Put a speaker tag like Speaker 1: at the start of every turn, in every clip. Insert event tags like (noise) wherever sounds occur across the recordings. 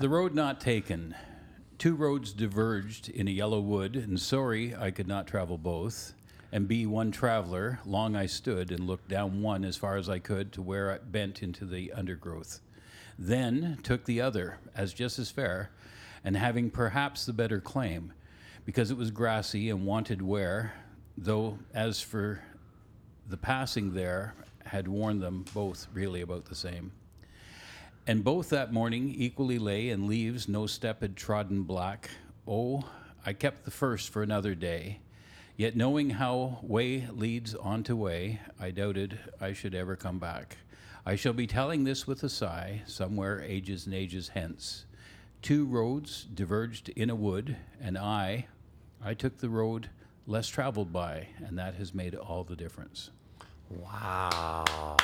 Speaker 1: The road not taken. Two roads diverged in a yellow wood, and sorry I could not travel both. And be one traveler, long I stood and looked down one as far as I could to where it bent into the undergrowth. Then took the other, as just as fair, and having perhaps the better claim, because it was grassy and wanted wear, though as for the passing there had warned them both really about the same. And both that morning equally lay in leaves no step had trodden black. Oh, I kept the first for another day. Yet knowing how way leads on to way, I doubted I should ever come back. I shall be telling this with a sigh, somewhere ages and ages hence. Two roads diverged in a wood, and I, I took the road less traveled by, and that has made all the difference.
Speaker 2: Wow.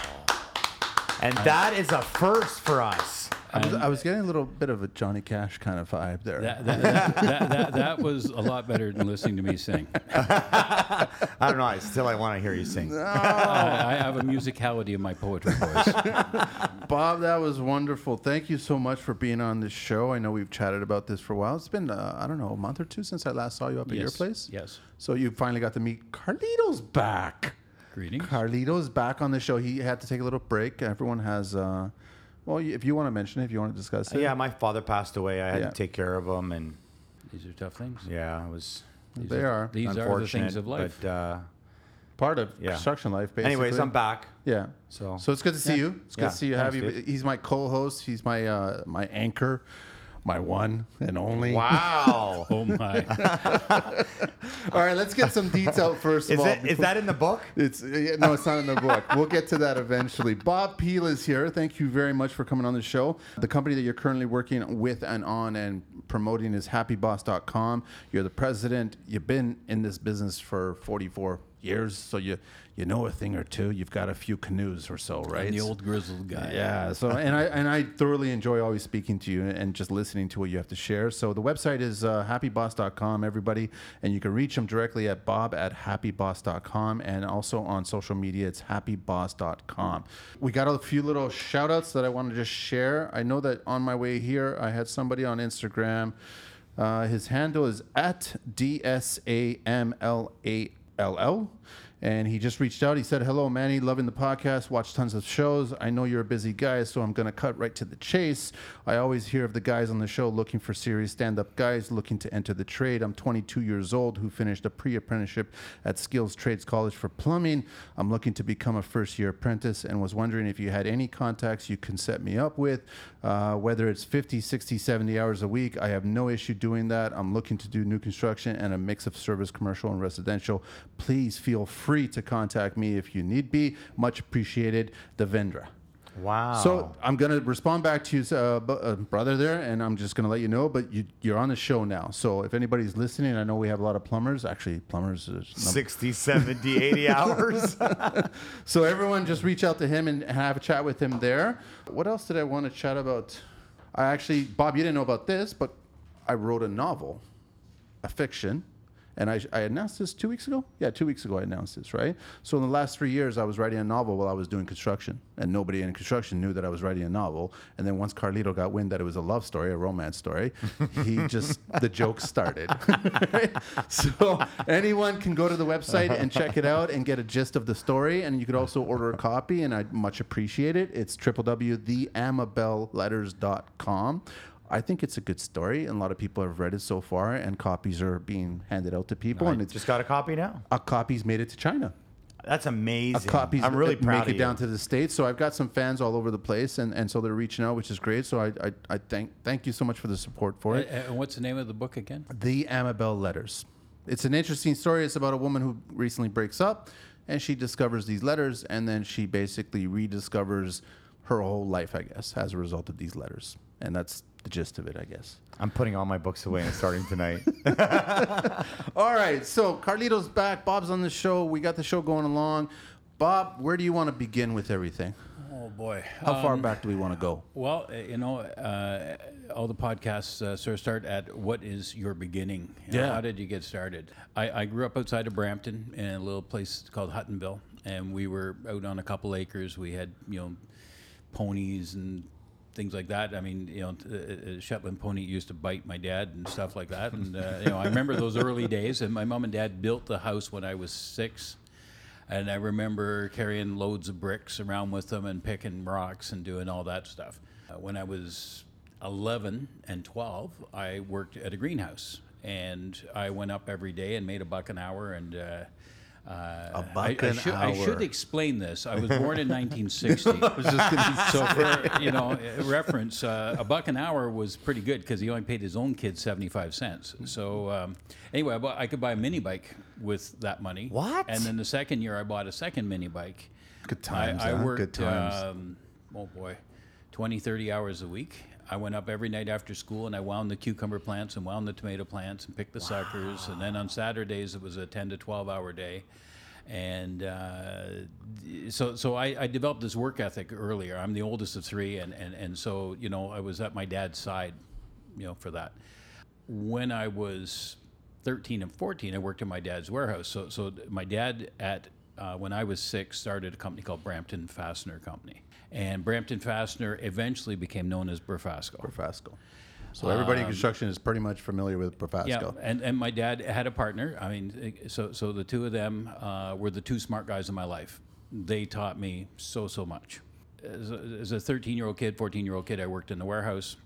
Speaker 2: And that is a first for us.
Speaker 3: I was, I was getting a little bit of a Johnny Cash kind of vibe there.
Speaker 1: That, that, that, that, that, that was a lot better than listening to me sing. (laughs)
Speaker 2: I don't know. I still I want to hear you sing.
Speaker 1: I, I have a musicality in my poetry voice. (laughs)
Speaker 3: Bob, that was wonderful. Thank you so much for being on this show. I know we've chatted about this for a while. It's been, uh, I don't know, a month or two since I last saw you up at your
Speaker 1: Yes,
Speaker 3: place.
Speaker 1: yes.
Speaker 3: So you finally got to meet Carlito's back.
Speaker 1: Greetings.
Speaker 3: Carlito's back on the show. He had to take a little break. Everyone has, uh, well, if you want to mention it, if you want to discuss it.
Speaker 2: Yeah, my father passed away. I had
Speaker 3: Yeah.
Speaker 2: to take care of him, and
Speaker 1: These are tough things.
Speaker 2: yeah, it was
Speaker 1: These
Speaker 3: They are.
Speaker 1: These are the things of life.
Speaker 2: But uh,
Speaker 3: Part of
Speaker 2: Yeah.
Speaker 3: construction life, basically.
Speaker 2: anyways, I'm back.
Speaker 3: Yeah.
Speaker 2: So-
Speaker 3: so it's good to see you. It's good
Speaker 2: Yeah,
Speaker 3: to see you. Have
Speaker 2: thanks,
Speaker 3: you.
Speaker 2: dude.
Speaker 3: He's my co-host. He's my uh, my anchor, my one and only.
Speaker 2: Wow. (laughs)
Speaker 1: Oh my! (laughs)
Speaker 3: All right, let's get some detail first of
Speaker 2: is
Speaker 3: all.
Speaker 2: it is that in the book?
Speaker 3: It's uh, yeah, no, it's not in the book. We'll get to that eventually. Bob Peel is here. Thank you very much for coming on the show. The company that you're currently working with and on and promoting is happyboss.com. You're the president. You've been in this business for 44 years, so you you know a thing or two. You've got a few canoes or so, right?
Speaker 1: I'm the old grizzled guy.
Speaker 3: Yeah. So and I and I thoroughly enjoy always speaking to you and just listening to what you have to share. So the website is uh, happyboss.com, everybody, and you can reach him directly at bob at happyboss.com and also on social media it's happyboss.com. We got a few little shout outs that I want to just share. I know that on my way here I had somebody on Instagram. Uh, his handle is at DSAMLALL. And he just reached out. He said, Hello, Manny. Loving the podcast. Watch tons of shows. I know you're a busy guy, so I'm to cut right to the chase. I always hear of the guys on the show looking for serious stand up guys looking to enter the trade. I'm 22 years old who finished a pre apprenticeship at Skills Trades College for plumbing. I'm looking to become a first year apprentice and was wondering if you had any contacts you can set me up with, uh, whether it's 50, 60, 70 hours a week. I have no issue doing that. I'm looking to do new construction and a mix of service, commercial, and residential. Please feel free to contact me if you need be. Much appreciated. Devendra.
Speaker 2: Wow.
Speaker 3: So I'm gonna respond back to you, uh, bu- uh, brother, there, and I'm just gonna let you know. But you, you're on the show now, so if anybody's listening, I know we have a lot of plumbers. Actually, plumbers. Is num-
Speaker 2: 60, 70, 80 (laughs) hours. (laughs)
Speaker 3: so everyone, just reach out to him and have a chat with him there. What else did I want to chat about? I actually, Bob, you didn't know about this, but I wrote a novel, a fiction. And I, I announced this two weeks ago. Yeah, two weeks ago I announced this, right? So in the last three years, I was writing a novel while I was doing construction, and nobody in construction knew that I was writing a novel. And then once Carlito got wind that it was a love story, a romance story, he (laughs) just the joke started. (laughs) so anyone can go to the website and check it out and get a gist of the story, and you could also order a copy, and I'd much appreciate it. It's www.theamabelletters.com. I think it's a good story, and a lot of people have read it so far, and copies are being handed out to people, and it's
Speaker 2: Just got a copy now.
Speaker 3: a copy's made it to China.
Speaker 2: That's amazing.
Speaker 3: A
Speaker 2: amazing.
Speaker 3: copies
Speaker 2: I'm really proud
Speaker 3: make
Speaker 2: of
Speaker 3: it down to the states. So I've got some fans all over the place, and, and so they're reaching out, which is great. So I, I, I thank thank you so much for the support for it.
Speaker 1: and what's the name of the book again?
Speaker 3: The Amabel Letters. It's an interesting story. It's about a woman who recently breaks up and she discovers these letters and then she basically rediscovers her whole life, I guess, as a result of these letters. And that's the gist of it, I guess.
Speaker 2: I'm putting all my books away and starting tonight. (laughs) (laughs)
Speaker 3: All right. So Carlito's back. Bob's on the show. We got the show going along. Bob, where do you want to begin with everything?
Speaker 1: Oh boy.
Speaker 3: How far
Speaker 1: Um,
Speaker 3: back do we want to go?
Speaker 1: Well, uh, you know, uh, all the podcasts uh, sort of start at what is your beginning? You know,
Speaker 3: Yeah.
Speaker 1: How did you get started? I, I grew up outside of Brampton in a little place called Huttonville, and we were out on a couple acres. We had, you know, ponies and things like that. I mean, you know, t- uh, uh, Shetland pony used to bite my dad and stuff like that. And uh, you know, I remember those early days. And my mom and dad built the house when I was six. And I remember carrying loads of bricks around with them and picking rocks and doing all that stuff. Uh, when I was 11 and 12, I worked at a greenhouse. And I went up every day and made a buck an hour. And uh,
Speaker 3: A buck
Speaker 1: I, I
Speaker 3: an
Speaker 1: should, I should explain this. I was born in (laughs) 1960. (laughs)
Speaker 3: I was just gonna
Speaker 1: so for you know reference, uh, a buck an hour was pretty good because he only paid his own kids 75 cents. So um, anyway, I, bought, I could buy a mini bike with that money.
Speaker 2: What?
Speaker 1: And then the second year, I bought a second mini bike.
Speaker 3: Good times,
Speaker 1: I, I
Speaker 3: huh?
Speaker 1: worked,
Speaker 3: Good times.
Speaker 1: Um, oh boy, 20, 30 hours a week. I went up every night after school and I wound the cucumber plants and wound the tomato plants and picked the suckers. And then on Saturdays it was a 10 to 12 hour day. And uh, so, so I, I developed this work ethic earlier. I'm the oldest of three, and, and, and so you know I was at my dad's side, you know, for that. When I was 13 and 14, I worked in my dad's warehouse. So, so my dad at uh, when I was six started a company called Brampton Fastener Company, and Brampton Fastener eventually became known as Brafasco.
Speaker 3: Brafasco. So everybody in construction is pretty much familiar with
Speaker 1: Um, Yeah, and, and my dad had a partner. I mean, so so the two of them uh, were the two smart guys in my life. They taught me so so much. As a, as a 13 year old kid, 14 year old kid, I worked in the warehouse.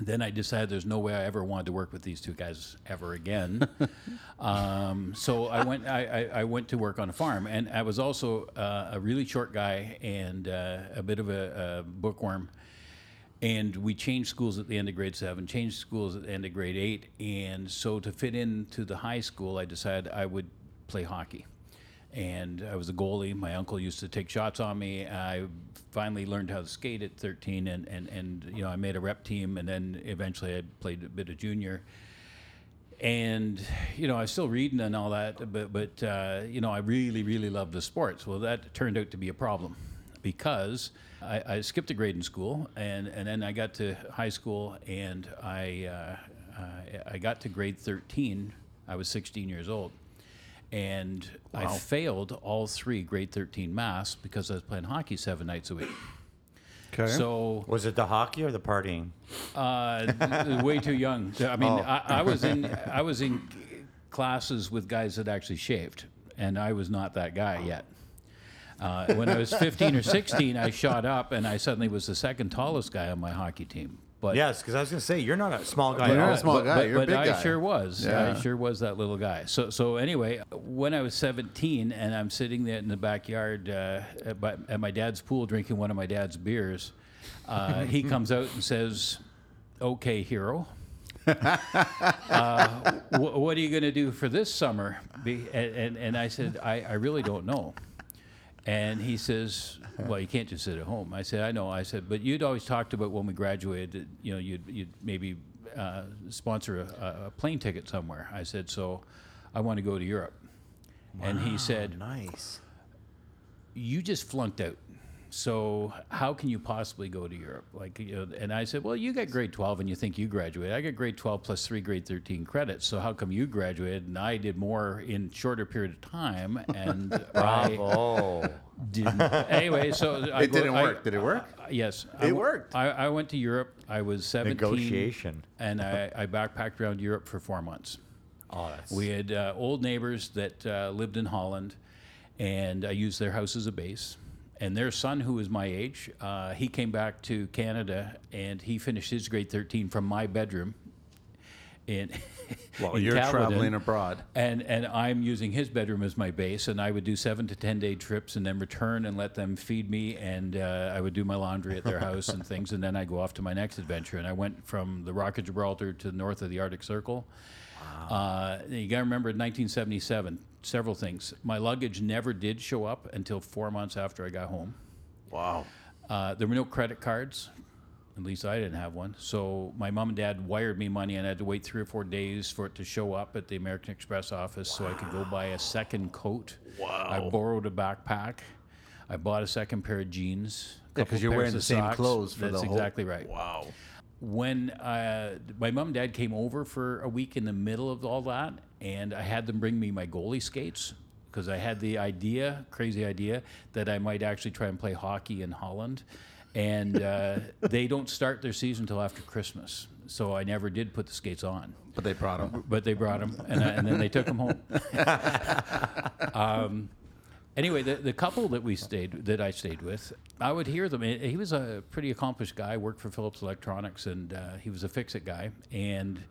Speaker 1: Then I decided there's no way I ever wanted to work with these two guys ever again. (laughs) um, so I went I, I, I went to work on a farm, and I was also uh, a really short guy and uh, a bit of a, a bookworm and we changed schools at the end of grade seven, changed schools at the end of grade eight, and so to fit into the high school, I decided I would play hockey. And I was a goalie. My uncle used to take shots on me. I finally learned how to skate at 13, and, and, and you know I made a rep team, and then eventually I played a bit of junior. And you know I was still reading and all that, but but uh, you know I really really loved the sports. Well, that turned out to be a problem because I, I skipped a grade in school, and, and then I got to high school, and I uh, I, I got to grade 13. I was 16 years old, and I failed all three grade 13 maths because I was playing hockey seven nights a week.
Speaker 3: Okay.
Speaker 1: So
Speaker 2: Was it the hockey or the partying?
Speaker 1: uh, (laughs) way too young. I mean,
Speaker 2: Oh.
Speaker 1: I, I was in (laughs) I was in classes with guys that actually shaved, and I was not that guy yet. Uh, when I was 15 or 16, I shot up, and I suddenly was the second tallest guy on my hockey team. But
Speaker 2: Yes, because I was going to say you're not a small guy.
Speaker 3: You're not a small
Speaker 1: but,
Speaker 3: guy,
Speaker 1: But,
Speaker 3: you're a
Speaker 1: but
Speaker 3: big
Speaker 1: I
Speaker 3: guy.
Speaker 1: sure was.
Speaker 3: Yeah.
Speaker 1: I sure was that little guy. So so anyway, when I was 17 and I'm sitting there in the backyard uh, at, my, at my dad's pool drinking one of my dad's beers, uh, (laughs) he comes out and says, "Okay, hero." (laughs) uh, wh- what are you going to do for this summer? Be, and, and, and I said, I, I really don't know. And he says, (laughs) "Well, you can't just sit at home." I said, "I know." I said, "But you'd always talked about when we graduated, that, you know, you'd, you'd maybe uh, sponsor a, a plane ticket somewhere." I said, "So, I want to go to Europe." And he said,
Speaker 2: Nice.
Speaker 1: you just flunked out. So how can you possibly go to Europe? Like, you know, and I said, well, you got grade 12 and you think you graduated. I got grade 12 plus three grade 13 credits. So how come you graduated and I did more in shorter period of time? And (laughs) I
Speaker 2: Bravo.
Speaker 1: didn't. (laughs) Anyway, so I
Speaker 3: It
Speaker 1: go-
Speaker 3: didn't
Speaker 1: I-
Speaker 3: work. Did it work?
Speaker 1: uh, yes,
Speaker 3: It
Speaker 1: w-
Speaker 3: worked.
Speaker 1: I, I went to Europe. I was 17.
Speaker 2: Negotiation.
Speaker 1: And I, (laughs) I backpacked around Europe for four months.
Speaker 2: Oh, that's
Speaker 1: We had uh, old neighbors that uh, lived in Holland, and I used their house as a base. And their son, who was my age, uh, he came back to Canada and he finished his grade 13 from my bedroom. In, (laughs)
Speaker 3: Well,
Speaker 1: in
Speaker 3: you're
Speaker 1: Caledon.
Speaker 3: traveling abroad.
Speaker 1: And and I'm using his bedroom as my base, and I would do seven to ten day trips, and then return and let them feed me, and uh, I would do my laundry at their house and things, and then I go off to my next adventure. And I went from the Rock of Gibraltar to the north of the Arctic Circle. Uh, you got to remember, in 1977, several things. My luggage never did show up until four months after I got home.
Speaker 3: Wow.
Speaker 1: Uh, there were no credit cards. At least I didn't have one. So my mom and dad wired me money, and I had to wait three or four days for it to show up at the American Express office so I could go buy a second coat. Wow. I borrowed a backpack. I bought a second pair of jeans. a
Speaker 3: Yeah, you're wearing the same
Speaker 1: socks.
Speaker 3: clothes for
Speaker 1: That's
Speaker 3: the whole-
Speaker 1: exactly right.
Speaker 3: Wow.
Speaker 1: When uh, my mom and dad came over for a week in the middle of all that, and I had them bring me my goalie skates because I had the idea, crazy idea, that I might actually try and play hockey in Holland. and uh, (laughs) they don't start their season until after Christmas. So I never did put the skates on,
Speaker 3: But they brought them.
Speaker 1: but they brought them, and, I- and then they took them home. (laughs) um, anyway, the, the couple that we stayed, that I stayed with, I would hear them. He was a pretty accomplished guy, worked for Philips Electronics, and uh, he was a fix-it guy. And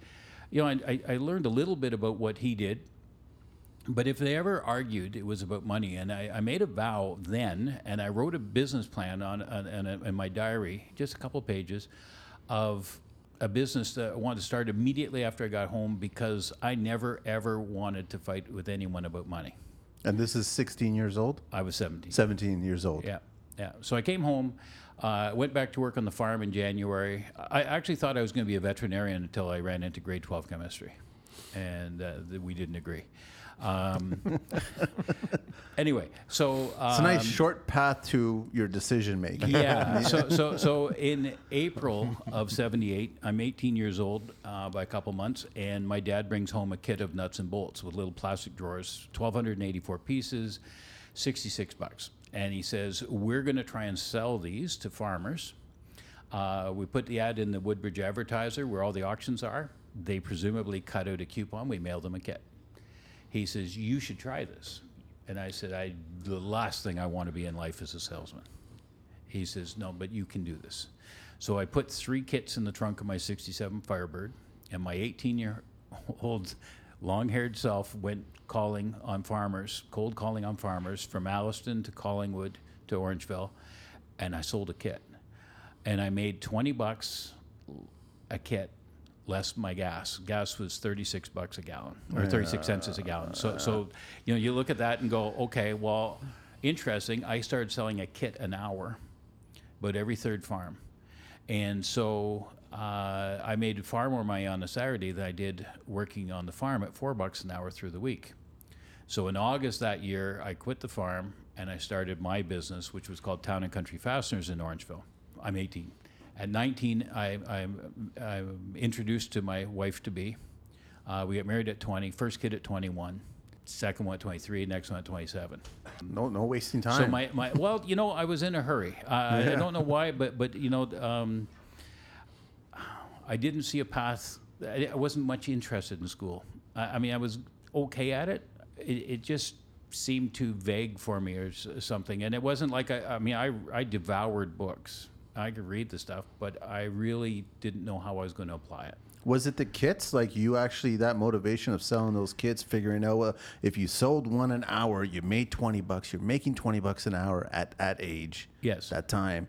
Speaker 1: you know, I, I, learned a little bit about what he did. But if they ever argued, it was about money. And I, I made a vow then, and I wrote a business plan on, on, on a, in my diary, just a couple pages, of a business that I wanted to start immediately after I got home because I never ever wanted to fight with anyone about money.
Speaker 3: And this is 16 years old?
Speaker 1: I was 17.
Speaker 3: 17 years old.
Speaker 1: Yeah, yeah. So I came home, uh, went back to work on the farm in January. I actually thought I was going to be a veterinarian until I ran into grade 12 chemistry, and uh, th- we didn't agree. Um, (laughs) anyway, so uh,
Speaker 3: It's a nice short path to your decision making.
Speaker 1: yeah. (laughs) So, so, so in April of '78, I'm 18 years old uh, by a couple months, and my dad brings home a kit of nuts and bolts with little plastic drawers, 1,284 pieces, 66 bucks. And he says, We're going to try and sell these to farmers. Uh, we put the ad in the Woodbridge Advertiser where all the auctions are. They presumably cut out a coupon. We mailed them a kit. He says, You should try this. And I said, I, The last thing I want to be in life is a salesman. He says, No, but you can do this. So I put three kits in the trunk of my 67 Firebird, and my 18 year old long haired self went calling on farmers, cold calling on farmers from Alliston to Collingwood to Orangeville, and I sold a kit. And I made 20 bucks a kit less my gas. Gas was 36 bucks a gallon or 36 cents a gallon. So, so you know, you look at that and go, okay, well, interesting. I started selling a kit an hour, but every third farm. And so uh, I made far more money on a Saturday than I did working on the farm at four bucks an hour through the week. So in August that year, I quit the farm and I started my business, which was called Town and Country Fasteners in Orangeville. I'm 18. At 19, I, I'm, I'm introduced to my wife to be. Uh, we got married at 20, first kid at 21, second one at 23, next one at 27.
Speaker 3: No, no wasting time.
Speaker 1: So my, my well, you know, I was in a hurry. Uh, I don't know why, but but you know, um, I didn't see a path. I I wasn't much interested in school. I, I mean, I was okay at it. It, it just seemed too vague for me or something. And it wasn't like I. I mean, I I devoured books. I could read the stuff, but I really didn't know how I was going to apply it.
Speaker 3: Was it the kits? Like you actually that motivation of selling those kits, figuring out well, if you sold one an hour, you made twenty bucks. You're making twenty bucks an hour at at age.
Speaker 1: Yes.
Speaker 3: That time,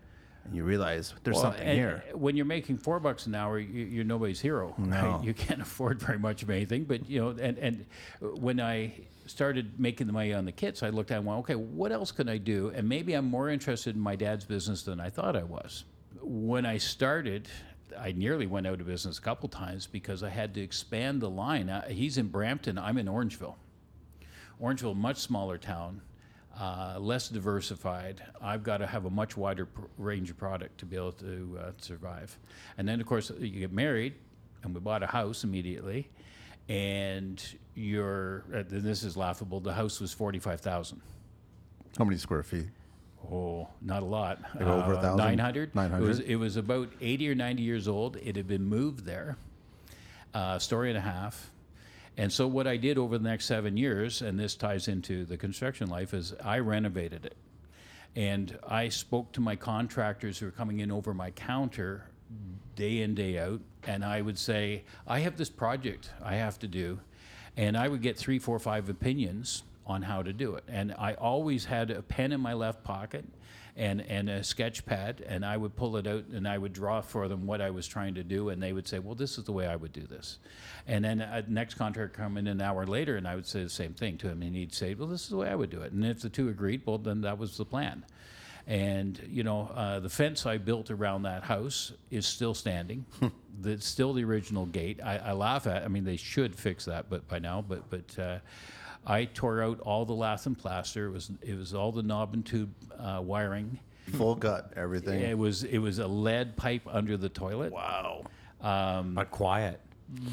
Speaker 3: you realize there's
Speaker 1: Well,
Speaker 3: something here.
Speaker 1: When you're making four bucks an hour, you, you're nobody's hero. (laughs)
Speaker 3: No.
Speaker 1: Right? You can't (laughs) afford very much of anything. But you know, and and when I started making the money on the kits, I looked at and went, okay, what else can I do? And maybe I'm more interested in my dad's business than I thought I was. When I started. I nearly went out of business a couple times because I had to expand the line. Uh, he's in Brampton. I'm in Orangeville. Orangeville, much smaller town, uh, less diversified. I've got to have a much wider pr- range of product to be able to uh, survive. And then, of course, you get married, and we bought a house immediately. And your uh, this is laughable. The house was forty five thousand.
Speaker 3: How many square feet?
Speaker 1: Oh, not a lot.
Speaker 3: Like over a thousand?
Speaker 1: Nine hundred.
Speaker 3: 900?
Speaker 1: It was, it was about eighty or ninety years old. It had been moved there, a story and a half. And so what I did over the next seven years, and this ties into the construction life, is I renovated it. And I spoke to my contractors who were coming in over my counter day in, day out, and I would say, I have this project I have to do. And I would get three, four, five opinions on how to do it. And I always had a pen in my left pocket and, and a sketch pad, and I would pull it out and I would draw for them what I was trying to do, and they would say, Well, this is the way I would do this. And then a next contractor come in an hour later, and I would say the same thing to him, and he'd say, Well, this is the way I would do it. And if the two agreed, well, then that was the plan. And you know, uh, the fence I built around that house is still standing. It's still the original gate. I, I laugh at. I mean, they should fix that, but by now. But but uh, I tore out all the lath and plaster. It was it was all the knob and tube uh, wiring.
Speaker 3: Full gut, everything.
Speaker 1: It was it was a lead pipe under the toilet.
Speaker 3: wow.
Speaker 1: Um,
Speaker 2: But quiet.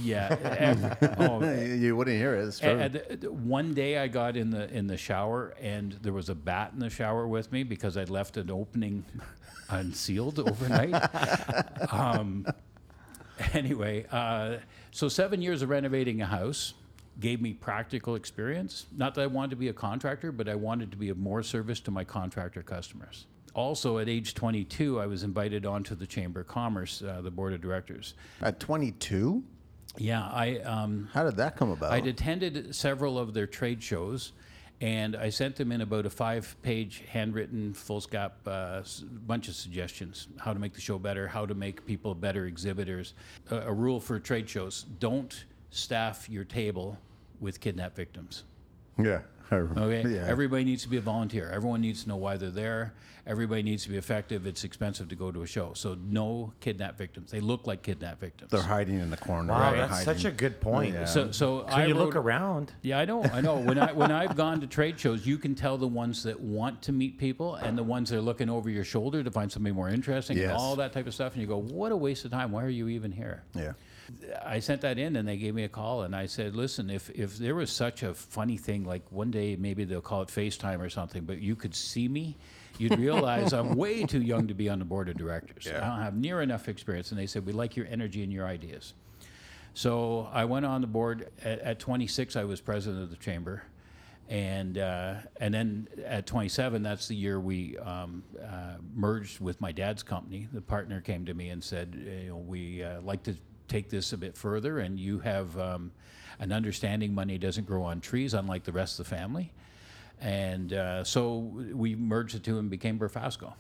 Speaker 1: Yeah. (laughs) every- oh, (laughs)
Speaker 3: you wouldn't hear it. It's true.
Speaker 1: And- and one day I got in the in the shower and there was a bat in the shower with me because I'd left an opening (laughs) unsealed overnight. um, anyway, uh, so seven years of renovating a house gave me practical experience. Not that I wanted to be a contractor, but I wanted to be of more service to my contractor customers. Also, at age 22, I was invited onto the Chamber of Commerce, uh, the board of directors.
Speaker 3: At 22,
Speaker 1: Yeah, I um,
Speaker 3: how did that come about?
Speaker 1: I'd attended several of their trade shows, and I sent them in about a five-page handwritten foolscap uh, bunch of suggestions: how to make the show better, how to make people better exhibitors. A, a rule for trade shows: don't staff your table with kidnapped victims.
Speaker 3: Yeah.
Speaker 1: Okay.
Speaker 3: Yeah.
Speaker 1: Everybody needs to be a volunteer. Everyone needs to know why they're there. Everybody needs to be effective. It's expensive to go to a show, so no kidnapped victims. They look like kidnapped victims.
Speaker 3: They're hiding in the corner.
Speaker 2: Wow,
Speaker 3: right?
Speaker 2: that's such a good point.
Speaker 3: Yeah.
Speaker 1: so, so
Speaker 2: So
Speaker 1: I
Speaker 2: you
Speaker 1: wrote,
Speaker 2: look around.
Speaker 1: Yeah, I know. I know. When I when I've gone to trade shows, you can tell the ones that want to meet people and the ones that are looking over your shoulder to find somebody more interesting and
Speaker 3: Yes.
Speaker 1: all that type of stuff. And you go, "What a waste of time! Why are you even here?"
Speaker 3: Yeah.
Speaker 1: I sent that in, and they gave me a call, and I said, "Listen, if if there was such a funny thing, like one day maybe they'll call it FaceTime or something, but you could see me." You'd realize I'm (laughs) way too young to be on the board of directors. I don't have near enough experience. And they said, We like your energy and your ideas. So I went on the board at, at 26. I was president of the chamber, and uh, and then at 27, that's the year we um, uh, merged with my dad's company. The partner came to me and said, you know, we uh, like to take this a bit further, and you have um, an understanding money doesn't grow on trees, unlike the rest of the family. And uh, so we merged the two and became Brafasco.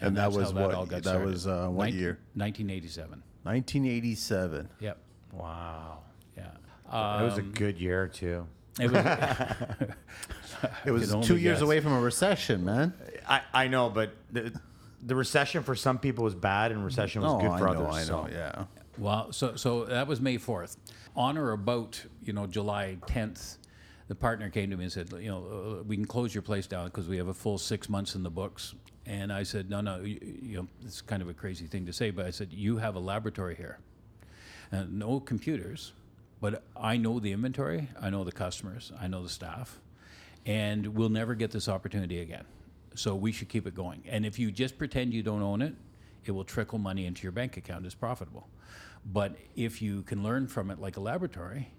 Speaker 3: And that was
Speaker 1: how
Speaker 3: what-
Speaker 1: all got
Speaker 3: that
Speaker 1: started.
Speaker 3: was, uh, what
Speaker 1: Nin-
Speaker 3: year?
Speaker 1: 1987.
Speaker 3: 1987.
Speaker 1: Yep.
Speaker 2: Wow.
Speaker 1: Yeah.
Speaker 2: That was a
Speaker 1: Um,
Speaker 2: good year too.
Speaker 1: It was, (laughs)
Speaker 3: It was
Speaker 1: can only
Speaker 3: two years
Speaker 1: guess.
Speaker 3: away from a recession, man.
Speaker 2: I, I know, but the, the recession for some people was bad, and recession was
Speaker 3: Oh,
Speaker 2: good
Speaker 3: I
Speaker 2: for
Speaker 3: know,
Speaker 2: others.
Speaker 3: I know.
Speaker 2: so-
Speaker 3: Yeah.
Speaker 1: Well, so so that was May 4th. On or about you know July 10th, the partner came to me and said, you know, uh, we can close your place down because we have a full six months in the books. And I said, no, no, you, you know, it's kind of a crazy thing to say, but I said, you have a laboratory here, uh, no computers, but I know the inventory, I know the customers, I know the staff, and we'll never get this opportunity again. So we should keep it going. And if you just pretend you don't own it, it will trickle money into your bank account as profitable. But if you can learn from it like a laboratory,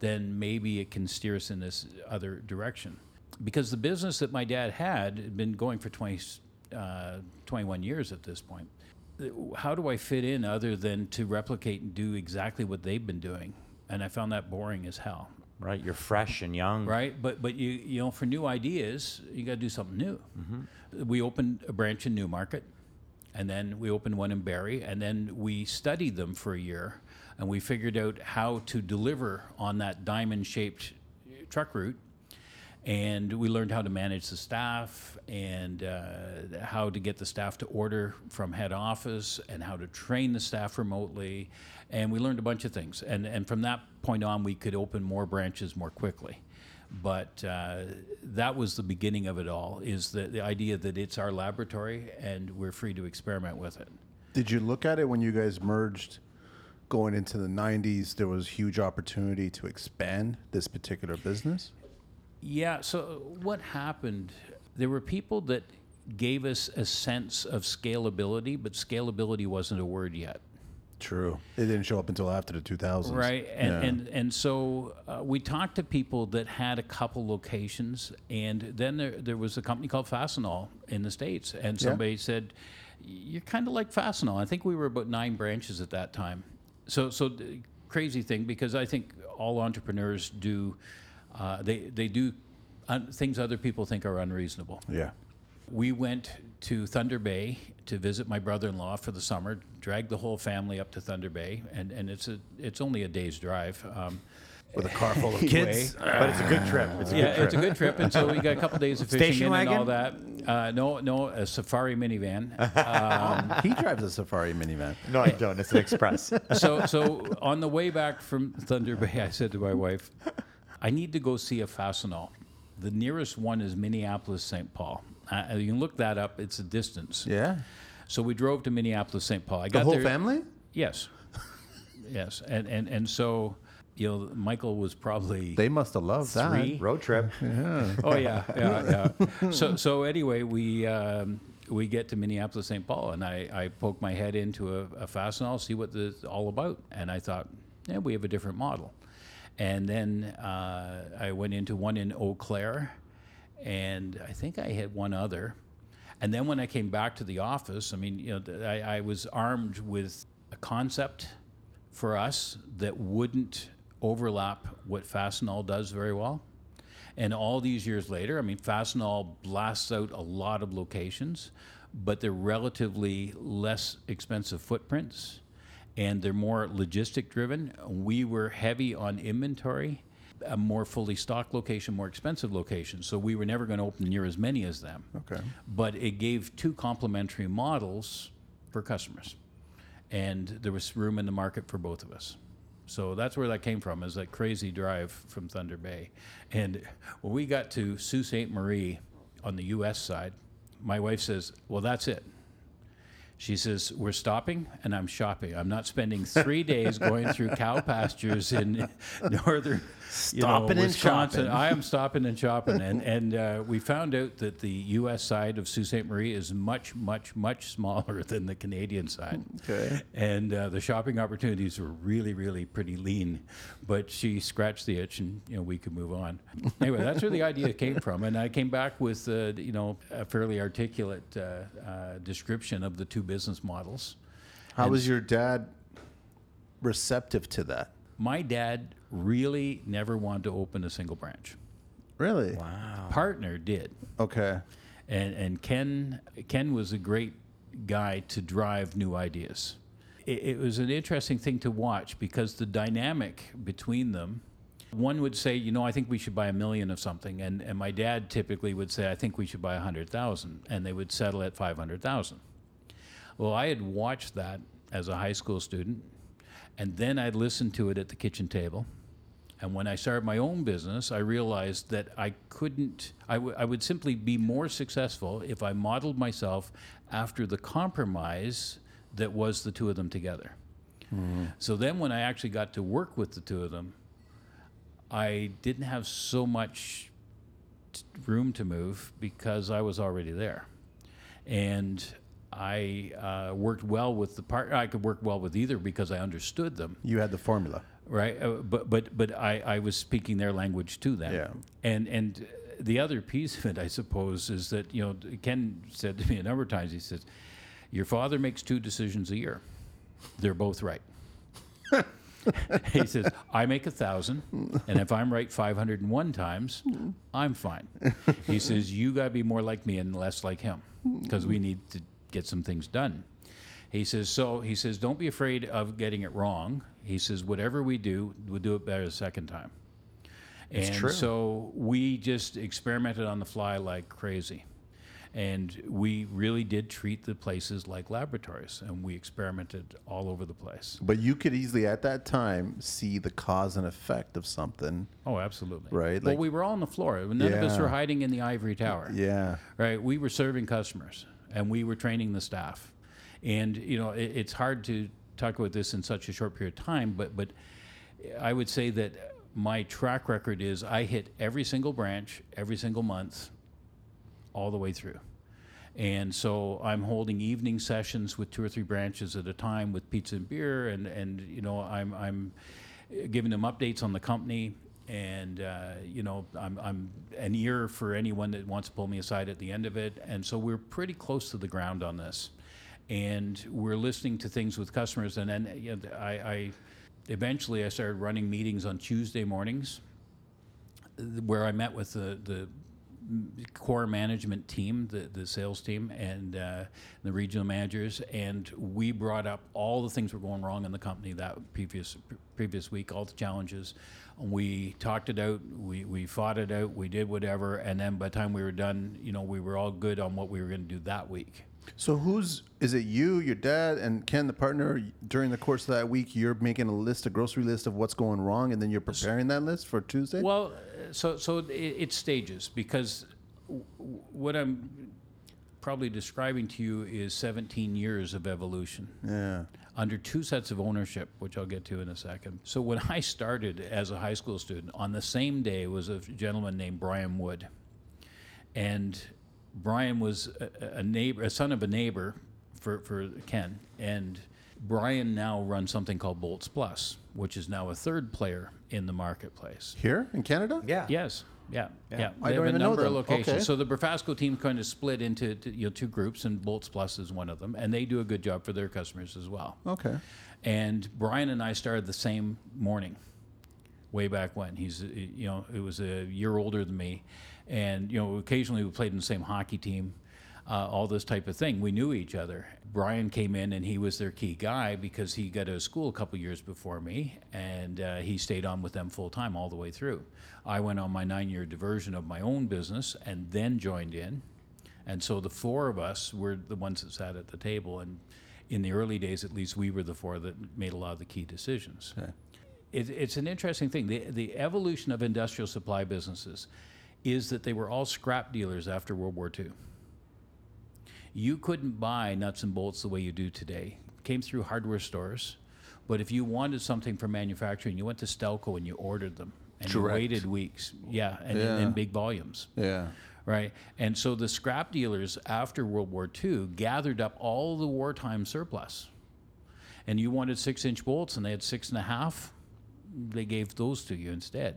Speaker 1: then maybe it can steer us in this other direction. Because the business that my dad had had been going for 20, uh, 21 years at this point. How do I fit in other than to replicate and do exactly what they've been doing? And I found that boring as hell
Speaker 2: Right, you're fresh and young.
Speaker 1: right? But but you you know for new ideas you got to do something new. We opened a branch in Newmarket, and then we opened one in Barrie, and then we studied them for a year, and we figured out how to deliver on that diamond-shaped truck route. And we learned how to manage the staff and uh, how to get the staff to order from head office and how to train the staff remotely. And we learned a bunch of things. And, and from that point on, we could open more branches more quickly. But uh, that was the beginning of it all, is the, the idea that it's our laboratory and we're free to experiment with it.
Speaker 3: Did you look at it when you guys merged going into the 90s? There was huge opportunity to expand this particular business.
Speaker 1: Yeah. So what happened? There were people that gave us a sense of scalability, but scalability wasn't a word yet.
Speaker 3: True. It didn't show up until after the 2000s.
Speaker 1: Right, and
Speaker 3: Yeah.
Speaker 1: and, and so uh, we talked to people that had a couple locations, and then there, there was a company called Fastenal in the states, and
Speaker 3: Yeah.
Speaker 1: somebody said, "You're kind of like Fastenal." I think we were about nine branches at that time. So so the crazy thing because I think all entrepreneurs do, uh, they they do un- things other people think are unreasonable.
Speaker 3: yeah.
Speaker 1: We went to Thunder Bay to visit my brother-in-law for the summer. Dragged the whole family up to Thunder Bay, and, and it's a it's only a day's drive. Um,
Speaker 3: With a car full of (laughs)
Speaker 2: Kids, but it's a good trip. It's a
Speaker 1: yeah,
Speaker 2: good trip.
Speaker 1: it's a good trip, and so we got a couple days of fishing
Speaker 2: Station
Speaker 1: in and all that. Uh, no, no, a safari minivan. Um, (laughs)
Speaker 3: he drives a Safari minivan.
Speaker 2: No, I don't. It's an express. (laughs)
Speaker 1: so so on the way back from Thunder Bay, I said to my wife, "I need to go see a Fastenal. The nearest one is Minneapolis, St. Paul. Uh, you can look that up. It's a distance.
Speaker 3: Yeah.
Speaker 1: So we drove to Minneapolis, St. Paul. I
Speaker 3: The
Speaker 1: got
Speaker 3: whole
Speaker 1: there,
Speaker 3: family?
Speaker 1: Yes. (laughs) Yes, and and and so, you know, Michael was probably
Speaker 3: They must have loved
Speaker 1: Three.
Speaker 3: that.
Speaker 2: Road trip. (laughs) Yeah.
Speaker 1: Oh yeah, yeah, yeah. So so anyway, we um, we get to Minneapolis, St. Paul, and I, I poke my head into a, a Fastenal, see what it's all about, and I thought, yeah, we have a different model. And then uh, I went into one in Eau Claire, and I think I had one other. And then when I came back to the office, I mean, you know, I, I was armed with a concept for us that wouldn't overlap what Fastenal does very well. And all these years later, I mean, Fastenal blasts out a lot of locations, but they're relatively less expensive footprints and they're more logistic driven. We were heavy on inventory, a more fully stocked location, more expensive location. So we were never going to open near as many as them.
Speaker 3: Okay.
Speaker 1: But it gave two complementary models for customers. And there was room in the market for both of us. So that's where that came from, is that crazy drive from Thunder Bay. And when we got to Sault Ste. Marie on the US side, my wife says, Well, that's it. She says, We're stopping and I'm shopping. I'm not spending three days going through cow pastures in (laughs) northern you know,
Speaker 3: Stopping and
Speaker 1: Wisconsin.
Speaker 3: shopping.
Speaker 1: I am stopping and shopping. And, and uh, we found out that the U.S. side of Sault Ste. Marie is much, much, much smaller than the Canadian side.
Speaker 3: Okay.
Speaker 1: And uh, the shopping opportunities were really, really pretty lean. But she scratched the itch and, you know, we could move on. Anyway, that's where the idea came from. And I came back with, uh, you know, a fairly articulate uh, uh, description of the two business models.
Speaker 3: How was your dad receptive to that?
Speaker 1: My dad really never wanted to open a single branch.
Speaker 3: Really?
Speaker 2: Wow.
Speaker 1: Partner did.
Speaker 3: Okay.
Speaker 1: and and Ken Ken was a great guy to drive new ideas. It, it was an interesting thing to watch because the dynamic between them. One would say, you know, I think we should buy a million of something, and, and my dad typically would say, I think we should buy a hundred thousand, and they would settle at five hundred thousand. Well, I had watched that as a high school student, and then I'd listened to it at the kitchen table. And when I started my own business, I realized that I couldn't, I, w- I would simply be more successful if I modeled myself after the compromise that was the two of them together. Mm-hmm. So then when I actually got to work with the two of them, I didn't have so much t- room to move because I was already there. And I uh, worked well with the partner. I could work well with either because I understood them
Speaker 3: You had the formula.
Speaker 1: right? Uh, but but but I, I was speaking their language to them.
Speaker 3: Yeah.
Speaker 1: And and the other piece of it, I suppose, is that you know Ken said to me a number of times. He says, "Your father makes two decisions a year. They're both right." (laughs) he says, "I make a thousand, and if I'm right 501 times, I'm fine." He says, "You got to be more like me and less like him, because we need to get some things done." He says, so he says, don't be afraid of getting it wrong. He says, whatever we do, we'll do it better the second time.
Speaker 2: It's
Speaker 1: and
Speaker 2: true.
Speaker 1: so we just experimented on the fly like crazy. And we really did treat the places like laboratories, and we experimented all over the place.
Speaker 3: But you could easily at that time see the cause and effect of something.
Speaker 1: Oh, absolutely.
Speaker 3: Right,
Speaker 1: Well,
Speaker 3: like-
Speaker 1: we were all on the floor. None of us were hiding in the ivory tower.
Speaker 3: Yeah.
Speaker 1: right? We were serving customers and we were training the staff. And, you know, it, it's hard to talk about this in such a short period of time, but, but I would say that my track record is I hit every single branch, every single month, all the way through. And so I'm holding evening sessions with two or three branches at a time with pizza and beer, and, and you know I'm I'm giving them updates on the company, and uh, you know I'm I'm an ear for anyone that wants to pull me aside at the end of it, and so we're pretty close to the ground on this, and we're listening to things with customers, and then you know, I, I eventually I started running meetings on Tuesday mornings where I met with the, the core management team, the, the sales team, and uh, the regional managers, and we brought up all the things were going wrong in the company that previous previous week, all the challenges. We talked it out, we, we fought it out, we did whatever, and then by the time we were done, you know, we were all good on what we were going to do that week.
Speaker 3: So who's is it you, your dad, and Ken, the partner? During the course of that week, you're making a list, a grocery list of what's going wrong, and then you're preparing that list for Tuesday.
Speaker 1: Well, so so it, it's stages because w- what I'm probably describing to you is 17 years of evolution
Speaker 3: Yeah.
Speaker 1: Under two sets of ownership, which I'll get to in a second. So when I started as a high school student, on the same day was a gentleman named Brian Wood, and Brian was a, a neighbor, a son of a neighbor for for Ken, and Brian now runs something called Bolts Plus, which is now a third player in the marketplace.
Speaker 3: Here in Canada?
Speaker 2: Yeah.
Speaker 1: Yes. Yeah, yeah.
Speaker 3: I
Speaker 1: They
Speaker 3: don't
Speaker 1: have a
Speaker 3: even know
Speaker 1: number of
Speaker 3: them.
Speaker 1: locations.
Speaker 3: Okay.
Speaker 1: So the Brafasco team kind of split into to, you know two groups, and Bolts Plus is one of them, and they do a good job for their customers as well.
Speaker 3: Okay.
Speaker 1: And Brian and I started the same morning, way back when. He's, uh, you know, it was a year older than me, and you know, occasionally we played in the same hockey team, uh, all this type of thing. We knew each other. Brian came in and he was their key guy because he got out of school a couple years before me, and uh, he stayed on with them full time all the way through. I went on my nine-year diversion of my own business and then joined in. And so the four of us were the ones that sat at the table. And in the early days, at least, we were the four that made a lot of the key decisions.
Speaker 3: Okay.
Speaker 1: It, it's an interesting thing. The, the evolution of industrial supply businesses is that they were all scrap dealers after World War II. You couldn't buy nuts and bolts the way you do today. Came through hardware stores, but if you wanted something for manufacturing, you went to Stelco and you ordered them, and
Speaker 3: Direct.
Speaker 1: you waited weeks. Yeah, and in,
Speaker 3: Yeah.
Speaker 1: in big volumes
Speaker 3: Yeah.
Speaker 1: right? And so the scrap dealers after World War II gathered up all the wartime surplus. And you wanted six inch bolts and they had six and a half, they gave those to you instead.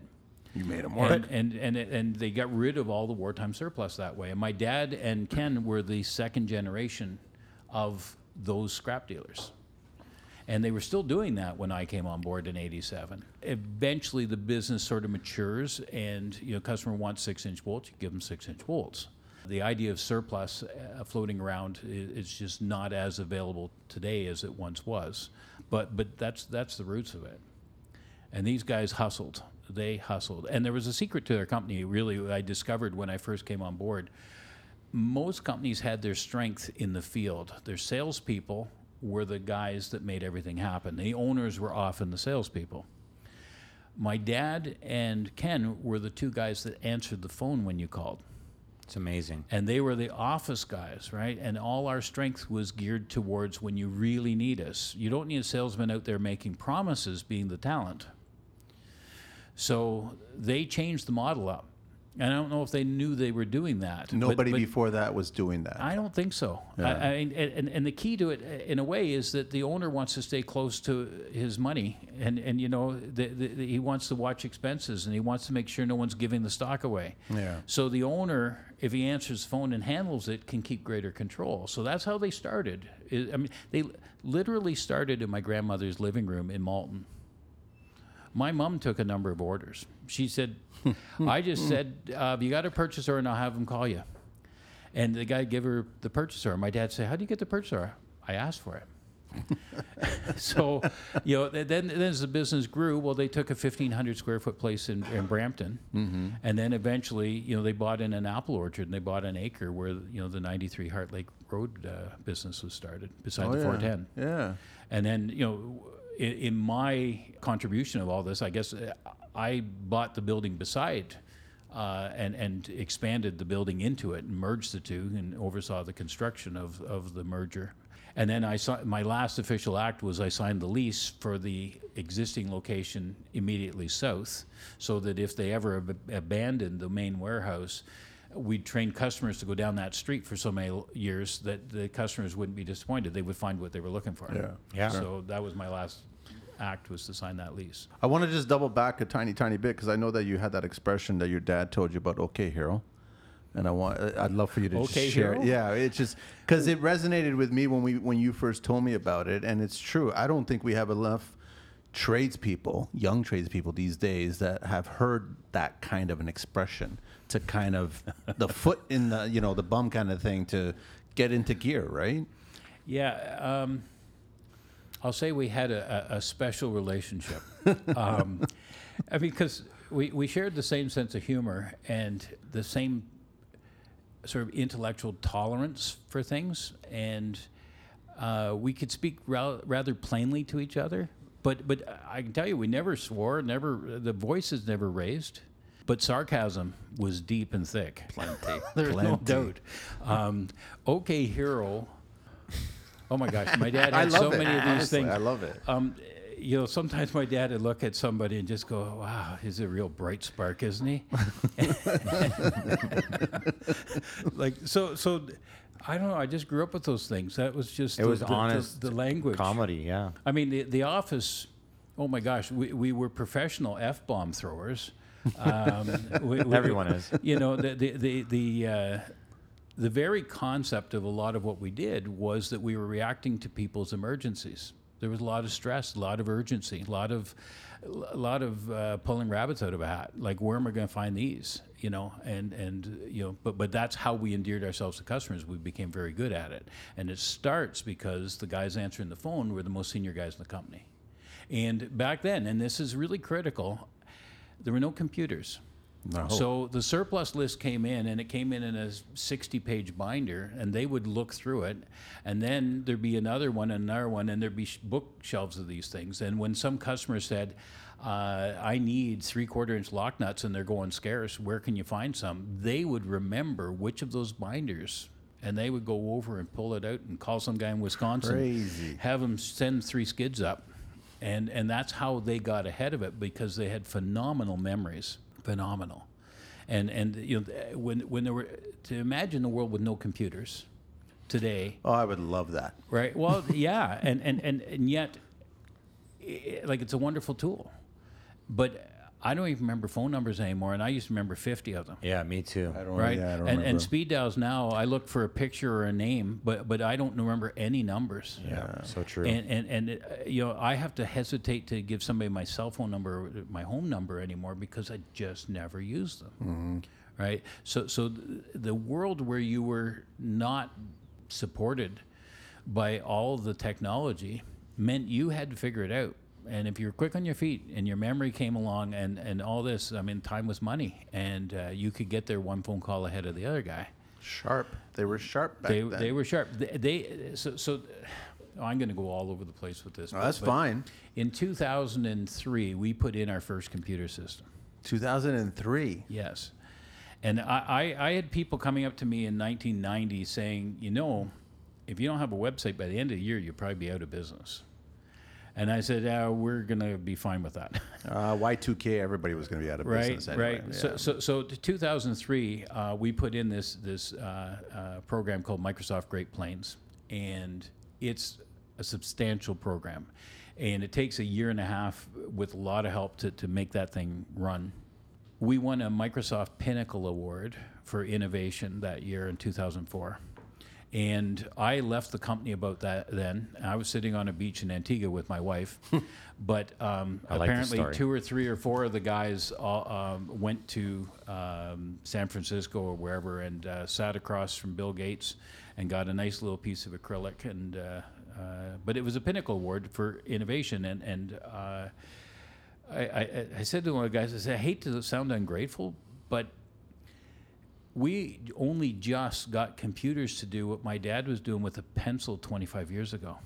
Speaker 3: You made them work.
Speaker 1: And, and, and, and they got rid of all the wartime surplus that way. And my dad and Ken were the second generation of those scrap dealers. And they were still doing that when I came on board in '87. Eventually, the business sort of matures, and you know, customer wants six-inch bolts, you give them six-inch bolts. The idea of surplus uh, floating around is just not as available today as it once was. But but that's that's the roots of it. And these guys hustled. They hustled. And there was a secret to their company, really, I discovered when I first came on board. Most companies had their strength in the field. Their salespeople were the guys that made everything happen. The owners were often the salespeople. My dad and Ken were the two guys that answered the phone when you called
Speaker 2: It's amazing.
Speaker 1: and they were the office guys, right? And all our strength was geared towards when you really need us. You don't need a salesman out there making promises being the talent. So they changed the model up. And I don't know if they knew they were doing that.
Speaker 3: Nobody
Speaker 1: but
Speaker 3: before that was doing that.
Speaker 1: I don't think so. I, I, and, and, and the key to it, uh, in a way, is that the owner wants to stay close to his money, and, and you know, the, the, he wants to watch expenses, and he wants to make sure no one's giving the stock away.
Speaker 3: Yeah.
Speaker 1: So the owner, if he answers the phone and handles it, can keep greater control. So that's how they started. I mean, they literally started in my grandmother's living room in Malton. My mom took a number of orders. She said, (laughs) I just said, uh, you got a purchase order and I'll have them call you. And the guy gave her the purchase order. My dad said, How do you get the purchase order? I asked for it. (laughs) so, you know, then, then as the business grew, well, they took a 1,500 square foot place in, in Brampton. And then eventually, you know, they bought in an apple orchard and they bought an acre where, you know, the 93 Heart Lake Road uh, business was started beside
Speaker 3: Oh,
Speaker 1: the
Speaker 3: yeah.
Speaker 1: 410.
Speaker 3: Yeah.
Speaker 1: And then, you know, in, in my contribution of all this, I guess uh, I bought the building beside uh, and, and expanded the building into it and merged the two and oversaw the construction of, of the merger. And then I saw my last official act was I signed the lease for the existing location immediately south, so that if they ever ab- abandoned the main warehouse, we'd train customers to go down that street for so many years that the customers wouldn't be disappointed. They would find what they were looking for.
Speaker 3: Yeah.
Speaker 2: Yeah.
Speaker 1: So that was my last act was to sign that lease.
Speaker 3: I want to just double back a tiny, tiny bit because I know that you had that expression that your dad told you about. Okay, hero. And I want, I'd love for you to
Speaker 1: Okay,
Speaker 3: just share.
Speaker 1: hero?
Speaker 3: It. Yeah, it's just because it resonated with me when we when you first told me about it, and it's true. I don't think we have enough tradespeople, young tradespeople these days that have heard that kind of an expression to kind of the foot in the you know the bum kind of thing to get into gear, right?
Speaker 1: Yeah, um, I'll say we had a, a, special relationship. (laughs) um, I mean, because we, we shared the same sense of humor and the same sort of intellectual tolerance for things, and uh, we could speak ra- rather plainly to each other. But but I can tell you, we never swore. Never the voices never raised. But sarcasm was deep and thick.
Speaker 4: Plenty. (laughs)
Speaker 1: There's no
Speaker 4: Plenty.
Speaker 1: doubt. Um, okay, hero. Oh my gosh, my dad (laughs) had so
Speaker 4: it.
Speaker 1: many of these
Speaker 4: Honestly,
Speaker 1: things.
Speaker 4: I love it.
Speaker 1: Um, you know, sometimes my dad would look at somebody and just go, "Wow, he's a real bright spark, isn't he?" (laughs) like so, so. I don't know. I just grew up with those things. That was just
Speaker 2: It
Speaker 1: the,
Speaker 2: was
Speaker 1: the- the-
Speaker 2: honest
Speaker 1: the language.
Speaker 2: Comedy, yeah.
Speaker 1: I mean, the, the office, oh my gosh, we, we were professional F bomb throwers. Um, (laughs) we- we-
Speaker 2: Everyone is.
Speaker 1: You know, the, the, the, the, uh, the very concept of a lot of what we did was that we were reacting to people's emergencies. There was a lot of stress, a lot of urgency, a lot of, a lot of uh, pulling rabbits out of a hat. Like, where am I going to find these? You know, and and you know, but but that's how we endeared ourselves to customers. We became very good at it, and it starts because the guys answering the phone were the most senior guys in the company. And back then, and this is really critical, there were no computers.
Speaker 3: No.
Speaker 1: So the surplus list came in, and it came in in a 60 page binder, and they would look through it. And then there'd be another one, and another one, and there'd be sh- bookshelves of these things. And when some customer said, uh, I need three quarter inch lock nuts and they're going scarce, where can you find some? They would remember which of those binders. And they would go over and pull it out and call some guy in Wisconsin,
Speaker 4: Crazy.
Speaker 1: have him send three skids up, and and that's how they got ahead of it because they had phenomenal memories, phenomenal, and and you know when when there were to imagine a world with no computers today,
Speaker 4: Oh, I would love that.
Speaker 1: right? Well, (laughs) yeah, and and and and yet, like it's a wonderful tool, but I don't even remember phone numbers anymore, and I used to remember fifty of them
Speaker 2: Yeah, me too.
Speaker 4: I don't.
Speaker 1: right?
Speaker 4: Yeah, I don't
Speaker 1: and,
Speaker 4: remember.
Speaker 1: and speed dials now, I look for a picture or a name, but but I don't remember any numbers.
Speaker 2: Yeah, so true.
Speaker 1: And and and uh, you know, I have to hesitate to give somebody my cell phone number, or my home number anymore because I just never use them.
Speaker 4: Mm-hmm.
Speaker 1: Right. So so th- the world where you were not supported by all the technology meant you had to figure it out. And if you're quick on your feet and your memory came along and, and all this, I mean, time was money, and uh, you could get there one phone call ahead of the other guy.
Speaker 4: sharp. They were sharp back
Speaker 1: They,
Speaker 4: then.
Speaker 1: they were sharp. They, they so, so oh, I'm going to go all over the place with this.
Speaker 4: Oh,
Speaker 1: but-
Speaker 4: that's
Speaker 1: but
Speaker 4: fine.
Speaker 1: In 2003, we put in our first computer system.
Speaker 4: 2003.
Speaker 1: Yes. And I, I, I had people coming up to me in 1990 saying, you know, if you don't have a website by the end of the year, you'll probably be out of business. And I said, uh, we're going to be fine with that. (laughs)
Speaker 4: Uh, Y2K. Everybody was going to be out of
Speaker 1: right,
Speaker 4: business anyway.
Speaker 1: right. So,
Speaker 4: Yeah.
Speaker 1: so, so to 2003, uh, we put in this this uh, uh, program called Microsoft Great Plains, and it's a substantial program, and it takes a year and a half with a lot of help to, to make that thing run. We won a Microsoft Pinnacle Award for innovation that year in 2004. And I left the company about that then. I was sitting on a beach in Antigua with my wife, (laughs) but um,
Speaker 2: like
Speaker 1: apparently two or three or four of the guys all, um, went to um, San Francisco or wherever and uh, sat across from Bill Gates and got a nice little piece of acrylic. And uh, uh, but it was a Pinnacle Award for innovation. And and uh, I, I, I said to one of the guys, I said, I hate to sound ungrateful, but we only just got computers to do what my dad was doing with a pencil 25 years ago.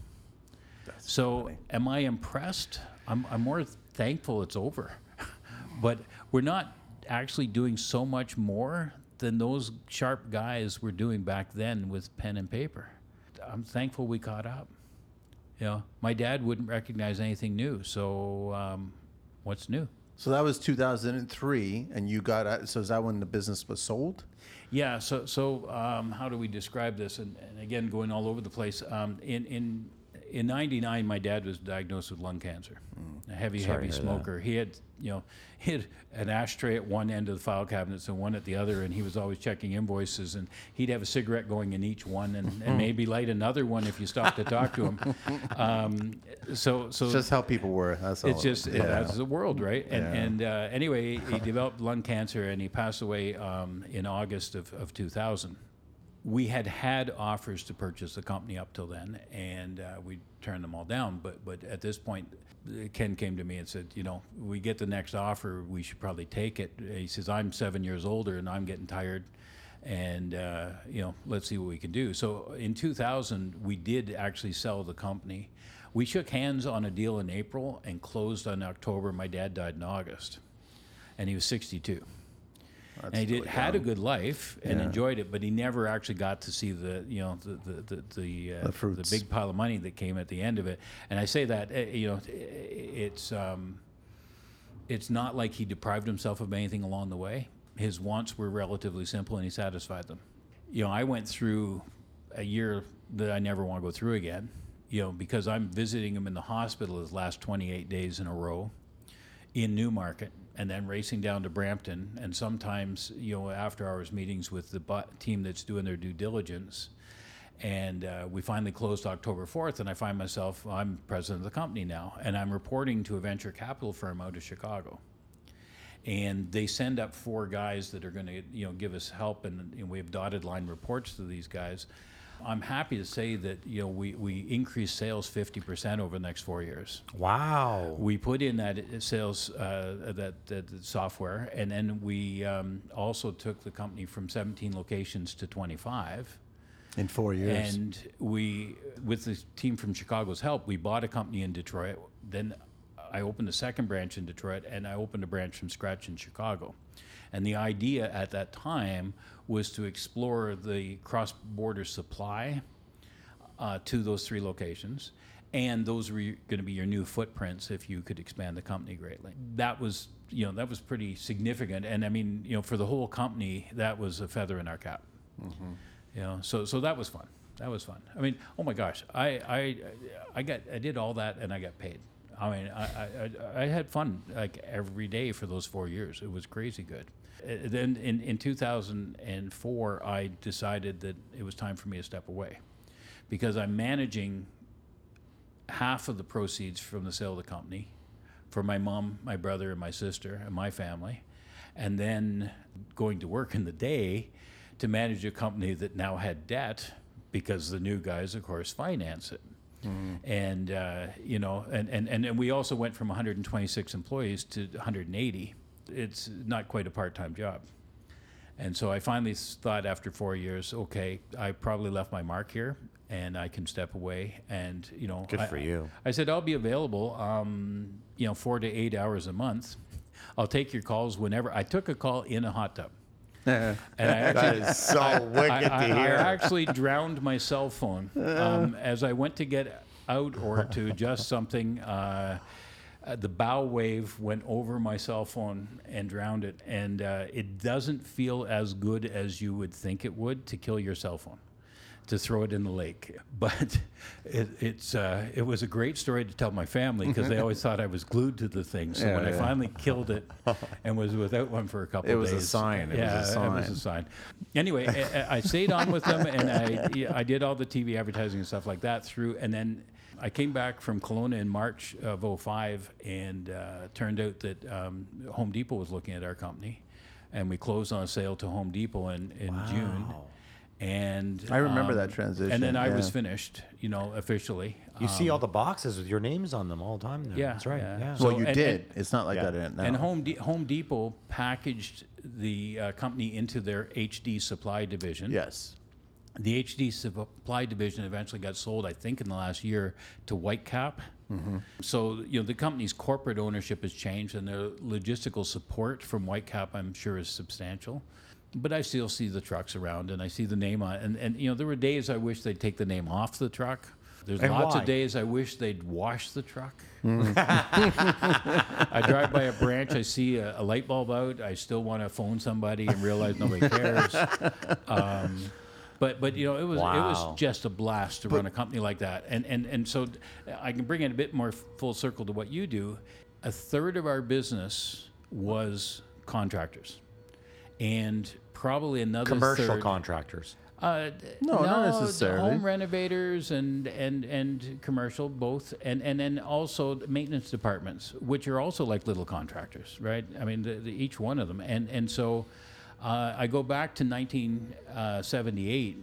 Speaker 1: so, am I impressed? I'm, I'm more thankful it's over. (laughs) but we're not actually doing so much more than those sharp guys were doing back then with pen and paper. I'm thankful we caught up. You know, my dad wouldn't recognize anything new. So, um, what's new?
Speaker 4: So that was 2003, and you got. So is that when the business was sold?
Speaker 1: Yeah. So, so um, how do we describe this? And, and again, going all over the place. Um, in in in '99, my dad was diagnosed with lung cancer. A heavy,
Speaker 2: Sorry
Speaker 1: heavy
Speaker 2: hear that.
Speaker 1: smoker. He had, you know, (laughs) he had an ashtray at one end of the file cabinets and one at the other, and he was always checking invoices. And he'd have a cigarette going in each one, and, and maybe light another one if you stopped to talk to him. (laughs) Um, so, so
Speaker 4: It's just how people were. That's all.
Speaker 1: it's just
Speaker 4: yeah.
Speaker 1: that's the world, right? And
Speaker 4: Yeah.
Speaker 1: and uh, anyway, he developed lung cancer and he passed away um, in August of, of 2000. We had had offers to purchase the company up till then, and uh, we turned them all down. But but at this point, Ken came to me and said, you know, we get the next offer, we should probably take it. He says, I'm seven years older and I'm getting tired and uh, you know let's see what we can do so in 2000 we did actually sell the company we shook hands on a deal in april and closed on october my dad died in august and he was 62 and he did,
Speaker 4: really
Speaker 1: had a good life and
Speaker 4: Yeah.
Speaker 1: enjoyed it, but he never actually got to see the you know the the the the, uh,
Speaker 4: The fruits.
Speaker 1: big pile of money that came at the end of it. And I say that uh, you know it's um, it's not like he deprived himself of anything along the way. His wants were relatively simple, and he satisfied them. You know, I went through a year that I never want to go through again. You know, because I'm visiting him in the hospital his last 28 days in a row in Newmarket and then racing down to Brampton. And sometimes you know after hours meetings with the bu- team that's doing their due diligence. And uh, we finally closed October 4th and I find myself I'm president of the company now and I'm reporting to a venture capital firm out of Chicago. And they send up four guys that are going to you know give us help and, and we have dotted line reports to these guys I'm happy to say that you know we, we increased sales 50% over the next four years
Speaker 2: Wow.
Speaker 1: we put in that sales uh, that, that software, and then we um, also took the company from 17 locations to 25.
Speaker 4: in four years.
Speaker 1: And we, with the team from Chicago's help, we bought a company in Detroit. Then I opened a second branch in Detroit, and I opened a branch from scratch in Chicago. And the idea at that time was to explore the cross-border supply uh, to those three locations. And those were going to be your new footprints if you could expand the company greatly. That was, you know, that was pretty significant. And I mean, you know, for the whole company, that was a feather in our cap. You know, so so that was fun. That was fun. I mean, oh my gosh, I I I got I did all that and I got paid. I mean, I I, I I had fun like every day for those four years. It was crazy good. Uh, Then in in 2004, I decided that it was time for me to step away because I'm managing half of the proceeds from the sale of the company for my mom, my brother, and my sister, and my family, and then going to work in the day to manage a company that now had debt because the new guys, of course, finance it. And uh, you know, and, and, and and we also went from 126 employees to 180. It's not quite a part-time job. And so I finally thought after four years, okay, I probably left my mark here and I can step away. And, you know,
Speaker 2: Good
Speaker 1: I-
Speaker 2: for you.
Speaker 1: I said, I'll be available, um, you know, four to eight hours a month. I'll take your calls whenever. I took a call in a hot tub. (laughs) And I actually,
Speaker 2: That is so wicked
Speaker 1: I, I-
Speaker 2: to
Speaker 1: I actually drowned my cell phone um, (laughs) as I went to get out or to adjust something. Uh, uh, the bow wave went over my cell phone and drowned it, and uh, it doesn't feel as good as you would think it would to kill your cell phone, to throw it in the lake. (laughs) But it, it's uh, it was a great story to tell my family because they always thought I was glued to the thing. So
Speaker 4: Yeah,
Speaker 1: when I finally killed it (laughs) and was without one for a couple
Speaker 4: It was a sign. It was a
Speaker 1: yeah, it was
Speaker 4: sign.
Speaker 1: a sign. Anyway, I, I stayed on with them, and I I did all the TV advertising and stuff like that through, and then I came back from Kelowna in March of 05, and uh, turned out that um, Home Depot was looking at our company, and we closed on a sale to Home Depot in, in June. And
Speaker 4: I remember
Speaker 1: um,
Speaker 4: that transition,
Speaker 1: And then I was finished, you know, officially.
Speaker 2: You see all the boxes with your names on them all the time. There.
Speaker 1: Um, Yeah,
Speaker 2: that's right.
Speaker 1: yeah.
Speaker 2: Yeah.
Speaker 1: So-
Speaker 4: well, you
Speaker 1: and-
Speaker 4: did.
Speaker 1: and-
Speaker 4: it's not like
Speaker 2: Yeah.
Speaker 4: that now.
Speaker 1: And Home, De- Home Depot packaged the uh, company into their HD supply division.
Speaker 4: yes.
Speaker 1: The HD supply division eventually got sold, I think, in the last year to Whitecap. So you know the company's corporate ownership has changed, and their logistical support from Whitecap, I'm sure, is substantial. But I still see the trucks around, and I see the name on. And and you know there were days I wish they'd take the name off the truck. There's
Speaker 2: And
Speaker 1: lots
Speaker 2: why?
Speaker 1: of days I wish they'd wash the truck. (laughs) I drive by a branch, I see a, a light bulb out. I still want to phone somebody and realize nobody cares. (laughs) Um, but but you know it was it was just a blast to run a company like that. And and and so I can bring it a bit more full circle to what you do. A third of our business was contractors, and probably another
Speaker 2: Commercial
Speaker 1: third,
Speaker 2: contractors.
Speaker 1: uh,
Speaker 4: No, not necessarily.
Speaker 1: Home renovators and, and, and commercial both, and, and then also maintenance departments, which are also like little contractors, right? I mean, the, the, each one of them, and and so uh, I go back to 1978,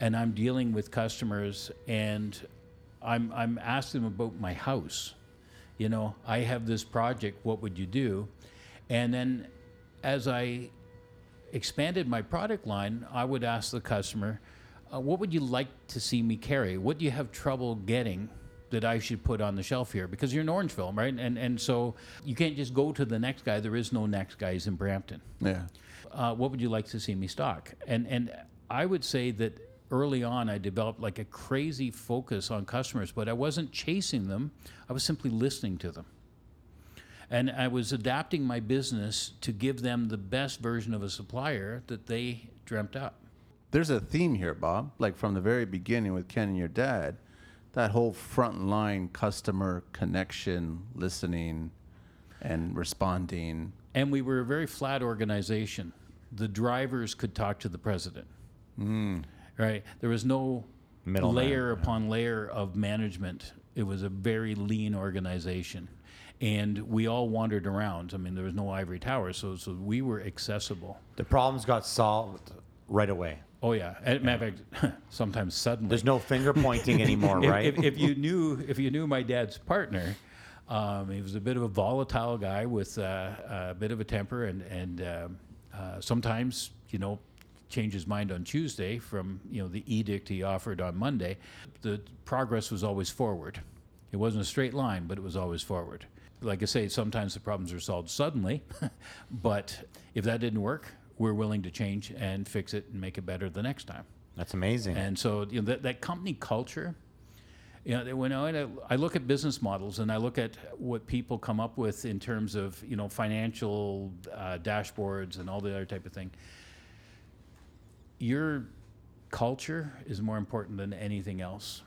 Speaker 1: and I'm dealing with customers, and I'm I'm asking them about my house. You know, I have this project. What would you do? And then, as I expanded my product line, I would ask the customer, uh, "What would you like to see me carry? What do you have trouble getting that I should put on the shelf here because you're in Orangeville, right? And and so you can't just go to the next guy. There is no next guy. He's in Brampton.
Speaker 3: Yeah.
Speaker 1: Uh, what would you like to see me stock? And and I would say that early on I developed like a crazy focus on customers, but I wasn't chasing them. I was simply listening to them. And I was adapting my business to give them the best version of a supplier that they dreamt up.
Speaker 4: There's a theme here, Bob. Like from the very beginning with Ken and your dad, that whole front line customer connection, listening, and responding.
Speaker 1: And we were a very flat organization. The drivers could talk to the president. Right? There was no
Speaker 2: Middleman,
Speaker 1: layer upon layer of management. It was a very lean organization. And we all wandered around. I mean, there was no ivory tower, so, so we were accessible.
Speaker 2: The problems got solved right away.
Speaker 1: Oh, yeah. As a matter of fact, (laughs) sometimes suddenly.
Speaker 2: There's no finger pointing anymore, (laughs)
Speaker 1: if,
Speaker 2: right?
Speaker 1: If, if you knew, if you knew my dad's partner, um, he was a bit of a volatile guy with uh, a bit of a temper, and and um, uh, sometimes you know change his mind on Tuesday from you know the edict he offered on Monday. The progress was always forward. It wasn't a straight line, but it was always forward. Like I say, sometimes the problems are solved suddenly, (laughs) but if that didn't work, we're willing to change and fix it and make it better the next time.
Speaker 2: That's amazing.
Speaker 1: And so you know, that, that company culture, you know, when I, I look at business models and I look at what people come up with in terms of you know financial uh, dashboards and all the other type of thing, your culture is more important than anything else.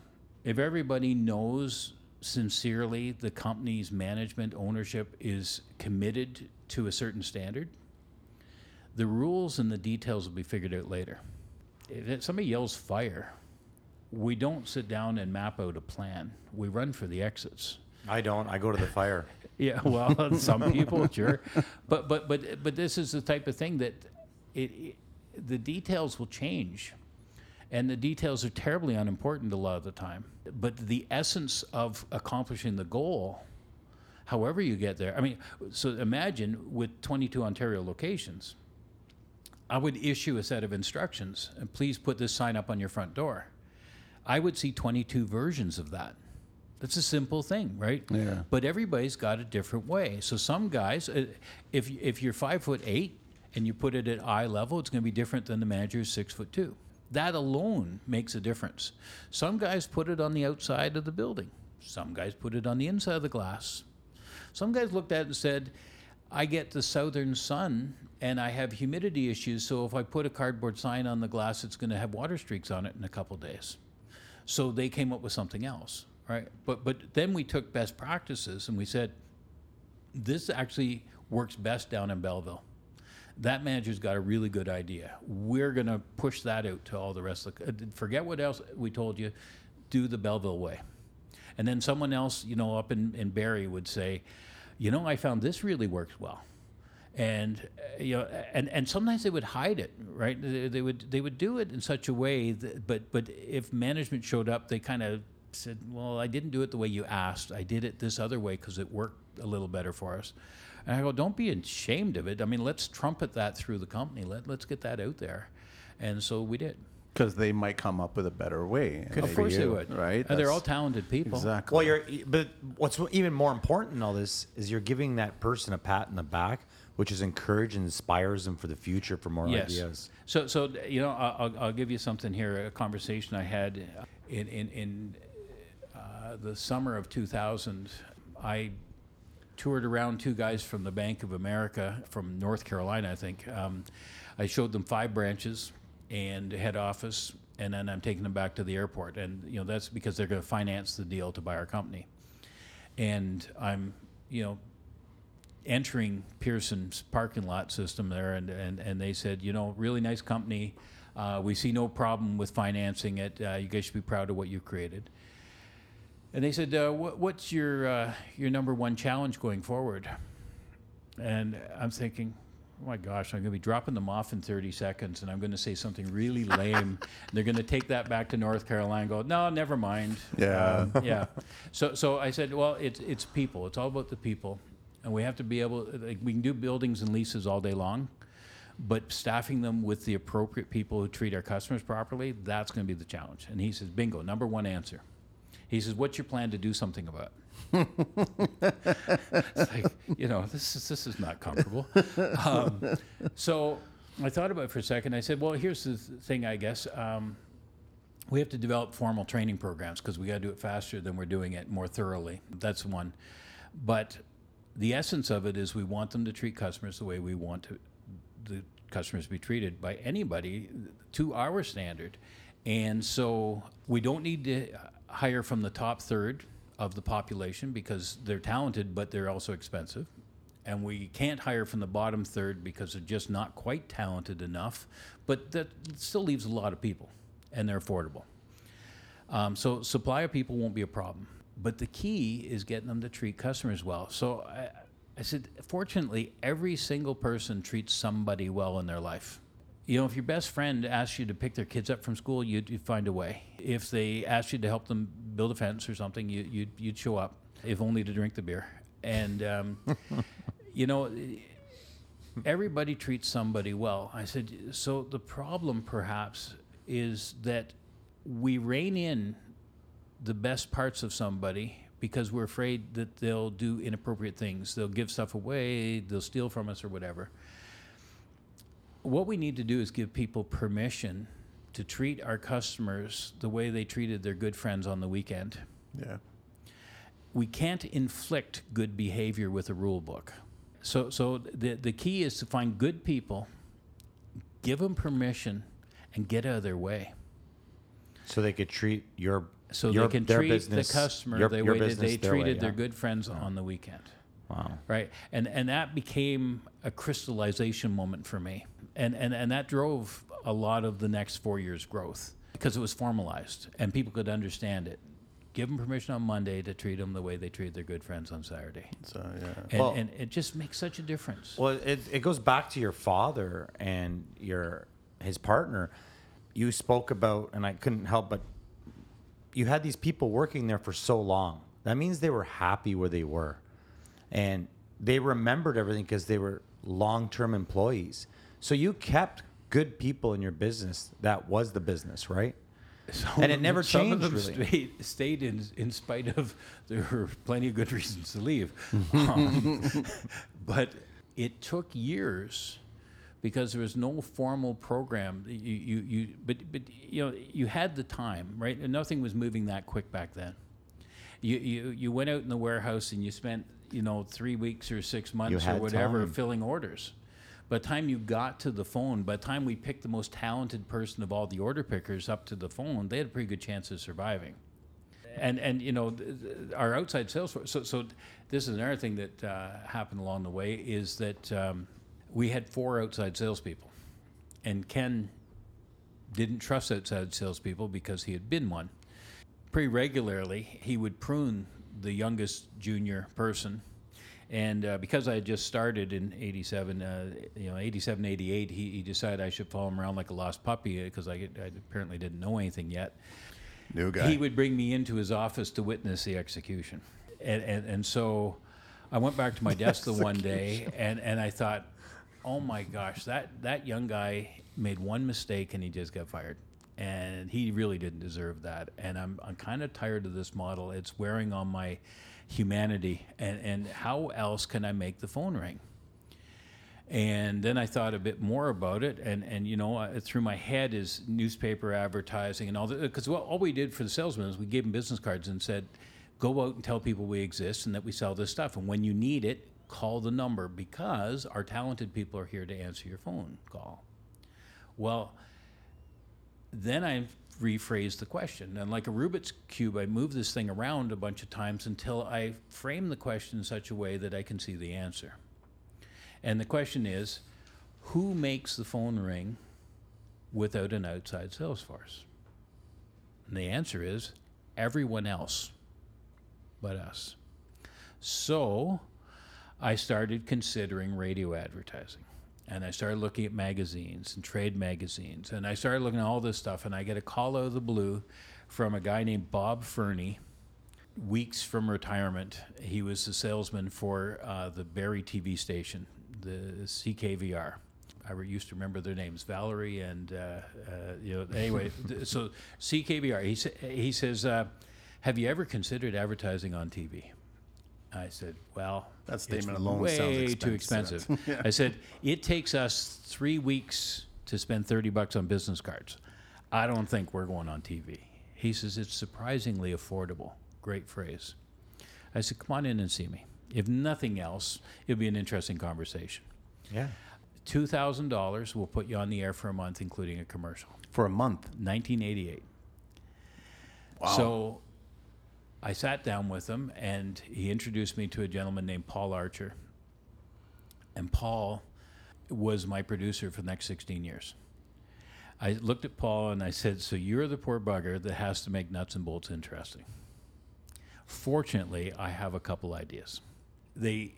Speaker 1: If everybody knows sincerely the company's management ownership is committed to a certain standard, the rules and the details will be figured out later. If somebody yells fire, we don't sit down and map out a plan. We run for the exits.
Speaker 2: I don't. I go to the fire. (laughs)
Speaker 1: Yeah, well, (laughs) some people, sure, but but but but this is the type of thing that it, it the details will change, and the details are terribly unimportant a lot of the time. But the essence of accomplishing the goal, however you get there. I mean, so imagine with 22 Ontario locations, I would issue a set of instructions, and please put this sign up on your front door. I would see 22 versions of that. That's a simple thing, right?
Speaker 3: Yeah.
Speaker 1: But everybody's got a different way. So some guys, uh, if if you're five foot eight and you put it at eye level, it's going to be different than the manager who's six foot two. That alone makes a difference. Some guys put it on the outside of the building. Some guys put it on the inside of the glass. Some guys looked at it and said, I get the southern sun and I have humidity issues, so if I put a cardboard sign on the glass, it's going to have water streaks on it in a couple days. So they came up with something else, right? But but then we took best practices and we said, this actually works best down in Belleville. That manager's got a really good idea. We're going to push that out to all the rest of the. uh, Forget what else we told you. Do the Belleville way. And then someone else, you know, up in, in Barrie would say, you know, I found this really works well. And uh, you know, and, and sometimes they would hide it, right? They, they would they would do it in such a way that, but but if management showed up, they kind of said, well, I didn't do it the way you asked. I did it this other way because it worked a little better for us. And I go, don't be ashamed of it. I mean, let's trumpet that through the company. Let let's get that out there. And so we did.
Speaker 4: Because they might come up with a better way. and
Speaker 1: of
Speaker 4: they-
Speaker 1: course they would,
Speaker 4: Right?
Speaker 1: And they're all talented people.
Speaker 4: Exactly.
Speaker 2: Well, you're, but what's even more important in all this is you're giving that person a pat in the back, which is encourage and inspires them for the future for more
Speaker 1: Yes.
Speaker 2: ideas.
Speaker 1: So, so you know, I'll, I'll give you something here. A conversation I had in in, in uh, the summer of 2000. I toured around two guys from the Bank of America from North Carolina, I think. Um, I showed them five branches and head office, and then I'm taking them back to the airport. And you know, that's because they're going to finance the deal to buy our company. And I'm, you know, entering Pearson's parking lot system there, and, and, and they said, you know, really nice company. Uh, we see no problem with financing it. Uh, you guys should be proud of what you created. And they said, uh, what, what's your, uh, your number one challenge going forward? And I'm thinking, oh my gosh, I'm going to be dropping them off in 30 seconds, and I'm going to say something really (laughs) lame. and they're going to take that back to North Carolina and go, no, never mind.
Speaker 4: Yeah.
Speaker 1: Um, yeah. (laughs) So, so I said, well, it's, it's people. It's all about the people. And we have to be able, like, we can do buildings and leases all day long, but staffing them with the appropriate people who treat our customers properly, that's going to be the challenge. And he says, bingo, number one answer. He says, "What's your plan to do something about?" it?" it's like you know, this is this is not comfortable. Um, so I thought about it for a second. I said, "Well, here's the thing. I guess um, we have to develop formal training programs because we got to do it faster than we're doing it more thoroughly. That's one. But the essence of it is we want them to treat customers the way we want to, the customers to be treated by anybody to our standard. And so we don't need to hire from the top third of the population because they're talented, but they're also expensive. And we can't hire from the bottom third because they're just not quite talented enough. But that still leaves a lot of people, and they're affordable. Um, so supply of people won't be a problem. But the key is getting them to treat customers well. So I, I said, fortunately, every single person treats somebody well in their life. You know, if your best friend asks you to pick their kids up from school, you'd, you'd find a way. If they asked you to help them build a fence or something, you, you'd, you'd show up, if only to drink the beer. And, um, (laughs) you know, everybody treats somebody well. I said, so the problem perhaps is that we rein in the best parts of somebody because we're afraid that they'll do inappropriate things. They'll give stuff away, they'll steal from us, or whatever. What we need to do is give people permission to treat our customers the way they treated their good friends on the weekend.
Speaker 4: Yeah.
Speaker 1: We can't inflict good behavior with a rule book. So, so the, the key is to find good people, give them permission, and get out of their way.
Speaker 2: So they could treat your
Speaker 1: so
Speaker 2: your,
Speaker 1: they can treat
Speaker 2: business,
Speaker 1: the customer
Speaker 2: your,
Speaker 1: the way that they
Speaker 2: their way,
Speaker 1: treated their good friends on the weekend.
Speaker 2: Wow.
Speaker 1: right? And and that became a crystallization moment for me. And and and that drove a lot of the next four years growth because it was formalized and people could understand it. Give them permission on monday to treat them the way they treated their good friends on saturday.
Speaker 4: So uh, yeah.
Speaker 1: and,
Speaker 2: Well-
Speaker 1: and it just makes such a difference.
Speaker 2: Well, it, it goes back to your father and your his partner. You spoke about, and I couldn't help but you had these people working there for so long. That means they were happy where they were, and they remembered everything because they were long-term employees. So you kept good people in your business. That was the business, right?
Speaker 1: Some
Speaker 2: And it never
Speaker 1: them- some
Speaker 2: changed,
Speaker 1: of them
Speaker 2: really.
Speaker 1: stayed, stayed in, in spite of (laughs) there were plenty of good reasons to leave. (laughs) Um, (laughs) but it took years because there was no formal program. You, you, you, but, but you know, you had the time, right? And nothing was moving that quick back then. You, you, you went out in the warehouse and you spent, you know, three weeks or six months or whatever
Speaker 2: time.
Speaker 1: filling orders. By the time you got to the phone, by the time we picked the most talented person of all the order pickers up to the phone, they had a pretty good chance of surviving. And and you know, th- th- our outside sales force. So so this is another thing that uh, happened along the way is that um, we had four outside salespeople, and Ken didn't trust outside salespeople because he had been one. Pretty regularly, he would prune the youngest junior person. And uh, because I had just started in 87, uh, you know, 87, 88, he, he decided I should follow him around like a lost puppy because I, I apparently didn't know anything yet.
Speaker 4: New guy.
Speaker 1: He would bring me into his office to witness the execution. And, and, and so I went back to my (laughs) desk the one day and, and I thought, oh my gosh, that, that young guy made one mistake and he just got fired. And he really didn't deserve that. And I'm, I'm kind of tired of this model. It's wearing on my humanity. And, and how else can I make the phone ring? And then I thought a bit more about it, and, and you know, uh, through my head is newspaper advertising and all that. Because well, all we did for the salesmen is we gave them business cards and said, go out and tell people we exist and that we sell this stuff. And when you need it, call the number because our talented people are here to answer your phone call. Well, then I rephrased the question. And like a Rubik's Cube, I move this thing around a bunch of times until I frame the question in such a way that I can see the answer. And the question is who makes the phone ring without an outside sales force? And the answer is everyone else but us. So I started considering radio advertising. And I started looking at magazines and trade magazines. And I started looking at all this stuff. And I get a call out of the blue from a guy named Bob Fernie weeks from retirement, he was the salesman for uh, the Barrie TV station, the CKVR. I used to remember their names, Valerie and uh, uh, you know. Anyway, (laughs) so CKVR. He sa- he says, uh, Have you ever considered advertising on TV? I said, Well,
Speaker 3: That
Speaker 1: it's
Speaker 3: statement alone
Speaker 1: way
Speaker 3: sounds
Speaker 1: too
Speaker 3: expensive.
Speaker 1: expensive. (laughs) I said, It takes us three weeks to spend 30 bucks on business cards. I don't think we're going on TV. He says, It's surprisingly affordable. Great phrase. I said, Come on in and see me. If nothing else, it'll be an interesting conversation.
Speaker 2: Yeah.
Speaker 1: $2,000 will put you on the air for a month, including a commercial.
Speaker 4: For a month.
Speaker 1: 1988. Wow. So I sat down with him and he introduced me to a gentleman named Paul Archer. And Paul was my producer for the next 16 years. I looked at Paul and I said, So you're the poor bugger that has to make nuts and bolts interesting. Fortunately, I have a couple ideas. They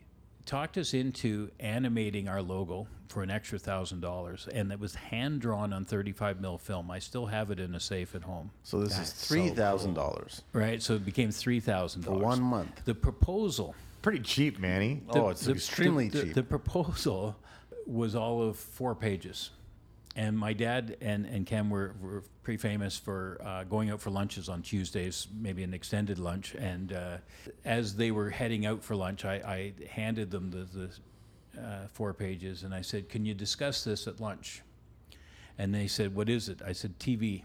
Speaker 1: talked us into animating our logo for an extra thousand dollars, and it was hand drawn on 35 mil film. I still have it in a safe at home.
Speaker 3: So this
Speaker 2: That's
Speaker 3: is
Speaker 2: so
Speaker 3: three thousand dollars
Speaker 1: Right, so it became three thousand
Speaker 3: for
Speaker 1: dollars
Speaker 3: one month.
Speaker 1: The proposal.
Speaker 2: Pretty cheap, Manny.
Speaker 3: oh, it's
Speaker 1: the-
Speaker 3: extremely
Speaker 1: the- the-
Speaker 3: cheap.
Speaker 1: The proposal was all of four pages, and my dad and and Ken were, were pretty famous for uh, going out for lunches on Tuesdays, maybe an extended lunch. And uh, as they were heading out for lunch, I, I handed them the, the uh, four pages, and I said, "Can you discuss this at lunch?" And they said, "What is it?" I said, "TV."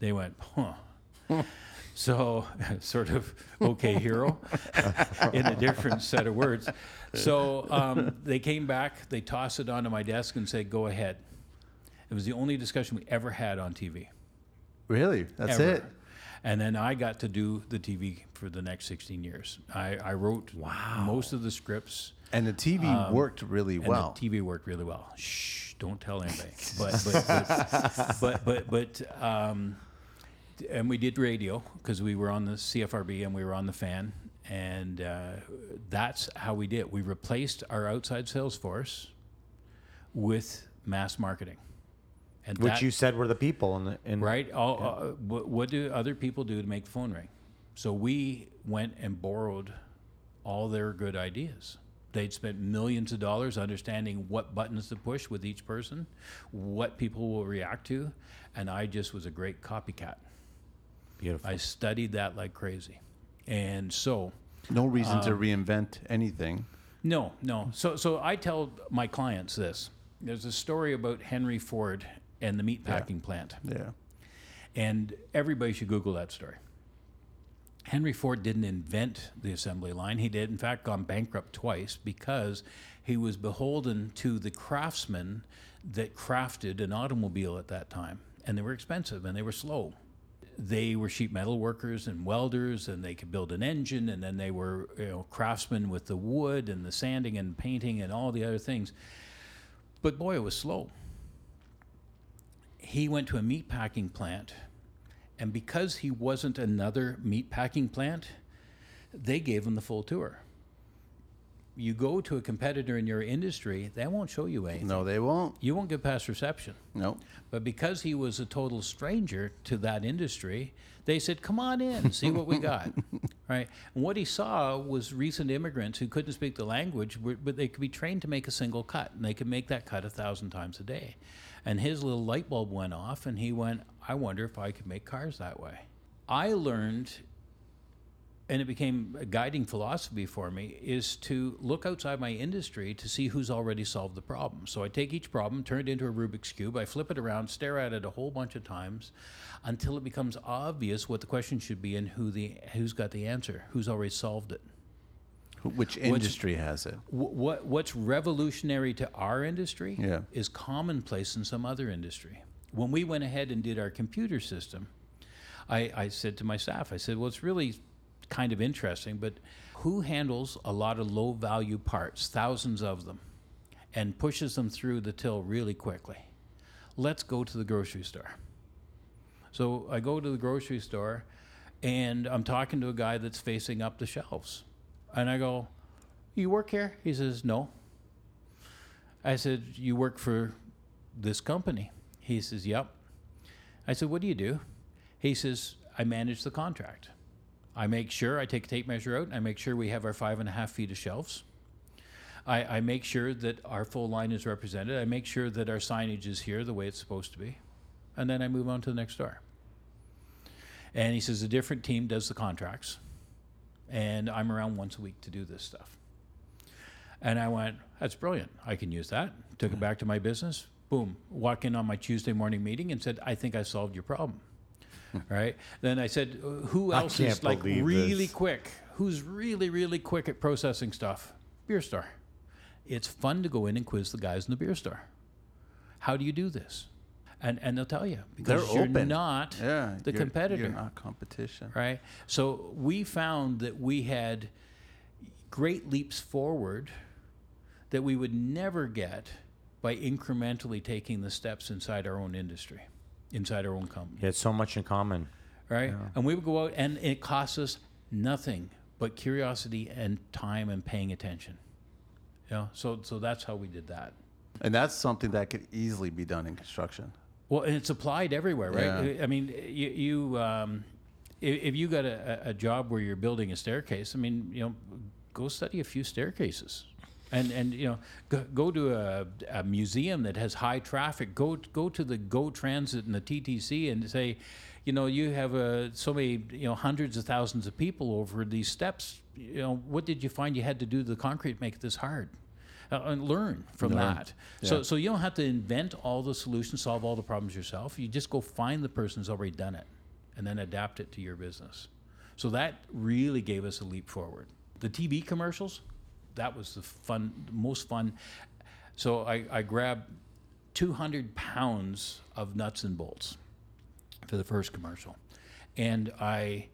Speaker 1: They went, "Huh." (laughs) So, (laughs) sort of okay, hero, (laughs) in a different set of words. So um, they came back, they tossed it onto my desk and said, "Go ahead." It was the only discussion we ever had on TV.
Speaker 4: Really? That's
Speaker 1: ever.
Speaker 4: it.
Speaker 1: And then I got to do the TV for the next 16 years. I, I wrote most of the scripts.
Speaker 4: And the TV worked really
Speaker 1: And
Speaker 4: well.
Speaker 1: the TV worked really well. Shh, don't tell anybody. (laughs) But but but but but, but um, and we did radio because we were on the CFRB and we were on the fan, and uh, that's how we did. it. We replaced our outside sales force with mass marketing, and
Speaker 2: Which
Speaker 1: that-
Speaker 2: you said were the people in the in
Speaker 1: right? All, uh, what, what do other people do to make the phone ring? So we went and borrowed all their good ideas. They'd spent millions of dollars understanding what buttons to push with each person, what people will react to, and I just was a great copycat.
Speaker 2: Beautiful.
Speaker 1: I studied that like crazy, and so
Speaker 4: No reason
Speaker 1: Um,
Speaker 4: to reinvent anything.
Speaker 1: no, no. So, so I tell my clients this. There's a story about Henry Ford and the meat meatpacking plant.
Speaker 4: Yeah.
Speaker 1: And everybody should Google that story. Henry Ford didn't invent the assembly line. He did, in fact, gone bankrupt twice because he was beholden to the craftsmen that crafted an automobile at that time. And they were expensive and they were slow. They were sheet metal workers and welders, and they could build an engine, and then they were you know, craftsmen with the wood and the sanding and painting and all the other things. But boy, it was slow he went to a meat packing plant, and because he wasn't another meat packing plant, they gave him the full tour. You go to a competitor in your industry, they won't show you anything.
Speaker 4: No, they won't.
Speaker 1: You won't get past reception.
Speaker 4: No.
Speaker 1: But because he was a total stranger to that industry, they said, "Come on in, see what we got." (laughs) right? And what he saw was recent immigrants who couldn't speak the language, but they could be trained to make a single cut, and they could make that cut a thousand times a day. And his little light bulb went off, and he went, "I wonder if I could make cars that way." I learned and it became a guiding philosophy for me is to look outside my industry to see who's already solved the problem. So I take each problem, turn it into a Rubik's cube, I flip it around, stare at it a whole bunch of times until it becomes obvious what the question should be and who the who's got the answer, who's already solved it.
Speaker 4: Which industry has it?
Speaker 1: What what's revolutionary to our industry
Speaker 4: Yeah.
Speaker 1: is commonplace in some other industry. When we went ahead and did our computer system, I, I said to my staff, I said, well, it's really kind of interesting, but who handles a lot of low value parts, thousands of them, and pushes them through the till really quickly? Let's go to the grocery store. So I go to the grocery store and I'm talking to a guy that's facing up the shelves. And I go, You work here? He says, No. I said, You work for this company? He says, Yep. I said, What do you do? He says, I manage the contract. I make sure I take a tape measure out. I make sure we have our five and a half feet of shelves. I, I make sure that our full line is represented. I make sure that our signage is here the way it's supposed to be. And then I move on to the next door. And he says a different team does the contracts, and I'm around once a week to do this stuff. And I went, that's brilliant. I can use that. Took it back to my business. Boom. Walk in on my Tuesday morning meeting and said, I think I solved your problem. right. Then I said, "Uh, who else is like really
Speaker 2: this.
Speaker 1: quick? Who's really, really quick at processing stuff? Beer store. It's fun to go in and quiz the guys in the beer store. How do you do this? And, and they'll tell you because
Speaker 4: They're
Speaker 1: you're
Speaker 4: open.
Speaker 1: not
Speaker 4: Yeah,
Speaker 1: the
Speaker 4: you're-
Speaker 1: competitor
Speaker 4: You're not competition.
Speaker 1: right? So we found that we had great leaps forward that we would never get by incrementally taking the steps inside our own industry, inside our own company,
Speaker 2: You had so much in common.
Speaker 1: right? And we would go out and it costs us nothing but curiosity and time and paying attention. Yeah, so so that's how we did that.
Speaker 4: And that's something that could easily be done in construction.
Speaker 1: Well, and it's applied everywhere, right?
Speaker 4: Yeah.
Speaker 1: I mean, you, you um, if, you got a, a job where you're building a staircase, I mean, you know, go study a few staircases, and and you know, go, go to a, a museum that has high traffic. Go go to the Go Transit and the TTC and say, you know, you have uh, so many, you know, hundreds of thousands of people over these steps. You know, what did you find you had to do to the concrete to make it this hard? Uh, and learn from that. So,
Speaker 4: Yeah.
Speaker 1: so you don't have to invent all the solutions, solve all the problems yourself. You just go find the person who's already done it, and then adapt it to your business. So that really gave us a leap forward. The TV commercials, that was the fun, most fun. So I, I grabbed 200 pounds of nuts and bolts for the first commercial, and I,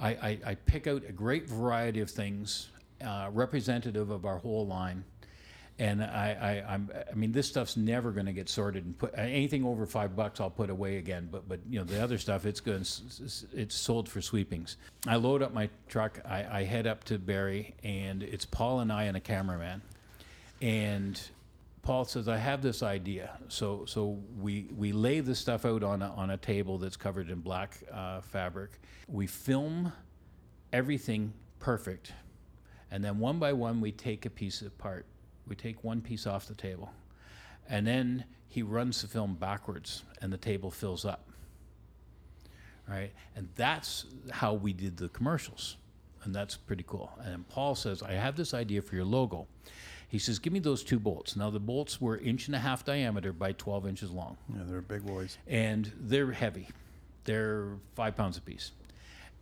Speaker 1: I, I, I pick out a great variety of things uh, representative of our whole line. And I, I, I'm, I mean, this stuff's never going to get sorted and put anything over five bucks. I'll put away again. But, but you know, the other stuff, it's good. It's, sold for sweepings. I load up my truck. I, I head up to Barrie, and it's Paul and I and a cameraman. And Paul says, "I have this idea." So, so we we lay the stuff out on a, on a table that's covered in black uh, fabric. We film everything perfect, and then one by one we take a piece apart. We take one piece off the table, and then he runs the film backwards, and the table fills up. Right, and that's how we did the commercials, and that's pretty cool. And Paul says, "I have this idea for your logo." He says, "Give me those two bolts." Now the bolts were inch and a half diameter by 12 inches long
Speaker 4: Yeah, they're big boys.
Speaker 1: and they're heavy. They're five pounds apiece.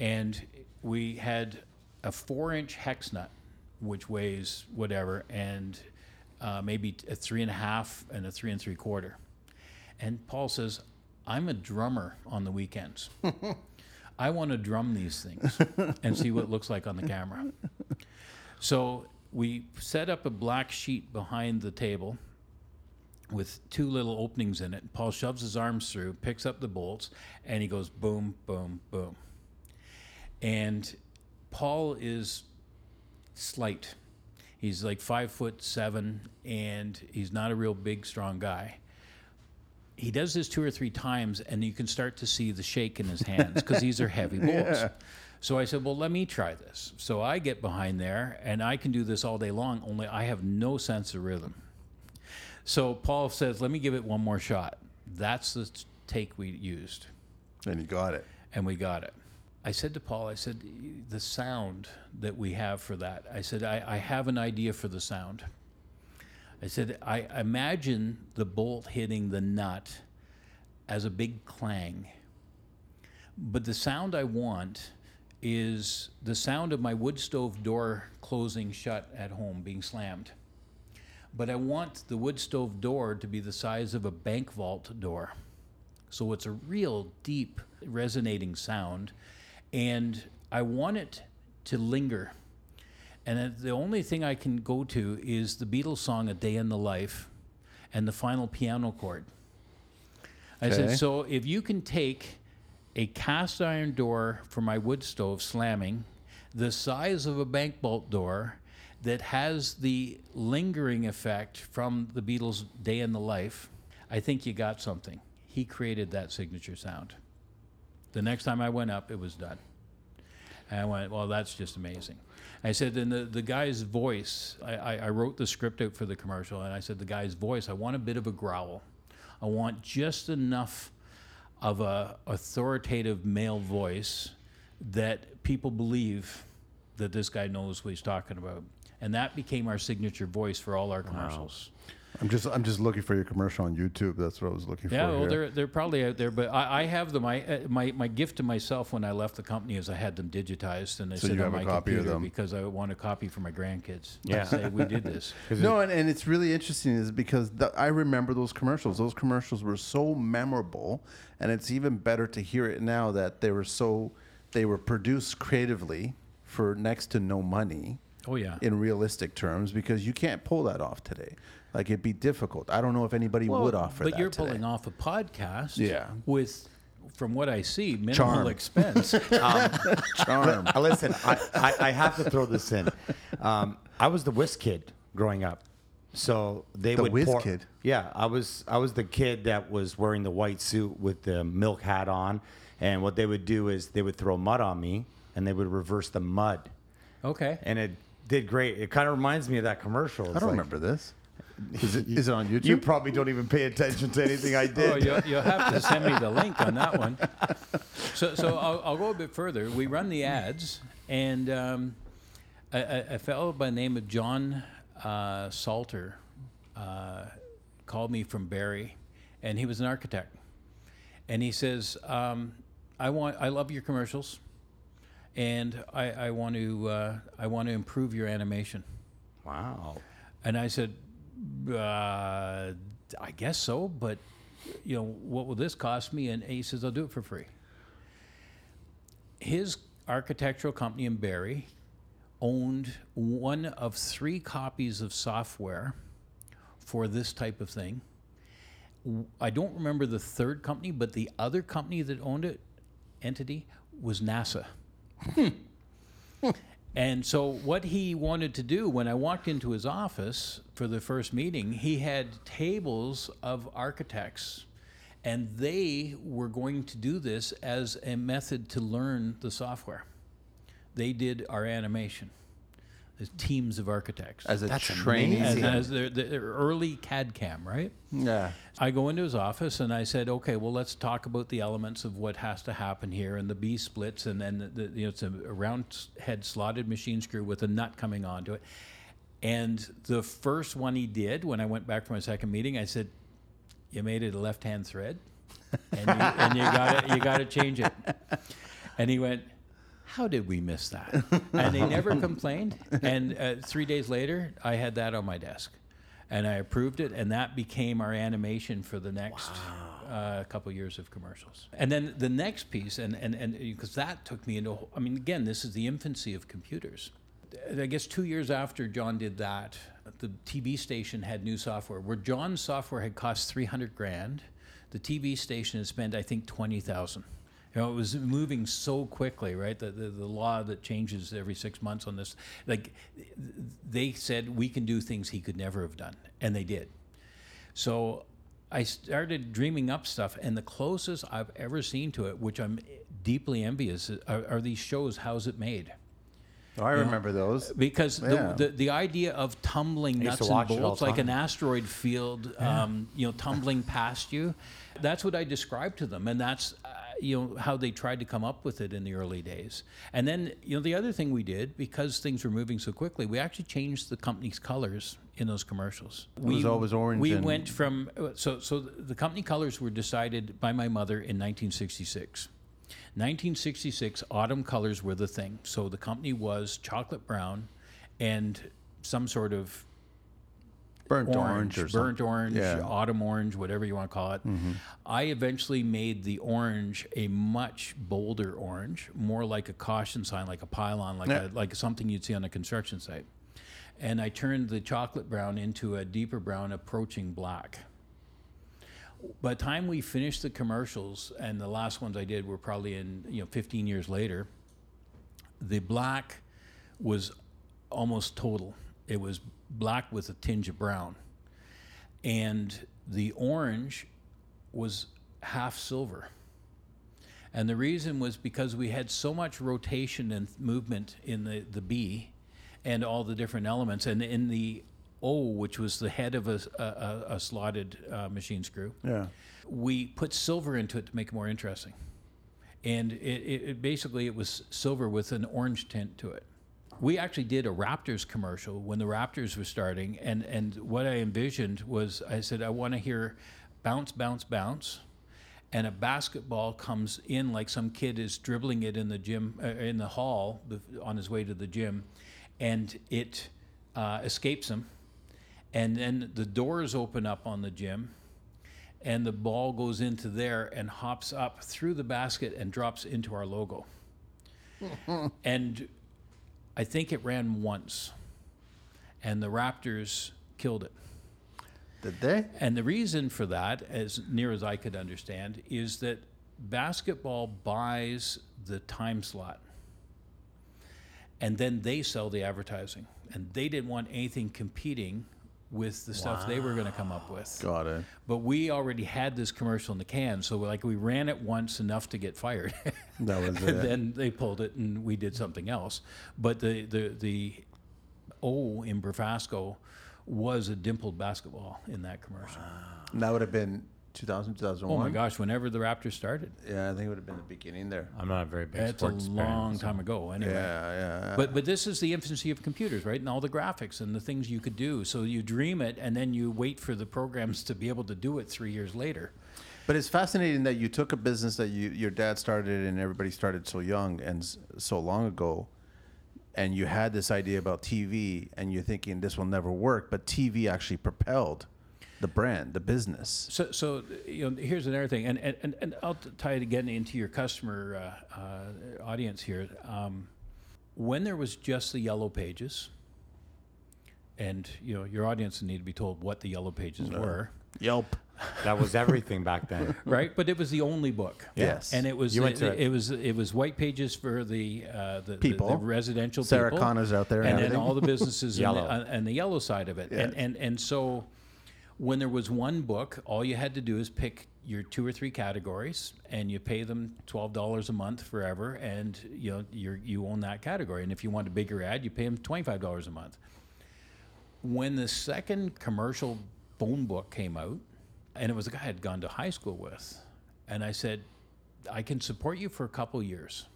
Speaker 1: And we had a four inch hex nut, which weighs whatever, and uh, maybe a three and a half and a three and three quarter. And Paul says, I'm a drummer on the weekends. (laughs) I want to drum these things and see what it looks like on the camera. So we set up a black sheet behind the table with two little openings in it. Paul shoves his arms through, picks up the bolts, and he goes boom, boom, boom. And Paul is slight. He's like five foot seven, and he's not a real big, strong guy. He does this two or three times, and you can start to see the shake in his hands because these are heavy (laughs) bolts. So I said, Well, let me try this. So I get behind there, and I can do this all day long, only I have no sense of rhythm. So Paul says, "Let me give it one more shot." That's the take we used,
Speaker 4: And you got it.
Speaker 1: and we got it. I said to Paul, "I said the sound that we have for that." I said, "I, I have an idea for the sound." I said, "I imagine the bolt hitting the nut as a big clang, but the sound I want." Is the sound of my wood stove door closing shut at home, being slammed but I want the wood stove door to be the size of a bank vault door. So it's a real deep resonating sound and I want it to linger. And the only thing I can go to is the Beatles song A Day in the Life and the final piano chord. I
Speaker 4: Okay.
Speaker 1: said, so if you can take a cast iron door for my wood stove slamming, the size of a bank vault door that has the lingering effect from the Beatles' Day in the Life, I think you got something. He created that signature sound. The next time I went up, it was done. And I went, well, that's just amazing. I said, and the, the guy's voice, I, I, I wrote the script out for the commercial, and I said, the guy's voice, I want a bit of a growl. I want just enough of a authoritative male voice that people believe that this guy knows what he's talking about. And that became our signature voice for all our commercials.
Speaker 3: I'm just I'm just looking for your commercial on YouTube. That's what I was looking
Speaker 1: Yeah,
Speaker 3: for.
Speaker 1: Yeah, well,
Speaker 3: here.
Speaker 1: they're they're probably out there, but I, I have them. I uh, my my gift to myself when I left the company is I had them digitized and I
Speaker 3: So
Speaker 1: sit
Speaker 3: you
Speaker 1: on
Speaker 3: have
Speaker 1: my
Speaker 3: copy of
Speaker 1: computer
Speaker 3: them.
Speaker 1: because I want a copy for my grandkids.
Speaker 2: Yeah.
Speaker 1: say we did this. (laughs)
Speaker 3: No, and, and it's really interesting is because the, I remember those commercials. Those commercials were so memorable, and it's even better to hear it now that they were so they were produced creatively for next to no money.
Speaker 1: Oh yeah.
Speaker 3: In realistic terms, because you can't pull that off today. Like it'd be difficult. I don't know if anybody would offer that.
Speaker 1: but
Speaker 3: that.
Speaker 1: you're
Speaker 3: today.
Speaker 1: pulling off a podcast.
Speaker 3: Yeah.
Speaker 1: With, from what I see, minimal
Speaker 3: Charm.
Speaker 1: expense. (laughs)
Speaker 3: charm.
Speaker 2: Uh, listen, I, I, I have to throw this in. Um, I was the whiz kid growing up, so they
Speaker 3: The
Speaker 2: would
Speaker 3: whiz
Speaker 2: pour-
Speaker 3: kid?
Speaker 2: Yeah, I was I was the kid that was wearing the white suit with the milk hat on, and what they would do is they would throw mud on me, and they would reverse the mud,
Speaker 1: okay.
Speaker 2: and it did great. It kind of reminds me of that commercial.
Speaker 3: I don't
Speaker 2: like-
Speaker 3: remember this. Is it is it on YouTube?
Speaker 2: You probably don't even pay attention to anything I did.
Speaker 1: Oh, you'll, you'll have to send me the (laughs) link on that one. So, so I'll, I'll go a bit further. We run the ads, and um, a, a, a fellow by the name of John uh, Salter uh, called me from Barrie, and he was an architect. And he says, um, "I want, I love your commercials, and I, I want to, uh, I want to improve your animation."
Speaker 2: Wow.
Speaker 1: And I said, uh, I guess so, but you know, what will this cost me? And he says, I'll do it for free. His architectural company in Barrie owned one of three copies of software for this type of thing. I don't remember the third company, but the other company that owned it, entity, was NASA. And so, what he wanted to do when I walked into his office for the first meeting, he had tables of architects, and they were going to do this as a method to learn the software. They did our animation, the teams of architects.
Speaker 3: as a
Speaker 2: That's
Speaker 3: training.
Speaker 1: as,
Speaker 2: amazing.
Speaker 1: as their, their early CAD CAM, right?
Speaker 3: Yeah.
Speaker 1: I go into his office and I said, okay, well, let's talk about the elements of what has to happen here and the B splits and then the, the, you know, it's a, a round head slotted machine screw with a nut coming onto it. And the first one he did when I went back for my second meeting, I said, you made it a left hand thread and you, and you got you got to change it. And he went, how did we miss that? And they never complained. And uh, three days later, I had that on my desk. And I approved it, and that became our animation for the next uh, couple years of commercials. And then the next piece, and and and because that took me into, I mean, again, this is the infancy of computers. I guess two years after John did that, the TV station had new software. Where John's software had cost three hundred grand, the TV station had spent I think twenty thousand. You know, it was moving so quickly, right? The, the, the law that changes every six months on this, like they said, we can do things he could never have done, and they did. So I started dreaming up stuff, and the closest I've ever seen to it, which I'm deeply envious, are, are these shows. How's it made?
Speaker 3: Oh, I remember those.
Speaker 1: because
Speaker 3: Yeah.
Speaker 1: the, the the idea of tumbling nuts and
Speaker 2: watch it all
Speaker 1: bolts
Speaker 2: the
Speaker 1: like an asteroid field, um, you know, (laughs) tumbling past you, that's what I described to them, and that's uh, you know how they tried to come up with it in the early days. And then you know the other thing we did because things were moving so quickly, we actually changed the company's colors in those commercials. It
Speaker 3: was always orange
Speaker 1: We
Speaker 3: and-
Speaker 1: went from uh, so so the company colors were decided by my mother in 1966. 1966, autumn colors were the thing. So the company was chocolate brown and some sort of
Speaker 3: Burnt orange,
Speaker 1: orange,
Speaker 3: or
Speaker 1: burnt
Speaker 3: something.
Speaker 1: orange,
Speaker 3: Yeah. Mm-hmm.
Speaker 1: autumn orange, whatever you want to call it. I eventually made the orange a much bolder orange, more like a caution sign, like a pylon, like
Speaker 3: Yeah.
Speaker 1: a, like something you'd see on a construction site. And I turned the chocolate brown into a deeper brown, approaching black. By the time we finished the commercials, and the last ones I did were probably in you know 15 years later, the black was almost total. It was black with a tinge of brown. And the orange was half silver. And the reason was because we had so much rotation and movement in the, the bee and all the different elements. And in the O, which was the head of a slotted uh, machine screw.
Speaker 4: Yeah.
Speaker 1: We put silver into it to make it more interesting, and it, it, it basically it was silver with an orange tint to it. We actually did a Raptors commercial when the Raptors were starting, and and what I envisioned was I said I want to hear bounce, bounce, bounce, and a basketball comes in like some kid is dribbling it in the gym uh, in the hall on his way to the gym, and it uh, escapes him, and then the doors open up on the gym, and the ball goes into there and hops up through the basket and drops into our logo. (laughs) and I think it ran once, and the Raptors killed it.
Speaker 4: Did they?
Speaker 1: And the reason for that, as near as I could understand, is that basketball buys the time slot and then they sell the advertising. And they didn't want anything competing with the stuff they were going to come up with.
Speaker 4: Got it.
Speaker 1: But we already had this commercial in the can, so like we ran it once enough to get fired. (laughs)
Speaker 4: That was
Speaker 1: and
Speaker 4: it.
Speaker 1: then they pulled it and we did something else. But the the the O in Brafasco was a dimpled basketball in that commercial.
Speaker 4: And that would have been 2000, 2001.
Speaker 1: Oh my gosh! Whenever the Raptors started,
Speaker 4: Yeah, I think it would have been the beginning there.
Speaker 2: I'm not a very big
Speaker 1: that's a
Speaker 2: sports fan,
Speaker 1: long
Speaker 2: so-
Speaker 1: time ago. Anyway,
Speaker 4: Yeah, yeah.
Speaker 1: But but this is the infancy of computers, right? And all the graphics and the things you could do. So you dream it, and then you wait for the programs to be able to do it three years later.
Speaker 4: But it's fascinating that you took a business that you, your dad started and everybody started so young and so long ago, and you had this idea about TV, and you're thinking this will never work, but TV actually propelled the brand, the business.
Speaker 1: So, so you know, here's another thing, and and, and, and I'll tie it again into your customer uh, uh, audience here. Um, when there was just the yellow pages, and you know, your audience need to be told what the yellow pages were,
Speaker 4: Yelp.
Speaker 2: That was everything back then. (laughs)
Speaker 1: right? But it was the only book.
Speaker 4: Yes.
Speaker 1: And it was
Speaker 2: You went
Speaker 1: it,
Speaker 2: to it.
Speaker 1: it was it was white pages for the uh, the, the-
Speaker 4: People.
Speaker 1: the, residential
Speaker 4: Sarah
Speaker 1: people,
Speaker 4: Connor's out there and
Speaker 1: and then all the businesses
Speaker 2: Yellow. (laughs)
Speaker 1: And, the, uh, and the yellow side of it, and, and and so when there was one book, all you had to do is pick your two or three categories, and you pay them twelve dollars a month forever, and you know you you own that category. And if you want a bigger ad, you pay them twenty five dollars a month. When the second commercial phone book came out, and it was a guy I'd gone to high school with, and I said, I can support you for a couple years,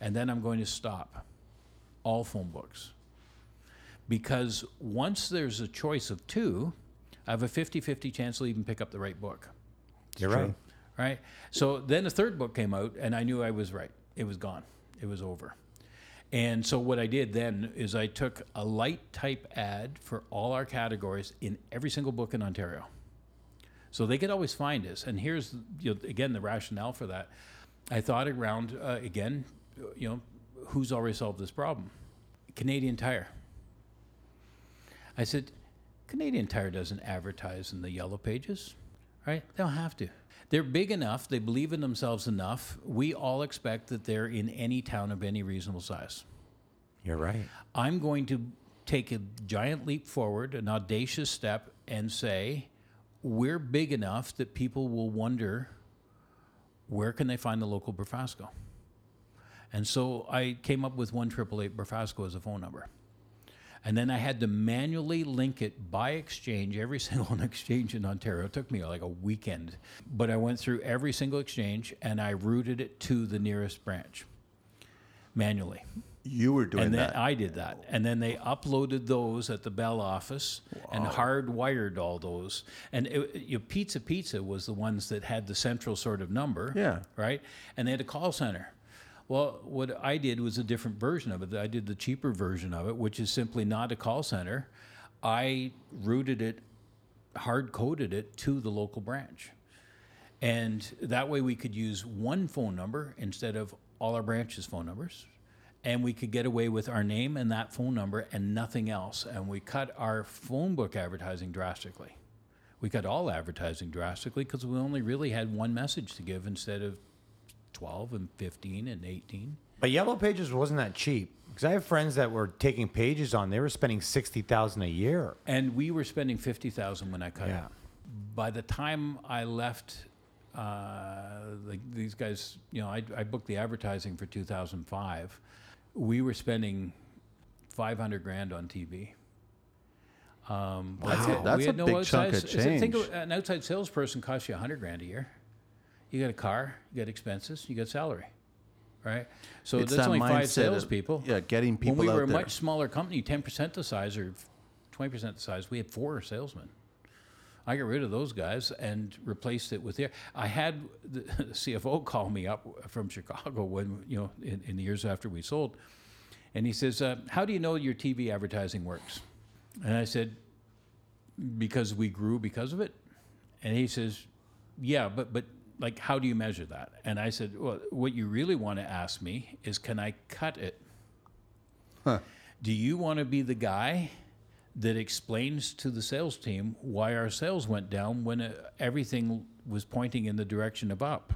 Speaker 1: and then I'm going to stop all phone books. Because once there's a choice of two, I have a 50 50 chance they'll even pick up the right book.
Speaker 2: You're right.
Speaker 1: Right? So then the third book came out, and I knew I was right. It was gone, it was over. And so what I did then is I took a light type ad for all our categories in every single book in Ontario. So they could always find us. And here's you know, again the rationale for that. I thought around uh, again, you know, who's already solved this problem? Canadian Tire. I said, Canadian Tire doesn't advertise in the yellow pages, right? They don't have to. They're big enough, they believe in themselves enough. We all expect that they're in any town of any reasonable size.
Speaker 2: You're right.
Speaker 1: I'm going to take a giant leap forward, an audacious step, and say, we're big enough that people will wonder where can they find the local Brafasco? And so I came up with one triple eight Brafasco as a phone number. And then I had to manually link it by exchange, every (laughs) single exchange in Ontario. It took me like a weekend. But I went through every single exchange and I routed it to the nearest branch manually.
Speaker 4: You were doing that.
Speaker 1: And then
Speaker 4: that.
Speaker 1: I did that. And then they uploaded those at the Bell office and hardwired all those. And it, you know, Pizza Pizza was the ones that had the central sort of number.
Speaker 4: Yeah.
Speaker 1: Right? And they had a call center. Well, what I did was a different version of it. I did the cheaper version of it, which is simply not a call center. I routed it, hard coded it to the local branch. And that way we could use one phone number instead of all our branches' phone numbers. And we could get away with our name and that phone number and nothing else. And we cut our phone book advertising drastically. We cut all advertising drastically because we only really had one message to give instead of 12 and 15 and 18.
Speaker 2: But Yellow Pages wasn't that cheap because I have friends that were taking pages on. They were spending sixty thousand a year.
Speaker 1: And we were spending 50,000 when I cut
Speaker 2: Yeah.
Speaker 1: it. By the time I left, uh, like these guys, you know, I, I booked the advertising for 2005. We were spending 500 grand on TV. Um,
Speaker 4: That's
Speaker 1: we
Speaker 4: a-
Speaker 1: had-
Speaker 4: that's
Speaker 1: we
Speaker 4: a
Speaker 1: no
Speaker 4: big chunk of
Speaker 1: outside- so Think of an outside salesperson costs you a hundred grand a year. You got a car, you got expenses, you got salary, right? So
Speaker 4: It's
Speaker 1: that's
Speaker 4: that
Speaker 1: only five
Speaker 4: mindset of-
Speaker 1: salespeople.
Speaker 4: yeah, getting people
Speaker 1: When we were a
Speaker 4: there.
Speaker 1: much smaller company, ten percent the size or twenty percent the size, we had four salesmen. I got rid of those guys and replaced it with their. I had the (laughs) CFO call me up from Chicago when you know in, in the years after we sold, and he says, uh, "How do you know your TV advertising works?" And I said, "Because we grew because of it." And he says, "Yeah, but but like, how do you measure that?" And I said, "Well, what you really want to ask me is, can I cut it? Do you want to be the guy?" that explains to the sales team why our sales went down when uh, everything was pointing in the direction of up.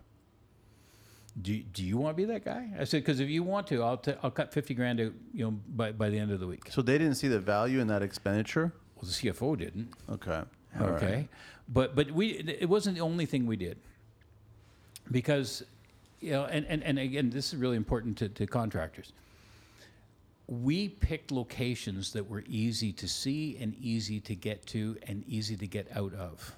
Speaker 1: Do, do you want to be that guy? I said, because if you want to, I'll, t- I'll cut 50 grand out, you know, by, by the end of the week.
Speaker 4: So they didn't see the value in that expenditure.
Speaker 1: Well, the CFO didn't.
Speaker 4: Okay. All right.
Speaker 1: okay. But, but we, it wasn't the only thing we did. Because, you know, and, and, and again, this is really important to, to contractors. We picked locations that were easy to see and easy to get to and easy to get out of.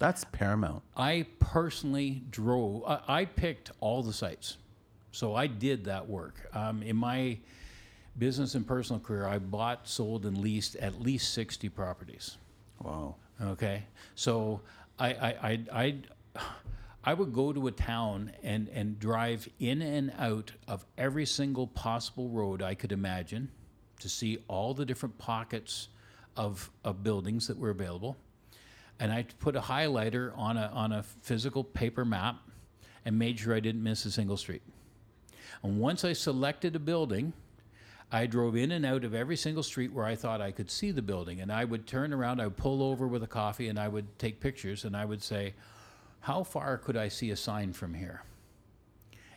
Speaker 4: That's paramount.
Speaker 1: I personally drove. I, I picked all the sites, so I did that work. Um, in my business and personal career, I bought, sold, and leased at least sixty properties.
Speaker 4: Wow.
Speaker 1: Okay, so I I I I, I would go to a town and and drive in and out of every single possible road I could imagine to see all the different pockets of of buildings that were available, and I put a highlighter on a on a physical paper map and made sure I didn't miss a single street. And once I selected a building, I drove in and out of every single street where I thought I could see the building. And I would turn around, I would pull over with a coffee, and I would take pictures, and I would say, How far could I see a sign from here?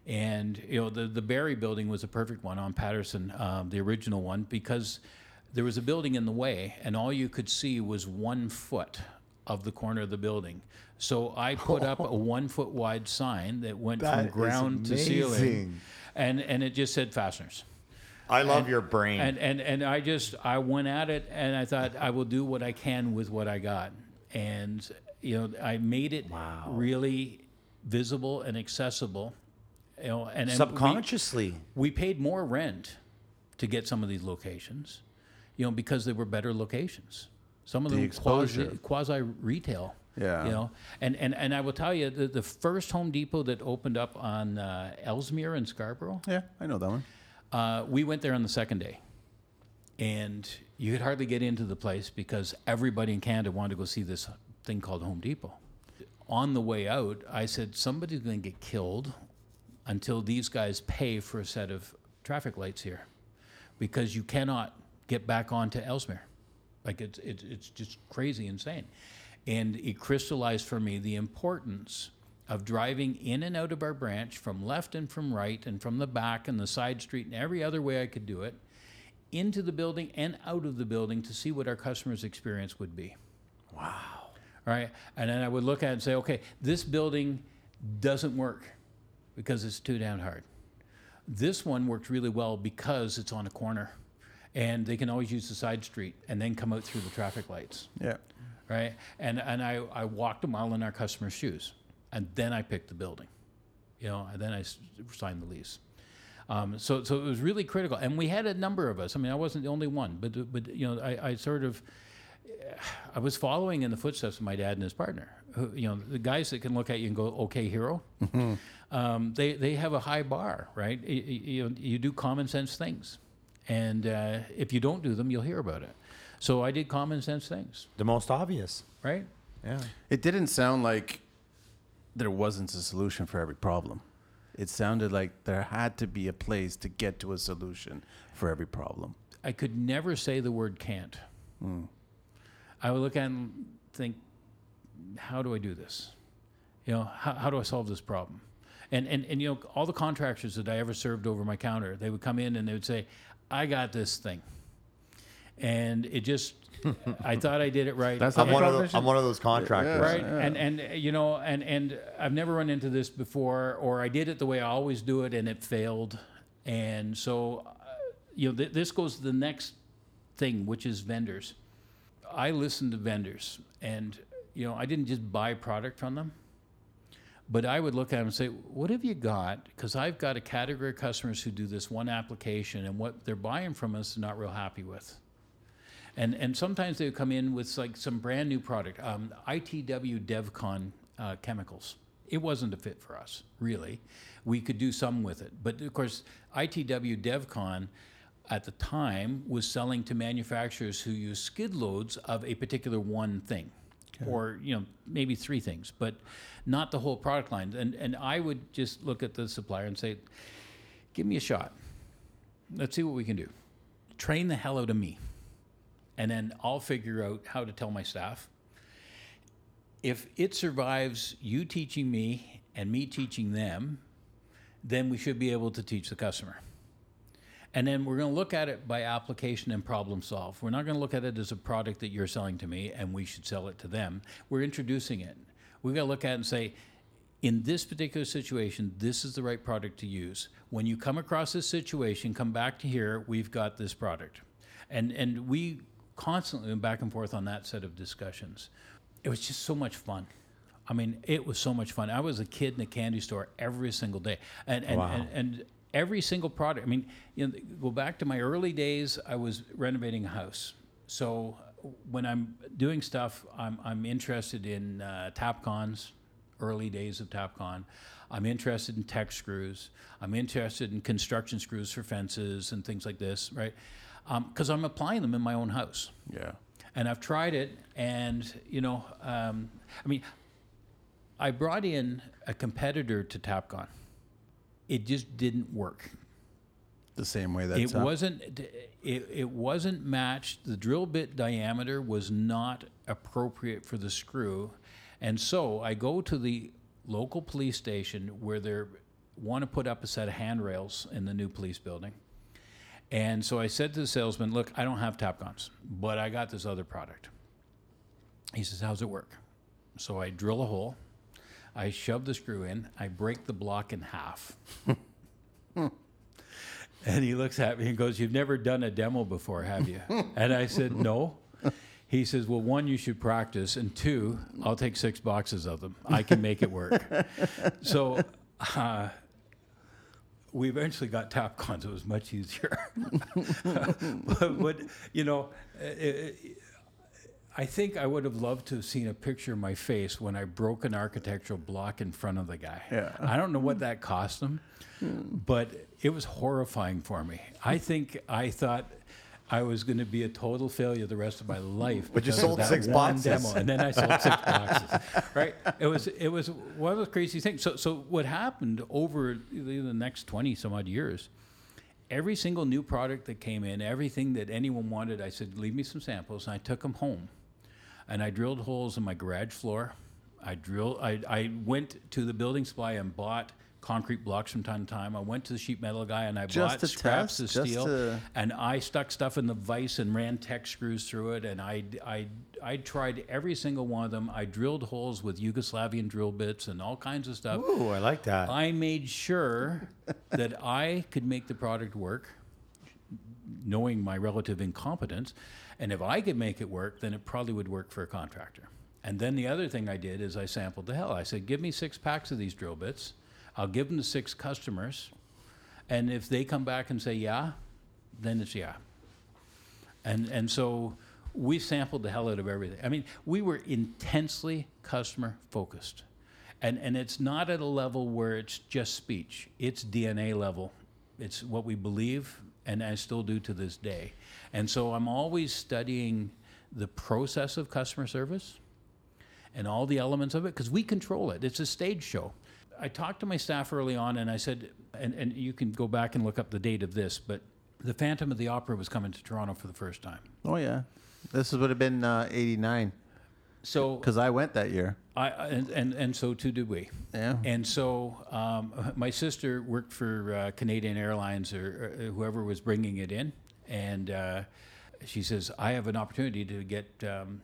Speaker 1: And, you know, the, the Barrie building was a perfect one on Patterson, um, the original one, because there was a building in the way, and all you could see was one foot of the corner of the building. So I put up a (laughs) one foot wide sign that went
Speaker 2: That
Speaker 1: from ground to ceiling, and, and it just said fasteners.
Speaker 2: I love your brain.
Speaker 1: And, and and I just I went at it and I thought I will do what I can with what I got. And you know, I made it really visible and accessible. You know, and, and we-
Speaker 2: Subconsciously.
Speaker 1: we, paid more rent to get some of these locations, you know, because they were better locations. Some of
Speaker 4: The
Speaker 1: them quasi, quasi retail.
Speaker 4: Yeah.
Speaker 1: You know, and, and, and I will tell you, the, the first Home Depot that opened up on uh, Ellesmere in Scarborough,
Speaker 4: Yeah, I know that one.
Speaker 1: uh, we went there on the second day, and you could hardly get into the place because everybody in Canada wanted to go see this thing called Home Depot. On the way out, I said, somebody's going to get killed until these guys pay for a set of traffic lights here because you cannot get back onto Ellesmere. Like it's, it's, it's just crazy insane. And it crystallized for me the importance of driving in and out of our branch from left and from right and from the back and the side street and every other way I could do it into the building and out of the building to see what our customer's experience would be. Wow. Right? And then I would look at it and say, okay, this building doesn't work because it's too down hard. This one works really well because it's on a corner and they can always use the side street and then come out through the traffic lights
Speaker 4: Yeah.
Speaker 1: right? And and I, I walked a mile in our customer's shoes, and then I picked the building, you know, and then I signed the lease. Um, so so it was really critical, and we had a number of us. I mean, I wasn't the only one, but but you know, I, I sort of. I was following in the footsteps of my dad and his partner. Who, you know, the guys that can look at you and go, "Okay, hero." um, they they have a high bar, right? You, you, you do common sense things, and uh, if you don't do them, you'll hear about it. So I did common sense things,
Speaker 2: The most obvious.
Speaker 1: right?
Speaker 2: Yeah.
Speaker 4: It didn't sound like there wasn't a solution for every problem. It sounded like there had to be a place to get to a solution for every problem.
Speaker 1: I could never say the word can't. I would look at it and think, how do I do this? You know, how, how do I solve this problem? And, and, and, you know, all the contractors that I ever served over my counter, they would come in and they would say, I got this thing. And it just, I thought I did it right.
Speaker 3: That's
Speaker 2: I'm one, of
Speaker 3: Probably
Speaker 2: the, I'm one of those contractors.
Speaker 1: right and and uh, you know and and i've never run into this before or i did it the way i always do it and it failed and so uh, you know th- this goes to the next thing which is vendors I listened to vendors, and you know, I didn't just buy product from them, but I would look at them and say, "What have you got?" Because I've got a category of customers who do this one application, and what they're buying from us, they're not real happy with. And and sometimes they would come in with like some brand new product, um, ITW DevCon uh, chemicals. It wasn't a fit for us, really. We could do some with it, but of course, ITW DevCon at the time was selling to manufacturers who use skid loads of a particular one thing or you know maybe three things but not the whole product line. And and I would just look at the supplier and say give me a shot. Let's see what we can do. Train the hell out of me. And then I'll figure out how to tell my staff if it survives you teaching me and me teaching them then we should be able to teach the customer and then we're going to look at it by application and problem solve. We're not going to look at it as a product that you're selling to me and we should sell it to them. We're introducing it. We've got to look at it and say, in this particular situation, this is the right product to use. When you come across this situation, come back to here, we've got this product. And, and we constantly went back and forth on that set of discussions. It was just so much fun. I mean, it was so much fun. I was a kid in a candy store every single day. And, and,
Speaker 2: Wow.
Speaker 1: and, and every single product. I mean, you know, go back to my early days. I was renovating a house, so when I'm doing stuff, I'm I'm interested in uh, Tapcons, early days of Tapcon. I'm interested in Tek screws. I'm interested in construction screws for fences and things like this, right? Because I'm applying them in my own house
Speaker 4: Yeah.
Speaker 1: and I've tried it, and you know, um, I mean, I brought in a competitor to Tapcon. It just didn't work.
Speaker 4: The same way that
Speaker 1: it wasn't. It, it wasn't matched. The drill bit diameter was not appropriate for the screw, and so I go to the local police station where they want to put up a set of handrails in the new police building. And so I said to the salesman, "Look, I don't have Tapcons, but I got this other product." He says, "How's it work?" So I drill a hole, I shove the screw in, I break the block in half. (laughs) and he looks at me and goes, "You've never done a demo before, have you?" (laughs) and I said, "No." He says, "Well, one, you should practice, and two, I'll take six boxes of them. I can make it work." (laughs) so. Uh, we eventually got Tapcons. It was much easier. but, but, you know, uh, I think I would have loved to have seen a picture of my face when I broke an architectural block in front of the guy.
Speaker 4: Yeah.
Speaker 1: I don't know what that cost him, hmm. but it was horrifying for me. I think I thought I was going to be a total failure the rest of my life.
Speaker 2: But you sold six boxes.
Speaker 1: Demo, and then I sold six boxes. Right? It was it was one of those crazy things. So so what happened over the the next twenty some odd years? Every single new product that came in, everything that anyone wanted, I said, leave me some samples, and I took them home and I drilled holes in my garage floor. I drilled. I, I went to the building supply and bought concrete blocks from time to time. I went to the sheet metal guy and I
Speaker 4: Just
Speaker 1: bought scraps
Speaker 4: test?
Speaker 1: of
Speaker 4: Just
Speaker 1: steel,
Speaker 4: to-
Speaker 1: and I stuck stuff in the vise and ran Tek screws through it. And I I I tried every single one of them. I drilled holes with Yugoslavian drill bits and all kinds of stuff.
Speaker 2: Ooh, I like that.
Speaker 1: I made sure that I could make the product work, knowing my relative incompetence. And if I could make it work, then it probably would work for a contractor. And then the other thing I did is I sampled the hell. I said, give me six packs of these drill bits. I'll give them to six customers. And if they come back and say, yeah, then it's yeah. And, and so we sampled the hell out of everything. I mean, we were intensely customer focused. And, and it's not at a level where it's just speech, it's DNA level. It's what we believe, and I still do to this day. And so I'm always studying the process of customer service and all the elements of it because we control it. It's a stage show. I talked to my staff early on and I said, and, and you can go back and look up the date of this, but the Phantom of the Opera was coming to Toronto for the first time.
Speaker 4: Oh yeah. This would have been uh, '89
Speaker 1: So
Speaker 4: because I went that year.
Speaker 1: I, and, and, and so too did we.
Speaker 4: Yeah.
Speaker 1: And so um, my sister worked for uh, Canadian Airlines or, or whoever was bringing it in, and uh, she says, "I have an opportunity to get um,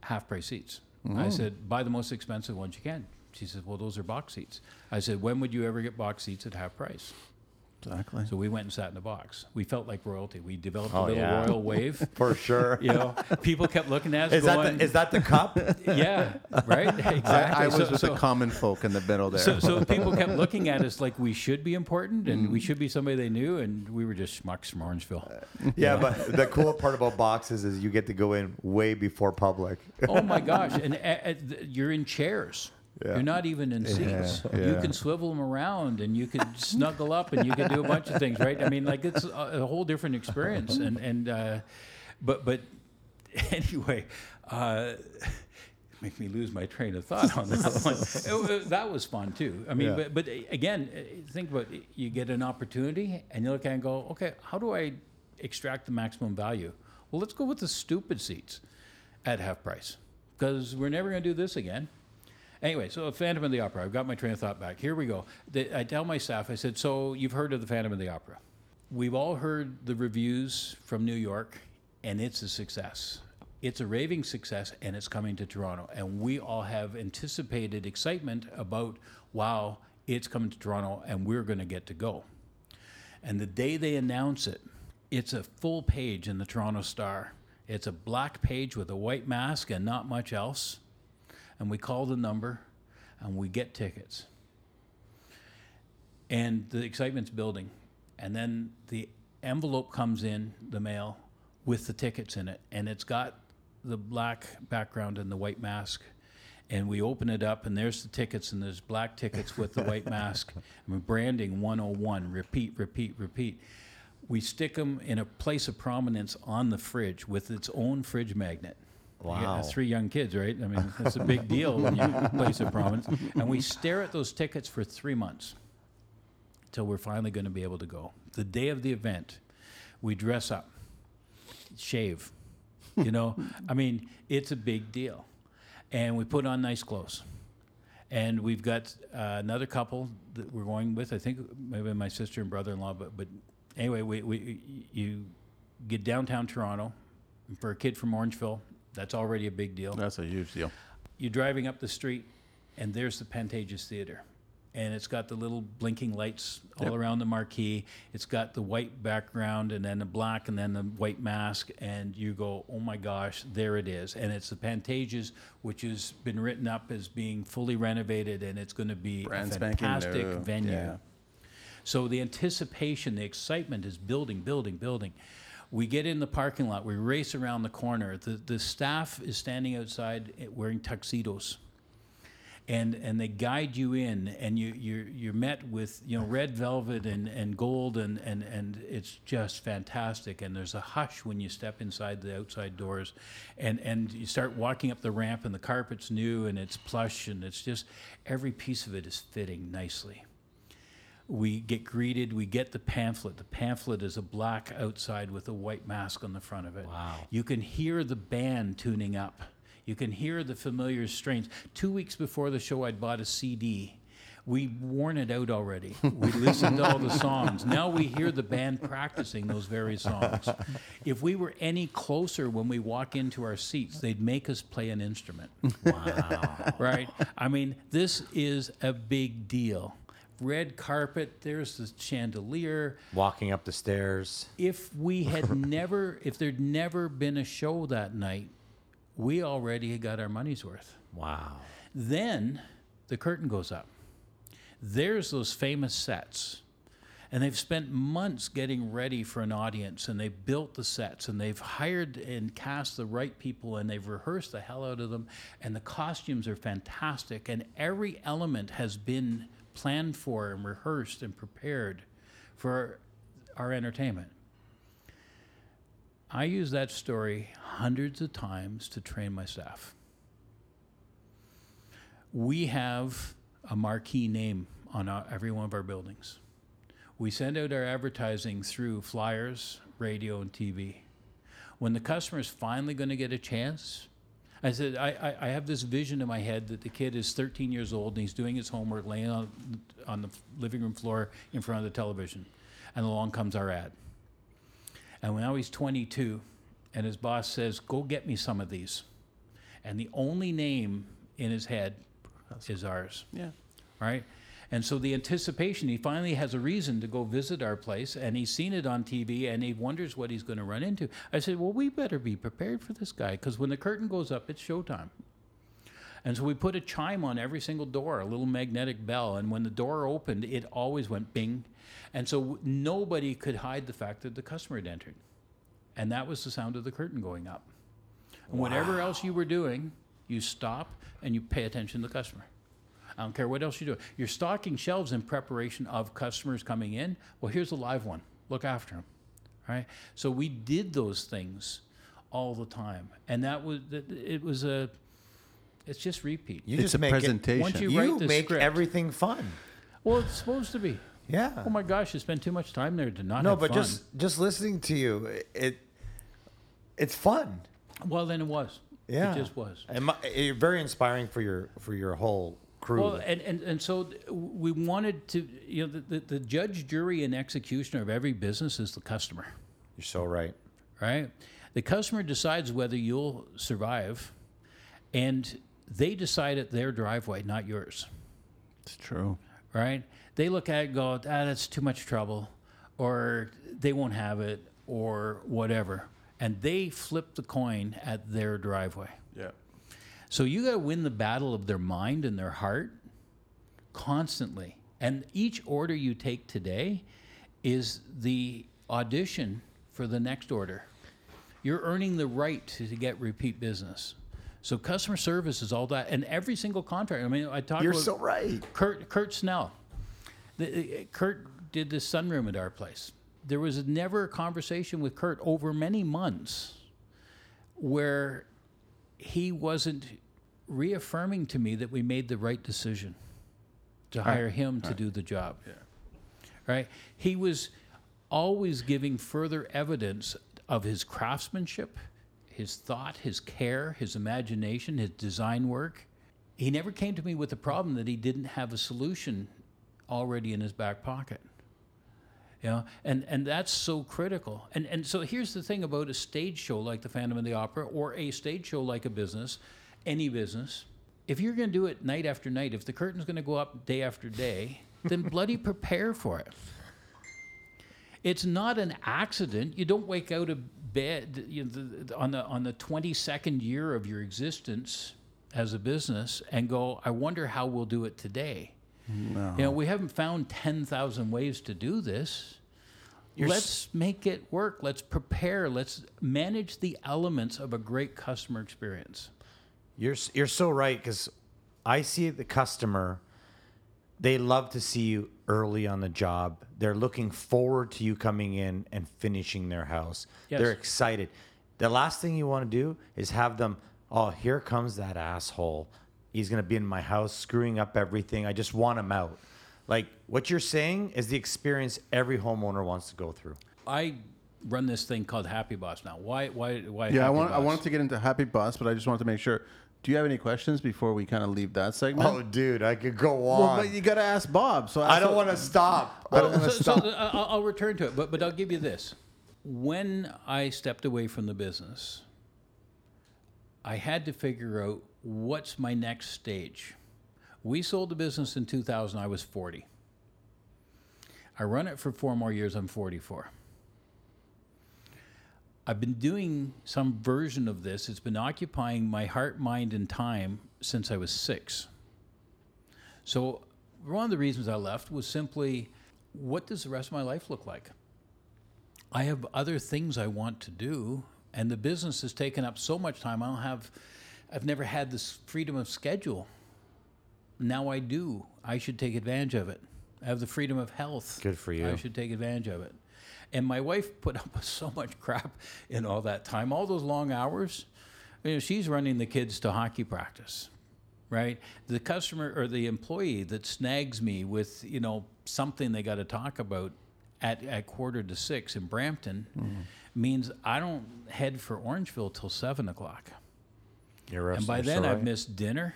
Speaker 1: half price seats." I said, "Buy the most expensive ones you can." She says "Well, those are box seats." I said, "When would you ever get box seats at half price?"
Speaker 4: Exactly.
Speaker 1: So we went and sat in the box. We felt like royalty. We developed a
Speaker 2: Oh,
Speaker 1: little
Speaker 2: yeah.
Speaker 1: royal wave. (laughs)
Speaker 2: For sure.
Speaker 1: You know, people kept looking at us
Speaker 2: Is
Speaker 1: going,
Speaker 2: that the, is that the cup? (laughs)
Speaker 1: yeah, right? Exactly. (laughs)
Speaker 4: I, I was
Speaker 1: So-
Speaker 4: with
Speaker 1: so-
Speaker 4: the common folk in the middle there.
Speaker 1: so, so people kept looking at us like we should be important and
Speaker 2: Mm.
Speaker 1: we should be somebody they knew, and we were just schmucks from Orangeville.
Speaker 2: yeah, but the cool part about boxes is you get to go in way before public.
Speaker 1: Oh my gosh! And uh, uh, you're in chairs.
Speaker 2: Yeah.
Speaker 1: You're not even in seats. You
Speaker 4: yeah.
Speaker 1: can swivel them around, and you could (laughs) snuggle up, and you could do a bunch of things, right? I mean, like it's a, a whole different experience. (laughs) And and uh, but but (laughs) anyway, uh, make me lose my train of thought on that one. It- it- that was fun too. I mean,
Speaker 2: Yeah.
Speaker 1: but but again, uh, think about it. you get an opportunity, and you look at it and go, okay, how do I extract the maximum value? Well, let's go with the stupid seats at half price because we're never going to do this again. Anyway, so Phantom of the Opera. I've got my train of thought back. Here we go. I tell my staff, I said, so you've heard of the Phantom of the Opera. We've all heard the reviews from New York, and it's a success. It's a raving success, and it's coming to Toronto. And we all have anticipated excitement about, wow, it's coming to Toronto, and we're going to get to go. And the day they announce it, it's a full page in the Toronto Star. It's a black page with a white mask and not much else. And we call the number and we get tickets. And the excitement's building. And then the envelope comes in the mail with the tickets in it. And it's got the black background and the white mask. And we open it up, and there's the tickets, and there's black tickets with the white mask. (laughs) And we're branding 101, repeat, repeat, repeat. We stick them in a place of prominence on the fridge with its own fridge magnet.
Speaker 2: Wow.
Speaker 1: three young kids, right? I mean, that's a big deal when you (laughs) place a prominence. And we stare at those tickets for three months until we're finally going to be able to go. The day of the event, we dress up, shave. You know, I mean, it's a big deal. And we put on nice clothes. And we've got uh, another couple that we're going with. I think maybe my sister and brother-in-law. But but anyway, we, we you get downtown Toronto for a kid from Orangeville. That's already a big deal
Speaker 4: That's a huge deal.
Speaker 1: you're driving up the street, and there's the Pantages Theater. And it's got the little blinking lights all around the marquee. It's got the white background, and then the black, and then the white mask. And you go, oh my gosh, there it is. And it's the Pantages, which has been written up as being fully renovated, and it's going to be
Speaker 4: Brand
Speaker 1: a fantastic venue.
Speaker 4: Yeah.
Speaker 1: So the anticipation, the excitement is building, building, building. We get in the parking lot, we race around the corner. The, the staff is standing outside eh, wearing tuxedos. And, and they guide you in, and you, you're, you're met with you know red velvet and, and gold, and, and, and it's just fantastic. And there's a hush when you step inside the outside doors, and, and you start walking up the ramp, and the carpet's new, and it's plush, and it's just every piece of it is fitting nicely we get greeted. We get the pamphlet. The pamphlet is a black outside with a white mask on the front of it.
Speaker 2: Wow.
Speaker 1: You can hear the band tuning up. You can hear the familiar strains. Two weeks before the show, I'd bought a CD. We worn it out already. We (laughs) listened to all the songs. Now we hear the band practicing those very songs. If we were any closer when we walk into our seats, they'd make us play an instrument.
Speaker 2: Wow.
Speaker 1: right? I mean, this is a big deal. Red carpet, there's the chandelier.
Speaker 2: Walking up the stairs.
Speaker 1: If we had (laughs) never, if there'd never been a show that night, we already had got our money's worth.
Speaker 2: Wow.
Speaker 1: Then the curtain goes up. There's those famous sets. And they've spent months getting ready for an audience and they've built the sets and they've hired and cast the right people and they've rehearsed the hell out of them and the costumes are fantastic and every element has been planned for and rehearsed and prepared for our entertainment. I use that story hundreds of times to train my staff we have a marquee name on our, every one of our buildings. We send out our advertising through flyers, radio, and TV. When the customer is finally going to get a chance, I said, I, I, I have this vision in my head that the kid is 13 years old and he's doing his homework, laying on, on the living room floor in front of the television. And along comes our ad. And now he's 22, and his boss says, Go get me some of these. And the only name in his head is ours
Speaker 4: Yeah.
Speaker 1: right? And so the anticipation, he finally has a reason to go visit our place and he's seen it on TV and he wonders what he's going to run into. I said, Well, we better be prepared for this guy because when the curtain goes up, it's showtime. And so we put a chime on every single door, a little magnetic bell. And when the door opened, it always went bing. And so nobody could hide the fact that the customer had entered. And that was the sound of the curtain going up. And whatever else you were doing, you stop and you pay attention to the customer. I don't care what else you do. You're stocking shelves in preparation of customers coming in. Well, here's a live one. Look after them. Right? So we did those things all the time. And that was, it was a, it's just repeat.
Speaker 2: You
Speaker 4: It's
Speaker 2: just
Speaker 4: a
Speaker 2: make
Speaker 4: presentation.
Speaker 1: Once you
Speaker 2: you
Speaker 1: write the
Speaker 2: make
Speaker 1: script-
Speaker 2: everything fun.
Speaker 1: Well, it's supposed to be.
Speaker 2: Yeah.
Speaker 1: Oh my gosh, you spend too much time there to not
Speaker 2: no,
Speaker 1: have
Speaker 2: but
Speaker 1: fun.
Speaker 2: just just listening to you, it it's fun.
Speaker 1: well, then it was.
Speaker 2: Yeah,
Speaker 1: it just was.
Speaker 2: And my, you're very inspiring for your for your whole crew.
Speaker 1: Well, and, and, and so we wanted to, you know, the, the, the judge, jury, and executioner of every business is the customer,
Speaker 2: you're so right.
Speaker 1: right? The customer decides whether you'll survive, and they decide at their driveway, not yours,
Speaker 4: It's true.
Speaker 1: right? They look at it and go, ah, that's too much trouble, or they won't have it, or whatever. And they flip the coin at their driveway. So you got to win the battle of their mind and their heart constantly. And each order you take today is the audition for the next order. You're earning the right to, to get repeat business. So customer service is all that, and every single contract. I mean, I talk
Speaker 2: You're
Speaker 1: about
Speaker 2: so right.
Speaker 1: Kurt Kurt Snell. The, uh, Kurt did the sunroom at our place. There was never a conversation with Kurt over many months where he wasn't reaffirming to me that we made the right decision to hire him to do the job. Right? He was always giving further evidence of his craftsmanship, his thought, his care, his imagination, his design work. He never came to me with a problem that he didn't have a solution already in his back pocket. Know, and, and that's so critical. And and so here's the thing about a stage show like the Phantom of the Opera or a stage show like a business, any business. If you're going to do it night after night, if the curtain's going to go up day after day, then (laughs) bloody prepare for it. It's not an accident. You don't wake out of bed you know, the, the- on the on the 22nd year of your existence as a business and go, I wonder how we'll do it today.
Speaker 4: No.
Speaker 1: You know, we haven't found 10,000 ways to do this.
Speaker 2: You're
Speaker 1: Let's make it work. Let's prepare. Let's manage the elements of a great customer experience.
Speaker 2: You're you're so right because I see the customer. They love to see you early on the job. They're looking forward to you coming in and finishing their house.
Speaker 1: Yes.
Speaker 2: They're excited. The last thing you want to do is have them. Oh, here comes that asshole. He's gonna be in my house screwing up everything. I just want him out. Like what you're saying is the experience every homeowner wants to go through.
Speaker 1: I run this thing called Happy Boss now. Why? Why? Why?
Speaker 4: Yeah, I
Speaker 1: Happy
Speaker 4: want I wanted to get into Happy Boss, but I just wanted to make sure. Do you have any questions before we kind of leave that segment?
Speaker 2: Oh, dude, I could go
Speaker 4: well,
Speaker 2: on.
Speaker 4: but you got to ask Bob. So
Speaker 2: I don't want to stop. I don't want to
Speaker 1: so, so
Speaker 2: stop.
Speaker 1: uh, I'll, I'll return to it, but but I'll give you this. When I stepped away from the business, I had to figure out what's my next stage. We sold the business in 2000. I was 40. I run it for four more years. I'm 44. I've been doing some version of this. It's been occupying my heart, mind, and time since I was six. So one of the reasons I left was simply, what does the rest of my life look like? I have other things I want to do, and the business has taken up so much time. I don't have, I've never had this freedom of schedule. Now I do. I should take advantage of it. I have the freedom of health.
Speaker 2: Good for you.
Speaker 1: I should take advantage of it. And my wife (laughs) put up with so much crap in all that time, all those long hours. You know, she's running the kids to hockey practice right? The customer or the employee that snags me with, you know, something they got to talk about at, at quarter to six in Brampton mm-hmm. means I don't head for Orangeville till seven o'clock.
Speaker 2: You're
Speaker 1: And by then
Speaker 2: so
Speaker 1: I've missed dinner.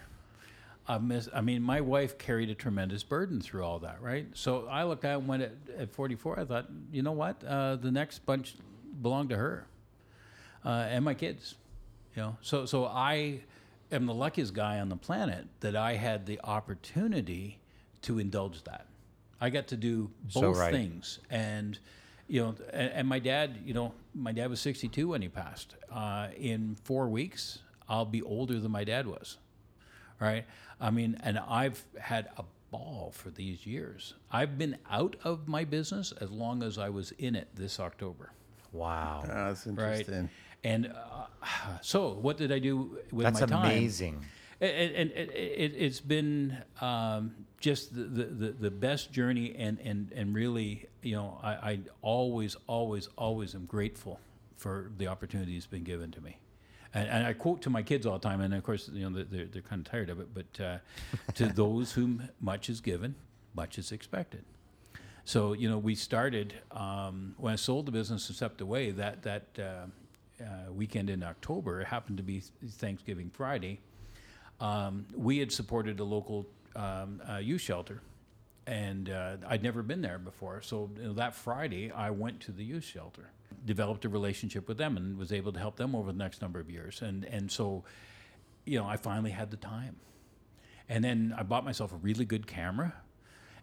Speaker 1: I mean, my wife carried a tremendous burden through all that, right? So I looked at it and went at, at 44, I thought, you know what? Uh, the next bunch belonged to her uh, and my kids. You know, so so I am the luckiest guy on the planet that I had the opportunity to indulge that. I got to do
Speaker 2: So
Speaker 1: both
Speaker 2: right.
Speaker 1: things, and you know, and, and my dad, you know, my dad was 62 when he passed. Uh, in four weeks, I'll be older than my dad was, right? I mean, and I've had a ball for these years. I've been out of my business as long as I was in it this October
Speaker 2: Wow.
Speaker 4: Ah, that's
Speaker 1: right?
Speaker 4: interesting.
Speaker 1: And uh, (sighs) so, what did I do with
Speaker 2: That's
Speaker 1: my time?
Speaker 2: That's amazing.
Speaker 1: And, and it, it, it's been um, just the, the, the, the best journey, and, and, and really, you know, I, I always, always, always am grateful for the opportunity that's been given to me. And, and I quote to my kids all the time, and of course, you know, they're, they're kind of tired of it, but uh, to (laughs) those whom much is given, much is expected. So you know, we started um, when I sold the business and stepped away. That that uh, uh, weekend in October, it happened to be Thanksgiving Friday. Um, we had supported a local um, uh, youth shelter, and uh, I'd never been there before. So you know, that Friday, I went to the youth shelter, developed a relationship with them, and was able to help them over the next number of years. And and so, you know, I finally had the time. And then I bought myself a really good camera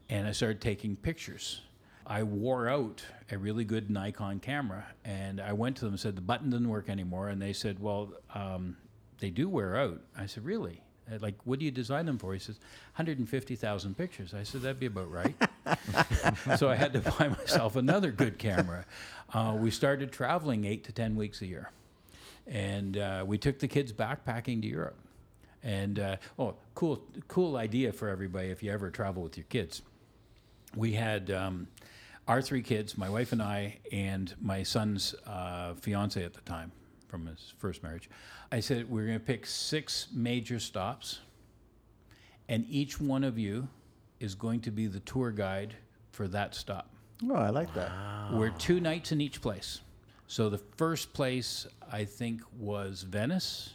Speaker 1: and I started taking pictures. I wore out a really good Nikon camera and I went to them and said, The button didn't work anymore. And they said, Well, um, they do wear out. I said, Really? Uh, Like, what do you design them for? He says, 150,000 pictures. I said, That'd be about right. (laughs) so I had to buy myself another good camera. Uh, we started traveling eight to 10 weeks a year. And uh, we took the kids backpacking to Europe. And uh, oh, cool, cool idea for everybody if you ever travel with your kids. We had um, our three kids, my wife and I, and my son's uh, fiance at the time from his first marriage. I said we're going to pick six major stops, and each one of you is going to be the tour guide for that stop.
Speaker 4: Oh, I like that.
Speaker 1: We're two nights in each place. So the first place I think was Venice,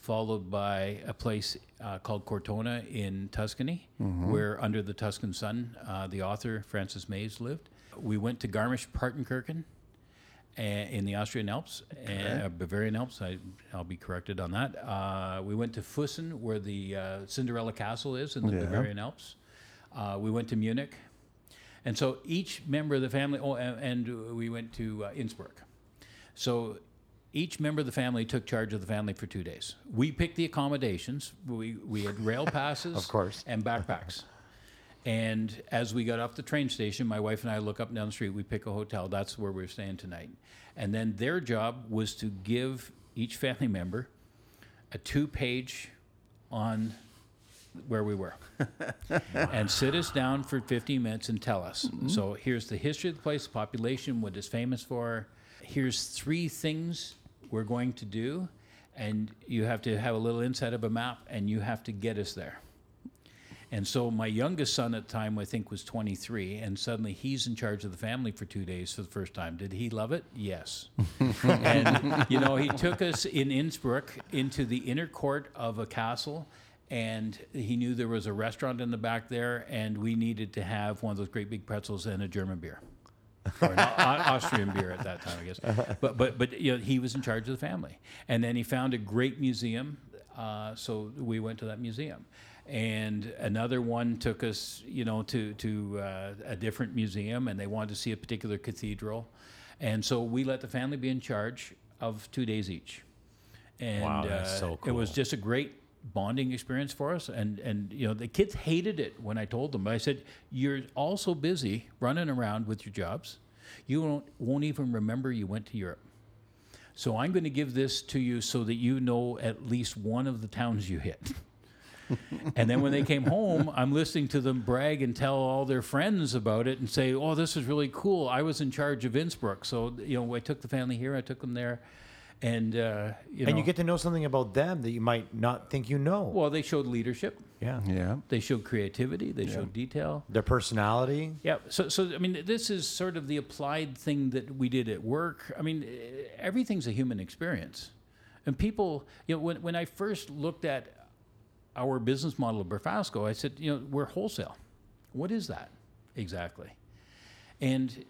Speaker 1: followed by a place uh, called Cortona in Tuscany, where Under the Tuscan Sun, uh, the author Frances Mayes lived. We went to Garmisch-Partenkirchen uh, in the Austrian Alps, and uh, Bavarian Alps. I, I'll be corrected on that. Uh, we went to Füssen, where the uh, Cinderella Castle is in the
Speaker 4: Yeah.
Speaker 1: Bavarian Alps. Uh, we went to Munich. And so each member of the family, oh, and, and we went to uh, Innsbruck. So each member of the family took charge of the family for two days. We picked the accommodations. We, we had rail (laughs) passes,
Speaker 2: Of course.
Speaker 1: and backpacks. And as we got off the train station, my wife and I look up and down the street. We pick a hotel. That's where we're staying tonight. And then their job was to give each family member a two-page on where we were (laughs) and sit us down for 15 minutes and tell us. Mm-hmm. So here's the history of the place, the population, what it's famous for. Here's three things we're going to do, and you have to have a little insight of a map, and you have to get us there. And so my youngest son at the time, I think, was 23, and suddenly he's in charge of the family for two days for the first time. Did he love it? Yes. (laughs) and you know, he took us in Innsbruck into the inner court of a castle, and he knew there was a restaurant in the back there, and we needed to have one of those great big pretzels and a German beer. or an Austrian beer at that time, I guess. But but but you know, he was in charge of the family, and then he found a great museum. Uh, so we went to that museum, and another one took us, you know, to to uh, a different museum, and they wanted to see a particular cathedral, and so we let the family be in charge of two days each. And
Speaker 2: Wow, that's
Speaker 1: uh,
Speaker 2: so
Speaker 1: it was just a great bonding experience for us. And and you know the kids hated it when i told them. I said you're all so busy running around with your jobs. You won't, won't even remember you went to europe. So i'm going to give this to you so that you know at least one of the towns you hit (laughs) and then when they came home i'm listening to them brag and tell all their friends about it and say oh this is really cool i was in charge of innsbruck so you know i took the family here i took them there and uh, you know, and
Speaker 2: you get to know something about them that you might not think you know.
Speaker 1: well they showed leadership
Speaker 2: yeah.
Speaker 4: Yeah.
Speaker 1: They showed creativity. They showed detail.
Speaker 2: Their personality.
Speaker 1: Yeah. So, so I mean, this is sort of the applied thing that we did at work. I mean, everything's a human experience, and people. You know, when when I first looked at our business model of Brafasco, I said, you know, we're wholesale. What is that exactly? And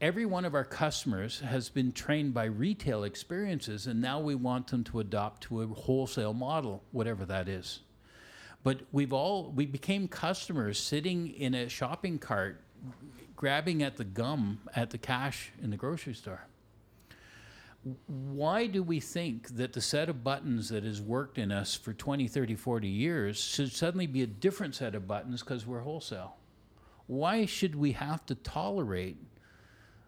Speaker 1: every one of our customers has been trained by retail experiences, and now we want them to adopt to a wholesale model, whatever that is. But we've all we became customers sitting in a shopping cart, grabbing at the gum at the cash in the grocery store. Why do we think that the set of buttons that has worked in us for 20, 30, 40 years should suddenly be a different set of buttons because we're wholesale? Why should we have to tolerate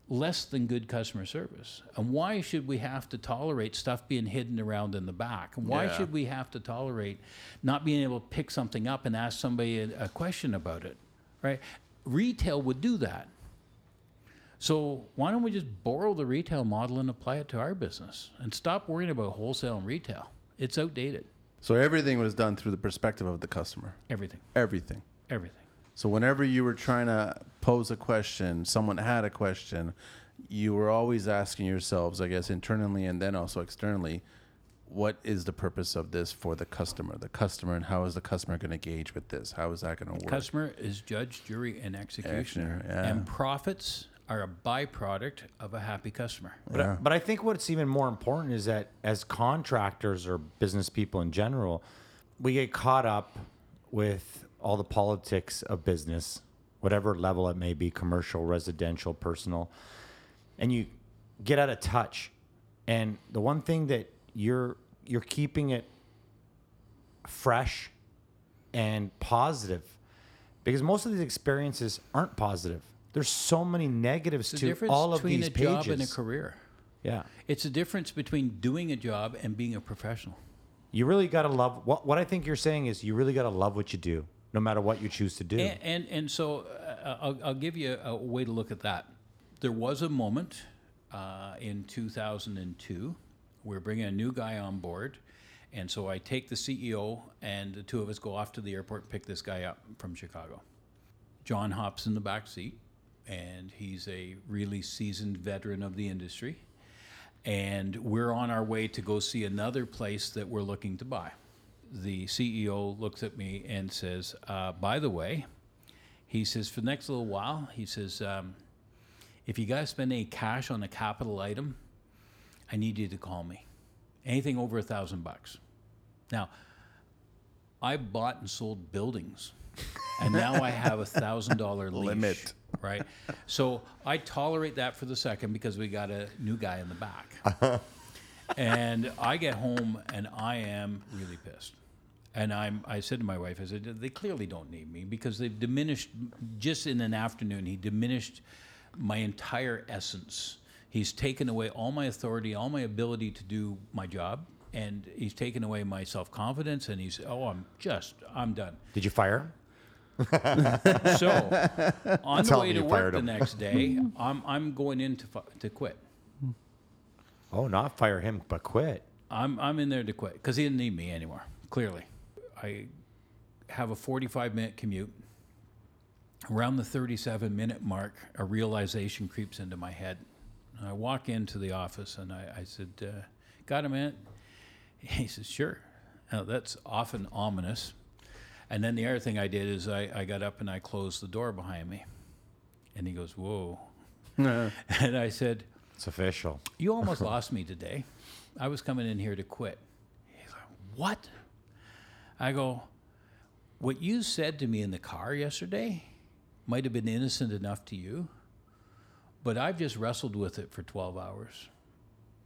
Speaker 1: less than good customer service? And why should we have to tolerate stuff being hidden around in the back? And why
Speaker 4: Yeah.
Speaker 1: should we have to tolerate not being able to pick something up and ask somebody a, a question about it? Right? Retail would do that. So why don't we just borrow the retail model and apply it to our business and stop worrying about wholesale and retail? It's outdated.
Speaker 4: So everything was done through the perspective of the customer.
Speaker 1: Everything.
Speaker 4: Everything.
Speaker 1: Everything.
Speaker 4: So whenever you were trying to pose a question, someone had a question, you were always asking yourselves, I guess, internally and then also externally, what is the purpose of this for the customer? The customer, and how is the customer going to gauge with this? How is that going to work?
Speaker 1: Customer is judge, jury, and executioner.
Speaker 4: Yeah.
Speaker 1: And profits are a byproduct of a happy customer.
Speaker 2: But, I, but I think what's even more important is that as contractors or business people in general, we get caught up with all the politics of business, whatever level it may be commercial, residential, personal and you get out of touch. And the one thing that you're you're keeping it fresh and positive because most of these experiences aren't positive. There's so many negatives to
Speaker 1: the
Speaker 2: all of
Speaker 1: between
Speaker 2: these
Speaker 1: a
Speaker 2: pages.
Speaker 1: job and a career.
Speaker 2: Yeah.
Speaker 1: It's a difference between doing a job and being a professional.
Speaker 2: You really got to love what what I think you're saying is you really got to love what you do no matter what you choose to do.
Speaker 1: And and, and so uh, I'll, I'll give you a, way to look at that. There was a moment uh, in 2002. We're bringing a new guy on board, and so I take the CEO and the two of us go off to the airport and pick this guy up from Chicago. John hops in the back seat, and he's a really seasoned veteran of the industry. And we're on our way to go see another place that we're looking to buy. The CEO looks at me and says, uh, By the way, he says, for the next little while, he says, um, if you guys spend any cash on a capital item, I need you to call me. Anything over a thousand bucks. Now, I bought and sold buildings, and now I (laughs) have a thousand dollar
Speaker 4: Limit.
Speaker 1: Right. So I tolerate that for the second because we got a new guy in the back. (laughs) and I get home and I am really pissed. And I'm, I said to my wife, I said, they clearly don't need me because they've diminished, just in an afternoon, he diminished my entire essence. He's taken away all my authority, all my ability to do my job, and he's taken away my self confidence. And he's, oh, I'm just, I'm done.
Speaker 2: Did you fire him?
Speaker 1: So (laughs) on the
Speaker 2: Tell
Speaker 1: way
Speaker 2: me
Speaker 1: to
Speaker 2: you
Speaker 1: work
Speaker 2: fired
Speaker 1: the
Speaker 2: him.
Speaker 1: next day, (laughs) I'm, I'm going in to, fi- to quit.
Speaker 2: Oh, not fire him, but quit.
Speaker 1: I'm I'm in there to quit because he didn't need me anymore. Clearly, I have a 45 minute commute. Around the 37 minute mark, a realization creeps into my head. I walk into the office and I, I said, uh, "Got a minute?" He says, "Sure." Now that's often ominous. And then the other thing I did is I, I got up and I closed the door behind me. And he goes, "Whoa!" and I said,
Speaker 2: It's official.
Speaker 1: you almost (laughs) lost me today. I was coming in here to quit. He's like, What? I go, What you said to me in the car yesterday might have been innocent enough to you, but I've just wrestled with it for 12 hours.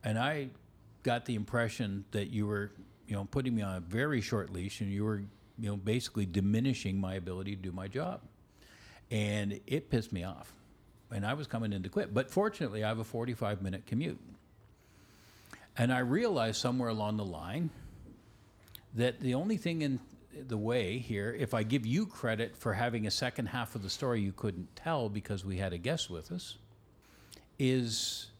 Speaker 1: And I got the impression that you were, you know, putting me on a very short leash and you were, you know, basically diminishing my ability to do my job. And it pissed me off. And I was coming in to quit. But fortunately, I have a 45 minute commute. And I realized somewhere along the line that the only thing in the way here, if I give you credit for having a second half of the story you couldn't tell because we had a guest with us, is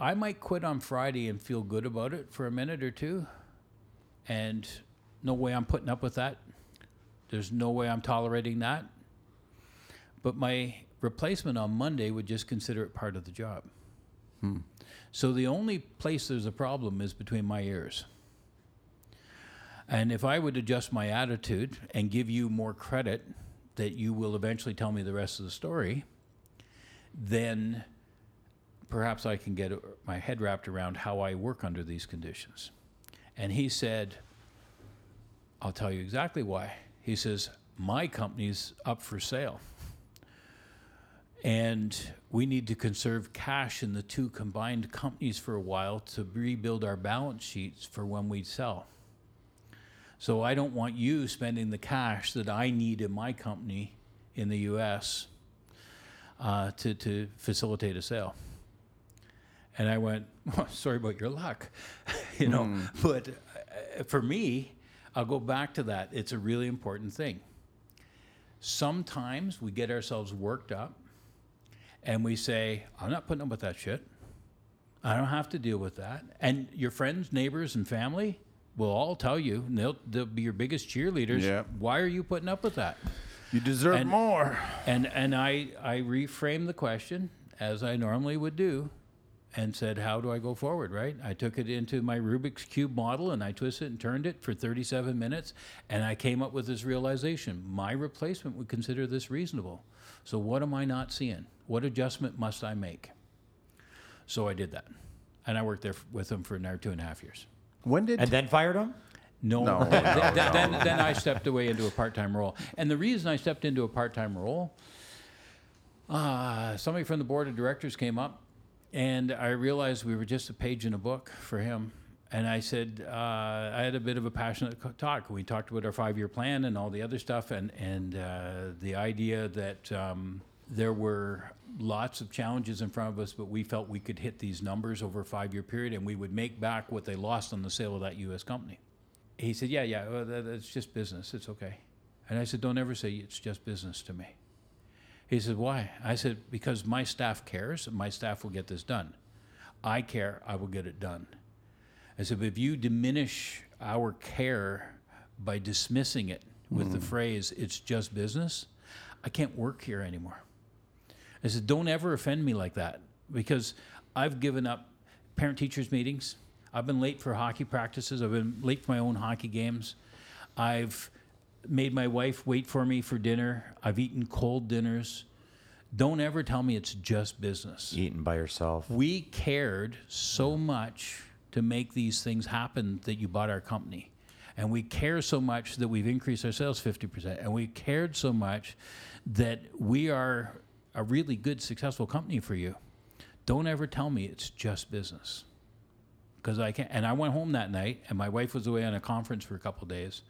Speaker 1: I might quit on Friday and feel good about it for a minute or two. And no way I'm putting up with that. There's no way I'm tolerating that. But my replacement on Monday would just consider it part of the job. Hmm. So the only place there's a problem is between my ears. And if I would adjust my attitude and give you more credit that you will eventually tell me the rest of the story, then perhaps I can get my head wrapped around how I work under these conditions. And he said, I'll tell you exactly why. He says, My company's up for sale. And we need to conserve cash in the two combined companies for a while to rebuild our balance sheets for when we sell. So I don't want you spending the cash that I need in my company in the US uh, to, to facilitate a sale. And I went, well, (laughs) sorry about your luck, (laughs) you know. But uh, for me, I'll go back to that. It's a really important thing. Sometimes we get ourselves worked up and we say, I'm not putting up with that shit. I don't have to deal with that. And your friends, neighbors, and family will all tell you, and they'll, they'll be your biggest cheerleaders.
Speaker 4: Yeah.
Speaker 1: Why are you putting up with that?
Speaker 4: You deserve
Speaker 1: And-
Speaker 4: more.
Speaker 1: And and I I reframed the question as I normally would do, and said, "How do I go forward?" Right? I took it into my Rubik's cube model and I twisted and turned it for 37 minutes, and I came up with this realization: my replacement would consider this reasonable. So what am I not seeing? What adjustment must I make? So I did that, and I worked there f- with them for another two and a half years.
Speaker 4: When did
Speaker 2: And then fired him?
Speaker 1: No, (laughs)
Speaker 4: No,
Speaker 1: th- th- then, then I stepped away into a part-time role. And the reason I stepped into a part-time role, uh, somebody from the board of directors came up, and I realized we were just a page in a book for him. And I said, uh, I had a bit of a passionate talk. We talked about our five-year plan and all the other stuff, and and uh, the idea that um, there were lots of challenges in front of us, but we felt we could hit these numbers over a five-year period, and we would make back what they lost on the sale of that U.S. company. He said, Yeah, yeah, well, that, that's just business. It's okay. And I said, Don't ever say it's just business to me. He said, Why? I said, Because my staff cares and my staff will get this done. I care, I will get it done. I said, But if you diminish our care by dismissing it with the mm. phrase, It's just business, I can't work here anymore. I said, don't ever offend me like that because I've given up parent teachers meetings. I've been late for hockey practices. I've been late for my own hockey games. I've made my wife wait for me for dinner. I've eaten cold dinners. Don't ever tell me it's just business.
Speaker 2: Eaten by yourself.
Speaker 1: We cared so much to make these things happen that you bought our company. And we care so much that we've increased our sales 50%. And we cared so much that we are a really good, successful company for you. Don't ever tell me it's just business. Because I can't. And I went home that night, and my wife was away on a conference for a couple of days.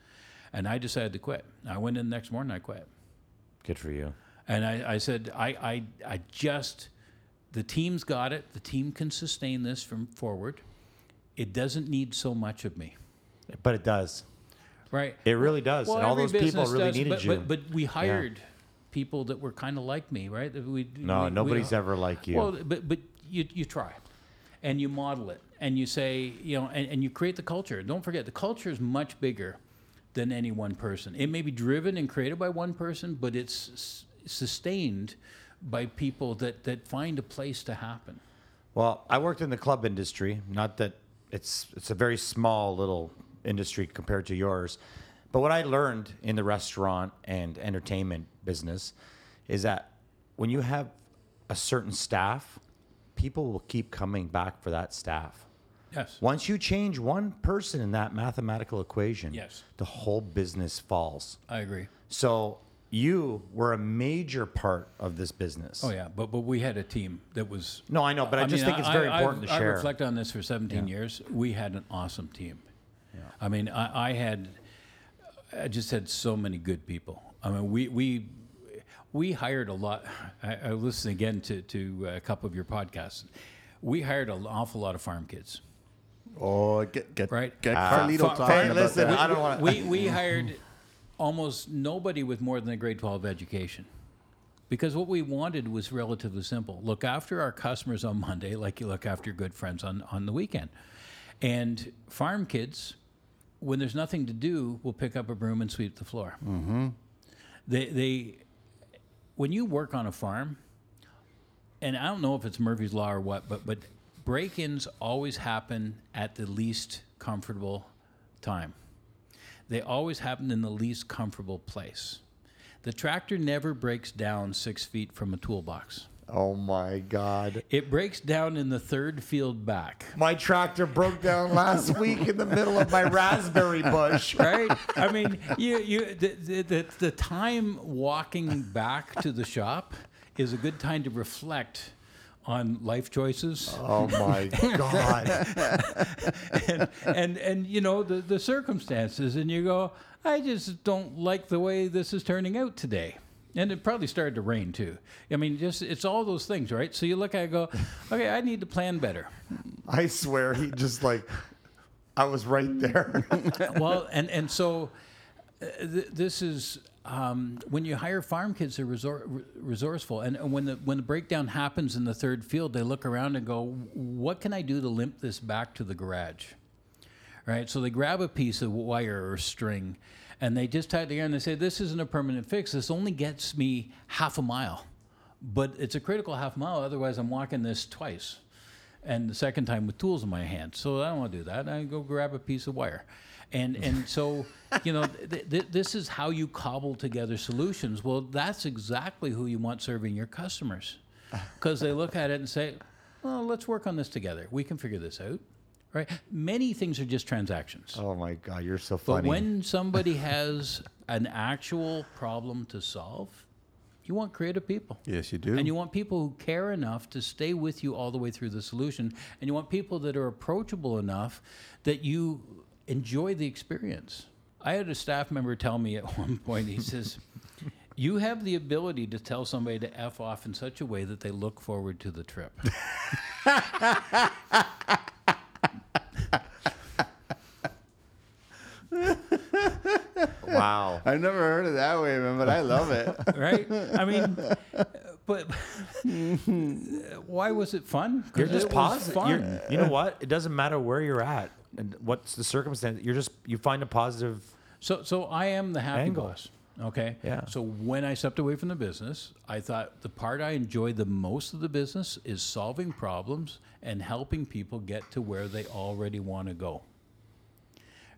Speaker 1: And I decided to quit. I went in the next morning, I quit.
Speaker 2: Good for you.
Speaker 1: And I, I said, I, I, I just, the team's got it. The team can sustain this from forward. It doesn't need so much of me,
Speaker 2: But it does.
Speaker 1: right?
Speaker 2: It really does. and all those people really
Speaker 1: does,
Speaker 2: needed
Speaker 1: but,
Speaker 2: you.
Speaker 1: But, but we hired people that were kind of like me, right? We,
Speaker 2: no,
Speaker 1: we- we-
Speaker 2: nobody's ever like you.
Speaker 1: Well, but but you you try, and you model it, and you say you know, and, and you create the culture. Don't forget, the culture is much bigger than any one person. It may be driven and created by one person, but it's s- sustained by people that that find a place to happen.
Speaker 2: Well, I worked in the club industry. Not that it's it's a very small little industry compared to yours, but what I learned in the restaurant and entertainment business is that when you have a certain staff, people will keep coming back for that staff.
Speaker 1: Yes.
Speaker 2: Once you change one person in that mathematical equation,
Speaker 1: Yes.
Speaker 2: the whole business falls.
Speaker 1: I agree.
Speaker 2: So you were a major part of this business.
Speaker 1: Oh yeah, but but we had a team that was.
Speaker 2: No, I know, but I, just
Speaker 1: mean,
Speaker 2: think it's very
Speaker 1: I-
Speaker 2: important
Speaker 1: I've-
Speaker 2: to share.
Speaker 1: I reflect on this for 17 years. We had an awesome team. Yeah. I mean, I, I had, I just had so many good people. I mean, we we we hired a lot. I, I listened again to to a couple of your podcasts. We hired an awful lot of farm kids.
Speaker 4: Oh, get get
Speaker 1: Right.
Speaker 4: Get
Speaker 2: Ah.
Speaker 4: Carlito
Speaker 1: Fa-
Speaker 4: talking
Speaker 1: fa-
Speaker 4: about
Speaker 2: listen,
Speaker 4: that.
Speaker 2: I don't want
Speaker 1: We we (laughs) hired almost nobody with more than a grade 12 education. Because what we wanted was relatively simple. Look after our customers on Monday like you look after your good friends on, on the weekend. And farm kids, when there's nothing to do, will pick up a broom and sweep the floor. Mm-hmm. They, they, when you work on a farm, and I don't know if it's Murphy's Law or what, but, but break ins always happen at the least comfortable time they always happen in the least comfortable place. The tractor never breaks down six feet from a toolbox.
Speaker 2: Oh my God.
Speaker 1: It breaks down in the third field back.
Speaker 2: My tractor broke down last (laughs) week in the middle of my raspberry bush. (laughs)
Speaker 1: right? I mean, you you the, the the the time walking back to the shop is a good time to reflect on life choices
Speaker 2: Oh my (laughs) God.
Speaker 1: and, and and you know the the circumstances, and you go, I just don't like the way this is turning out today. And it probably started to rain too. I mean, just it's all those things, right? So you look at it and go, okay, I need to plan better.
Speaker 2: I swear he just like, I was right there.
Speaker 1: well, and and so uh, th- this is um, when you hire farm kids, they're resor- resourceful, and, when the when the breakdown happens in the third field, they look around and go, "What can I do to limp this back to the garage?" Right. So they grab a piece of wire or string, and they just tie it together, and they say, "This isn't a permanent fix. This only gets me half a mile, but it's a critical half mile. Otherwise, I'm walking this twice." and the second time with tools in my hand. So I don't want to do that. I go grab a piece of wire, and (laughs) and so you know th- th- this is how you cobble together solutions. Well, that's exactly who you want serving your customers, (laughs) because they look at it and say, "Well, let's work on this together. We can figure this out." Right? Many things are just transactions.
Speaker 2: oh my God, you're so funny.
Speaker 1: But
Speaker 2: funny.
Speaker 1: when (laughs) somebody has an actual problem to solve, you want creative people.
Speaker 4: Yes, you do.
Speaker 1: And you want people who care enough to stay with you all the way through the solution. And you want people that are approachable enough that you enjoy the experience. I had a staff member tell me at (laughs) one point, he says, (laughs) You have the ability to tell somebody to F off in such a way that they look forward to the trip. (laughs)
Speaker 2: wow.
Speaker 4: I've never heard it that way, man, but I love it.
Speaker 1: right? I mean, but mm-hmm. why was it fun? 'Cause
Speaker 2: You're just
Speaker 1: it
Speaker 2: positive.
Speaker 1: Fun.
Speaker 2: You're- You know what? It doesn't matter where you're at and what's the circumstance. You're just you find a positive.
Speaker 1: So, so I am the happy
Speaker 2: Angle.
Speaker 1: boss. Okay.
Speaker 2: Yeah.
Speaker 1: So when I stepped away from the business, I thought the part I enjoy the most of the business is solving problems and helping people get to where they already want to go.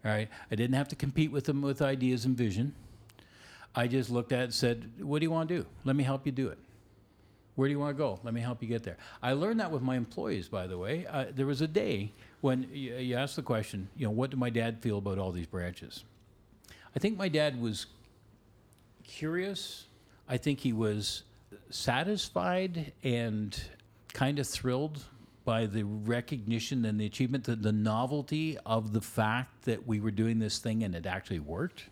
Speaker 1: All right. I didn't have to compete with them with ideas and vision. I just looked at it and said, "What do you want to do? Let me help you do it." Where do you want to go? Let me help you get there. I learned that with my employees, by the way. Uh, there was a day when uh, you, you asked the question, you know, what did my dad feel about all these branches? I think my dad was curious. I think he was satisfied and kind of thrilled by the recognition and the achievement, the, the novelty of the fact that we were doing this thing and it actually worked.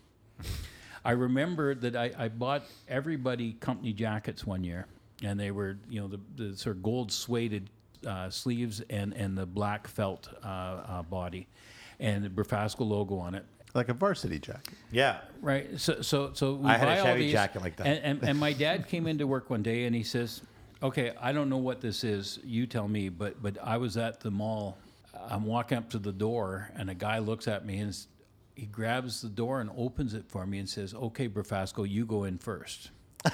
Speaker 1: I remember that I, I bought everybody company jackets one year, and they were, you know, the, the sort of gold suede uh, sleeves and, and the black felt uh, uh, body, and the Brafasco logo on it.
Speaker 4: like a varsity jacket.
Speaker 2: Yeah.
Speaker 1: Right. So so so we
Speaker 2: I had a
Speaker 1: buy all
Speaker 2: Chevy
Speaker 1: these,
Speaker 2: jacket like that.
Speaker 1: And, and and my dad (laughs) came into work one day and he says, "Okay, I don't know what this is. You tell me." But but I was at the mall. I'm walking up to the door and a guy looks at me and he grabs the door and opens it for me and says, "Okay, Brafasco, you go in first. (laughs)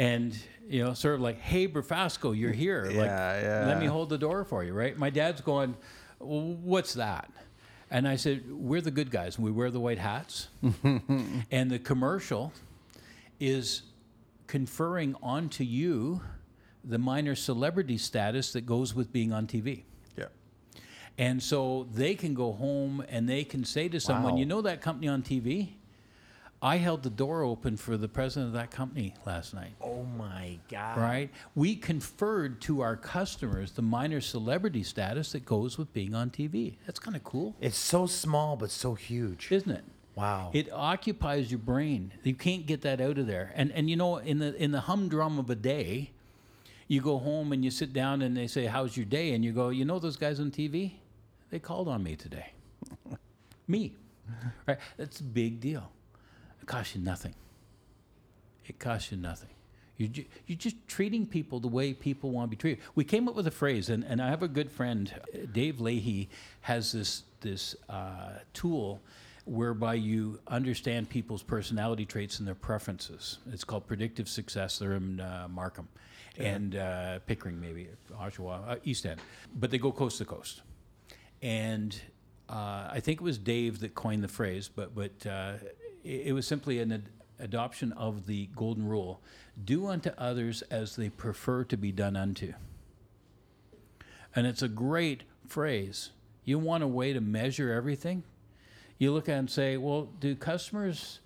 Speaker 1: and you know, sort of like, "Hey, Brafasco, you're mm, here. like,
Speaker 4: Yeah,
Speaker 1: let me hold the door for you." Right? My dad's going, well, "What's that?" And I said, "We're the good guys. and We wear the white hats." (laughs) and the commercial is conferring onto you the minor celebrity status that goes with being on TV.
Speaker 4: Yeah.
Speaker 1: And so they can go home and they can say to someone,
Speaker 2: Wow.
Speaker 1: you know that company on TV? I held the door open for the president of that company last night.
Speaker 2: Oh my God.
Speaker 1: Right? We conferred to our customers the minor celebrity status that goes with being on TV. That's kind of cool,
Speaker 2: It's so small but so huge.
Speaker 1: isn't it?
Speaker 2: Wow.
Speaker 1: It occupies your brain. You can't get that out of there. And and you know, in the in the humdrum of a day, you go home and you sit down and they say, "How's your day?" And you go, "You know those guys on TV? They called on me today. (laughs) me, right? That's a big deal. It costs you nothing. It costs you nothing. You're, ju- you're just treating people the way people want to be treated. We came up with a phrase, and, and I have a good friend, Dave Leahy, has this this uh, tool whereby you understand people's personality traits and their preferences. It's called predictive success. They're in uh, Markham and uh, Pickering, maybe Oshawa, uh, East End, but they go coast to coast. And uh, I think it was Dave that coined the phrase, but but uh, it, it was simply an ad- adoption of the golden rule do unto others as they prefer to be done unto. And it's a great phrase. You want a way to measure everything? You look at it and say, well, do customers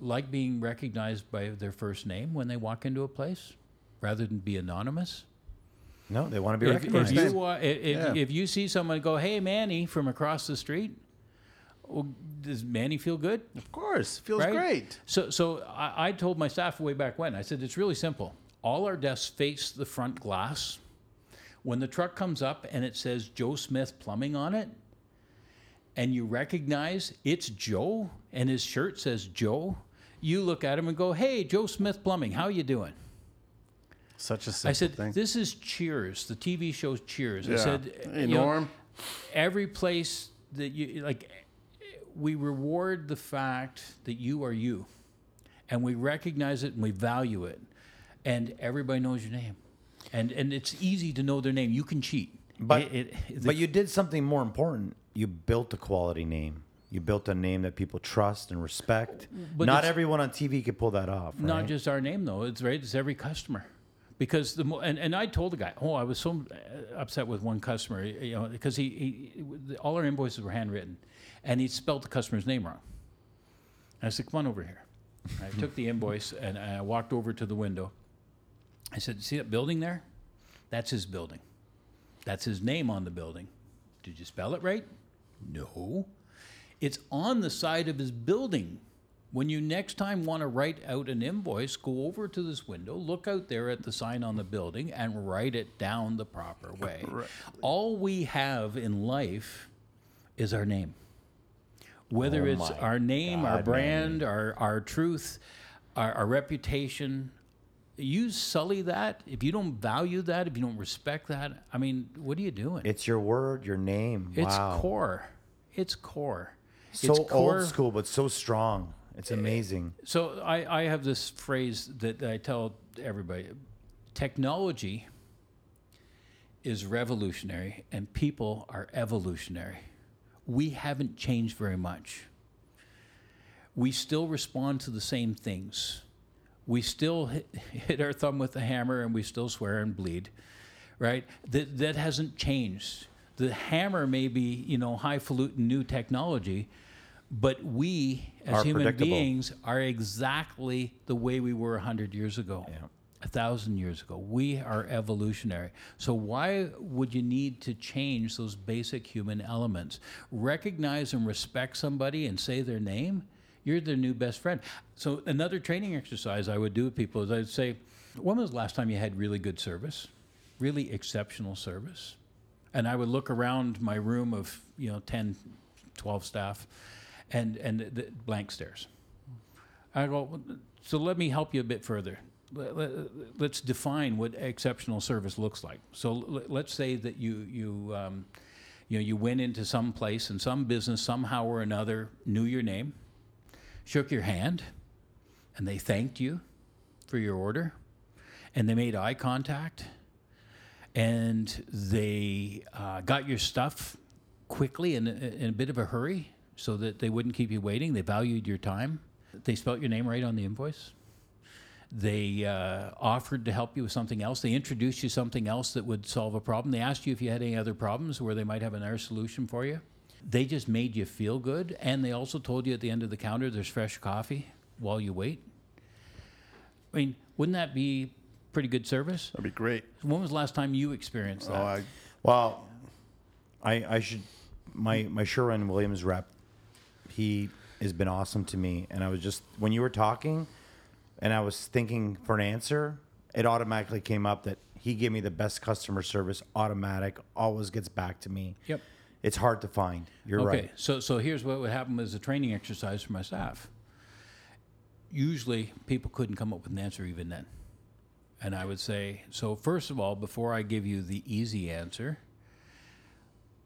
Speaker 1: like being recognized by their first name when they walk into a place rather than be anonymous?
Speaker 2: No, they want to be
Speaker 1: If, if
Speaker 2: recognized.
Speaker 1: you wa- i- if,
Speaker 4: Yeah.
Speaker 1: if you see someone go, "Hey, Manny," from across the street, well, does Manny feel good?
Speaker 4: Of course, feels
Speaker 1: right?
Speaker 4: great.
Speaker 1: So, so I, I told my staff way back when. I said it's really simple. All our desks face the front glass. When the truck comes up and it says Joe Smith Plumbing on it, and you recognize it's Joe, and his shirt says Joe, you look at him and go, "Hey, Joe Smith Plumbing, how you doing?"
Speaker 4: Such a simple thing.
Speaker 1: I said,
Speaker 4: thing.
Speaker 1: "This is Cheers, the TV show Cheers." I
Speaker 4: Yeah.
Speaker 1: said,
Speaker 4: Hey,
Speaker 1: know, every place that you like, we reward the fact that you are you, and we recognize it and we value it, and everybody knows your name, and and it's easy to know their name. You can cheat,
Speaker 2: But
Speaker 1: It- it-
Speaker 2: but you did something more important. You built a quality name. You built a name that people trust and respect.
Speaker 1: But
Speaker 2: Not everyone on TV could pull that off.
Speaker 1: Not
Speaker 2: right?
Speaker 1: just our name though. It's right. It's every customer. Because the mo- and, and I told the guy, oh, I was so upset with one customer, you know, because he, he all our invoices were handwritten, and he spelled the customer's name wrong. And I said, come on over here. I (laughs) took the invoice and I walked over to the window. I said, see that building there? That's his building. That's his name on the building. Did you spell it right? No. It's on the side of his building. When you next time want to write out an invoice, go over to this window, look out there at the sign on the building, and write it down the proper way. All we have in life is our name. Whether
Speaker 2: Oh
Speaker 1: it's our name, our
Speaker 2: God,
Speaker 1: brand, our, our truth, our, our reputation, you sully that. If you don't value that, if you don't respect that, I mean, what are you doing?
Speaker 2: It's your word, your name.
Speaker 1: It's
Speaker 2: wow.
Speaker 1: core. It's core.
Speaker 2: So
Speaker 1: it's core.
Speaker 2: old school, but so strong. It's eh, amazing.
Speaker 1: So I, I have this phrase that I tell everybody technology is revolutionary and people are evolutionary. We haven't changed very much. We still respond to the same things. We still hit, (laughs) hit our thumb with the hammer and we still swear and bleed, right? That, that hasn't changed. The hammer may be, you know, highfalutin new technology, but we as
Speaker 2: Are
Speaker 1: human beings are exactly the way we were 100 years ago,
Speaker 2: Yeah.
Speaker 1: A thousand years ago. We are evolutionary. So, why would you need to change those basic human elements? Recognize and respect somebody and say their name. You're their new best friend. So, another training exercise I would do with people is I'd say, When was the last time you had really good service? Really exceptional service? And I would look around my room of, you know, 10, 12 staff and, and the, blank stares. I go, "Well, so let me help you a bit further. Let- let- Let's define what exceptional service looks like. So let's say that you you um, you know you went into some place and some business somehow or another knew your name, shook your hand, and they thanked you for your order, and they made eye contact, and they uh, got your stuff quickly in, a- in a bit of a hurry so that they wouldn't keep you waiting. They valued your time. They spelt your name right on the invoice. They uh, offered to help you with something else. They introduced you something else that would solve a problem. They asked you if you had any other problems where they might have another solution for you. They just made you feel good. And they also told you at the end of the counter there's fresh coffee while you wait. I mean, wouldn't that be pretty good service?
Speaker 4: That'd be great.
Speaker 1: When was the last time you experienced that?
Speaker 4: Oh,
Speaker 1: that?
Speaker 4: I,
Speaker 2: Well, I I should my my Sherwin Williams rep. He has been awesome to me, and I was just when you were talking, and I was thinking for an answer, it automatically came up that he gave me the best customer service, automatic, always gets back to me.
Speaker 1: Yep.
Speaker 2: It's hard to find. You're
Speaker 1: okay,
Speaker 2: right.
Speaker 1: so so here's what would happen as a training exercise for my staff. Usually, people couldn't come up with an answer even then, and I would say, so first of all, before I give you the easy answer,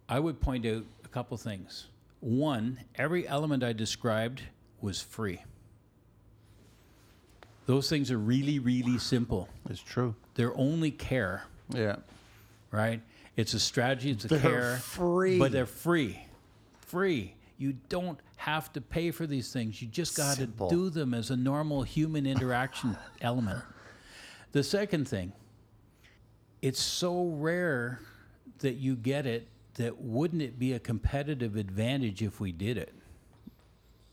Speaker 1: I would point out a couple things. One, every element I described was free. Those things are really, really simple.
Speaker 4: it's true.
Speaker 1: They're only care
Speaker 4: Yeah.
Speaker 1: right? It's a strategy, it's a
Speaker 2: They're
Speaker 1: care.
Speaker 2: free.
Speaker 1: But they're free. Free. You don't have to pay for these things. You just got to
Speaker 2: Simple.
Speaker 1: do them as a normal human interaction (laughs) element. The second thing, it's so rare that you get it that wouldn't it be a competitive advantage if we did it?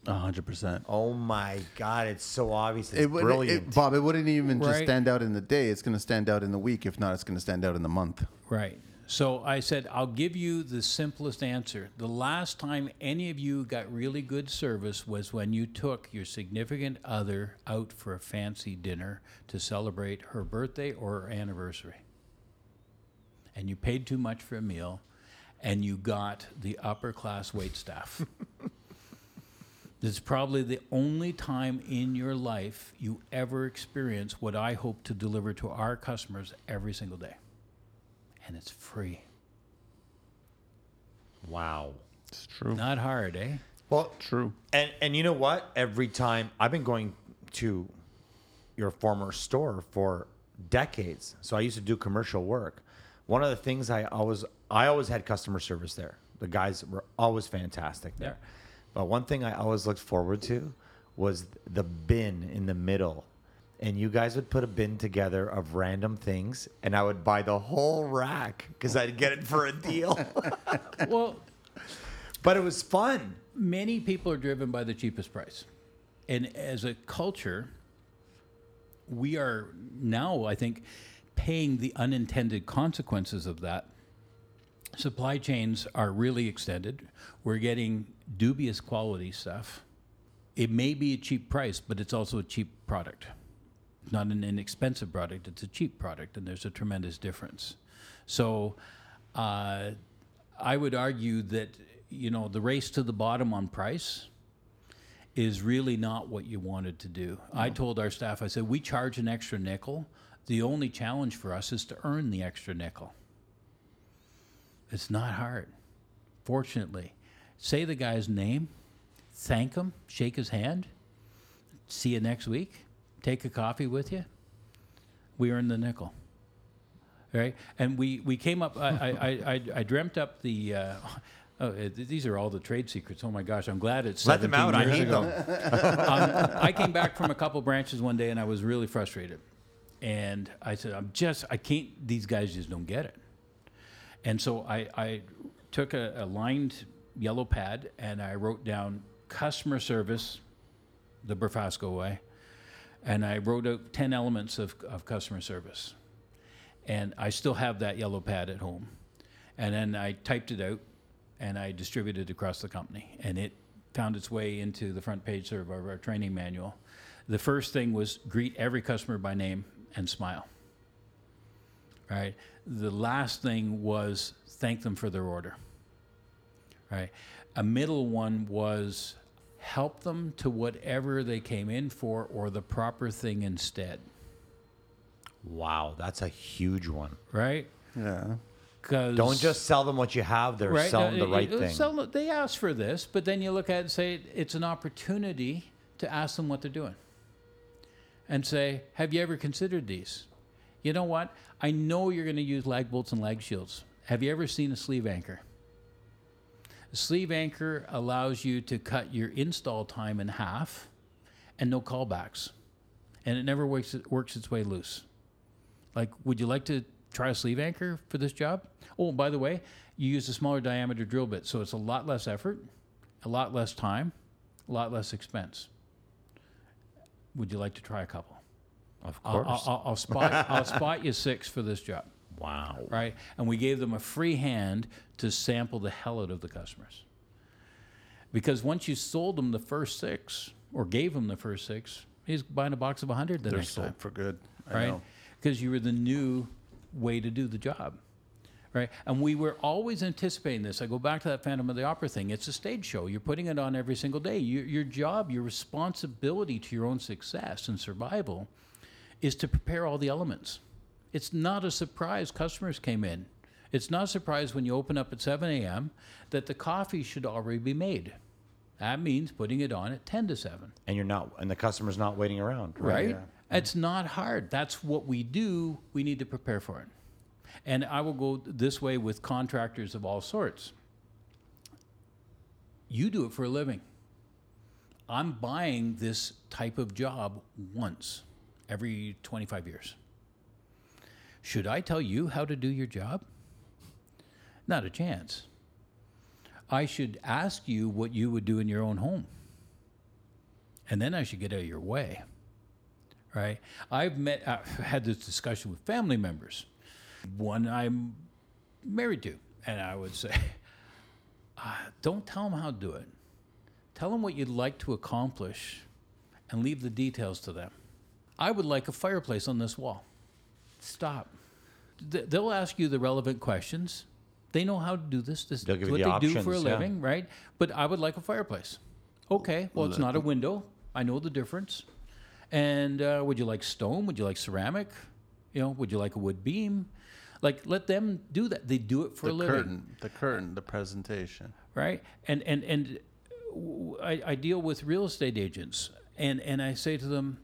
Speaker 4: A hundred percent.
Speaker 2: Oh my God, it's so obvious. It's
Speaker 4: It would,
Speaker 2: brilliant.
Speaker 4: it, Bob. It wouldn't even just stand out in the day. It's going to stand out in the week. If not, it's going to stand out in the month.
Speaker 1: Right. So I said, I'll give you the simplest answer. The last time any of you got really good service was when you took your significant other out for a fancy dinner to celebrate her birthday or her anniversary. And you paid too much for a meal and you got the upper class wait staff. (laughs) This is probably the only time in your life you ever experience what I hope to deliver to our customers every single day and it's free.
Speaker 2: wow.
Speaker 3: It's true.
Speaker 1: Not hard, eh?
Speaker 2: Well,
Speaker 3: True.
Speaker 2: And and you know what? Every time I've been going to your former store for decades. So I used to do commercial work. One of the things I always I always had customer service there. The guys were always fantastic there. But one thing I always looked forward to was the bin in the middle. And you guys would put a bin together of random things, and I would buy the whole rack because I'd get it for a deal. (laughs)
Speaker 1: well,
Speaker 2: but it was fun.
Speaker 1: many people are driven by the cheapest price. And as a culture, we are now, I think, paying the unintended consequences of that. Supply chains are really extended. We're getting dubious quality stuff. It may be a cheap price, but it's also a cheap product. It's not an inexpensive product, it's a cheap product, and there's a tremendous difference. So uh, I would argue that, you know, the race to the bottom on price is really not what you wanted to do. I told our staff, I said, we charge an extra nickel. The only challenge for us is to earn the extra nickel. It's not hard, fortunately. Say the guy's name, thank him, shake his hand, see you next week, take a coffee with you. We earn the nickel. Right? And we, we came up, I, I, I, I- dreamt up the, uh, oh, uh, these are all the trade secrets. Oh my gosh, I'm glad it's
Speaker 2: Let them
Speaker 1: 17
Speaker 2: out. I
Speaker 1: ago
Speaker 2: them. (laughs)
Speaker 1: um, I came back from a couple branches one day and I was really frustrated. And I said, I'm just, I can't, these guys just don't get it. And so I, I took a, a lined yellow pad and I wrote down customer service, the Brafasco way. And I wrote out 10 elements of, of customer service. And I still have that yellow pad at home. And then I typed it out and I distributed it across the company. And it found its way into the front page of our, our training manual. The first thing was greet every customer by name and smile. Right. The last thing was thank them for their order. Right. A middle one was help them to whatever they came in for or the proper thing instead.
Speaker 2: Wow, that's a huge one.
Speaker 1: Right.
Speaker 4: Yeah.
Speaker 1: Because
Speaker 2: Don't just sell them what you have. They're
Speaker 1: right?
Speaker 2: selling
Speaker 1: no,
Speaker 2: the uh, right
Speaker 1: it- it-
Speaker 2: thing.
Speaker 1: sell- they ask for this, but then you look at it and say it's an opportunity to ask them what they're doing, and say, "Have you ever considered these? You know what? I know you're going to use lag bolts and lag shields. Have you ever seen a sleeve anchor? A sleeve anchor allows you to cut your install time in half, and no callbacks, and it never works works its way loose. Like, would you like to try a sleeve anchor for this job? Oh, by the way, you use a smaller diameter drill bit, so it's a lot less effort, a lot less time, a lot less expense. Would you like to try a couple?
Speaker 2: Of
Speaker 1: I'll,
Speaker 2: course.
Speaker 1: I'll, I'll spot (laughs) I'll spot you six for this job,
Speaker 2: wow.
Speaker 1: right? And we gave them a free hand to sample the hell out of the customers. Because once you sold them the first six, or gave them the first six, he's buying a box of hundred the
Speaker 4: They're
Speaker 1: next time
Speaker 4: sold for good. I
Speaker 1: right? Because you were the new way to do the job, right? And we were always anticipating this. I go back to that Phantom of the Opera thing. It's a stage show. You're putting it on every single day. Your, your job, your responsibility to your own success and survival is to prepare all the elements. It's not a surprise customers came in. It's not a surprise when you open up at 7 a.m. that the coffee should already be made. That means putting it on at 10 to 7
Speaker 2: And you're not, and the customer's not waiting around.
Speaker 1: right?
Speaker 4: yeah.
Speaker 1: It's not hard. That's what we do. We need to prepare for it. And I will go this way with contractors of all sorts. You do it for a living. I'm buying this type of job once every 25 years. Should I tell you how to do your job? Not a chance. I should ask you what you would do in your own home. And then I should get out of your way. Right? I've met, I've had this discussion with family members, one I'm married to, and I would say, (laughs) uh, don't tell them how to do it. Tell them what you'd like to accomplish and leave the details to them. I would like a fireplace on this wall. Stop. Th- They'll ask you the relevant questions. They know how to do this. This
Speaker 2: They'll
Speaker 1: is
Speaker 2: give
Speaker 1: what
Speaker 2: you
Speaker 1: they
Speaker 2: the
Speaker 1: do for a
Speaker 2: options, yeah.
Speaker 1: living, right? But I would like a fireplace. Okay, well, it's not a window. I know the difference. And uh, would you like stone? Would you like ceramic? You know, would you like a wood beam? Like, let them do that. They do it for
Speaker 4: the
Speaker 1: a living
Speaker 4: curtain, the curtain, the presentation.
Speaker 1: right? And and and w- I, I deal with real estate agents, and and I say to them,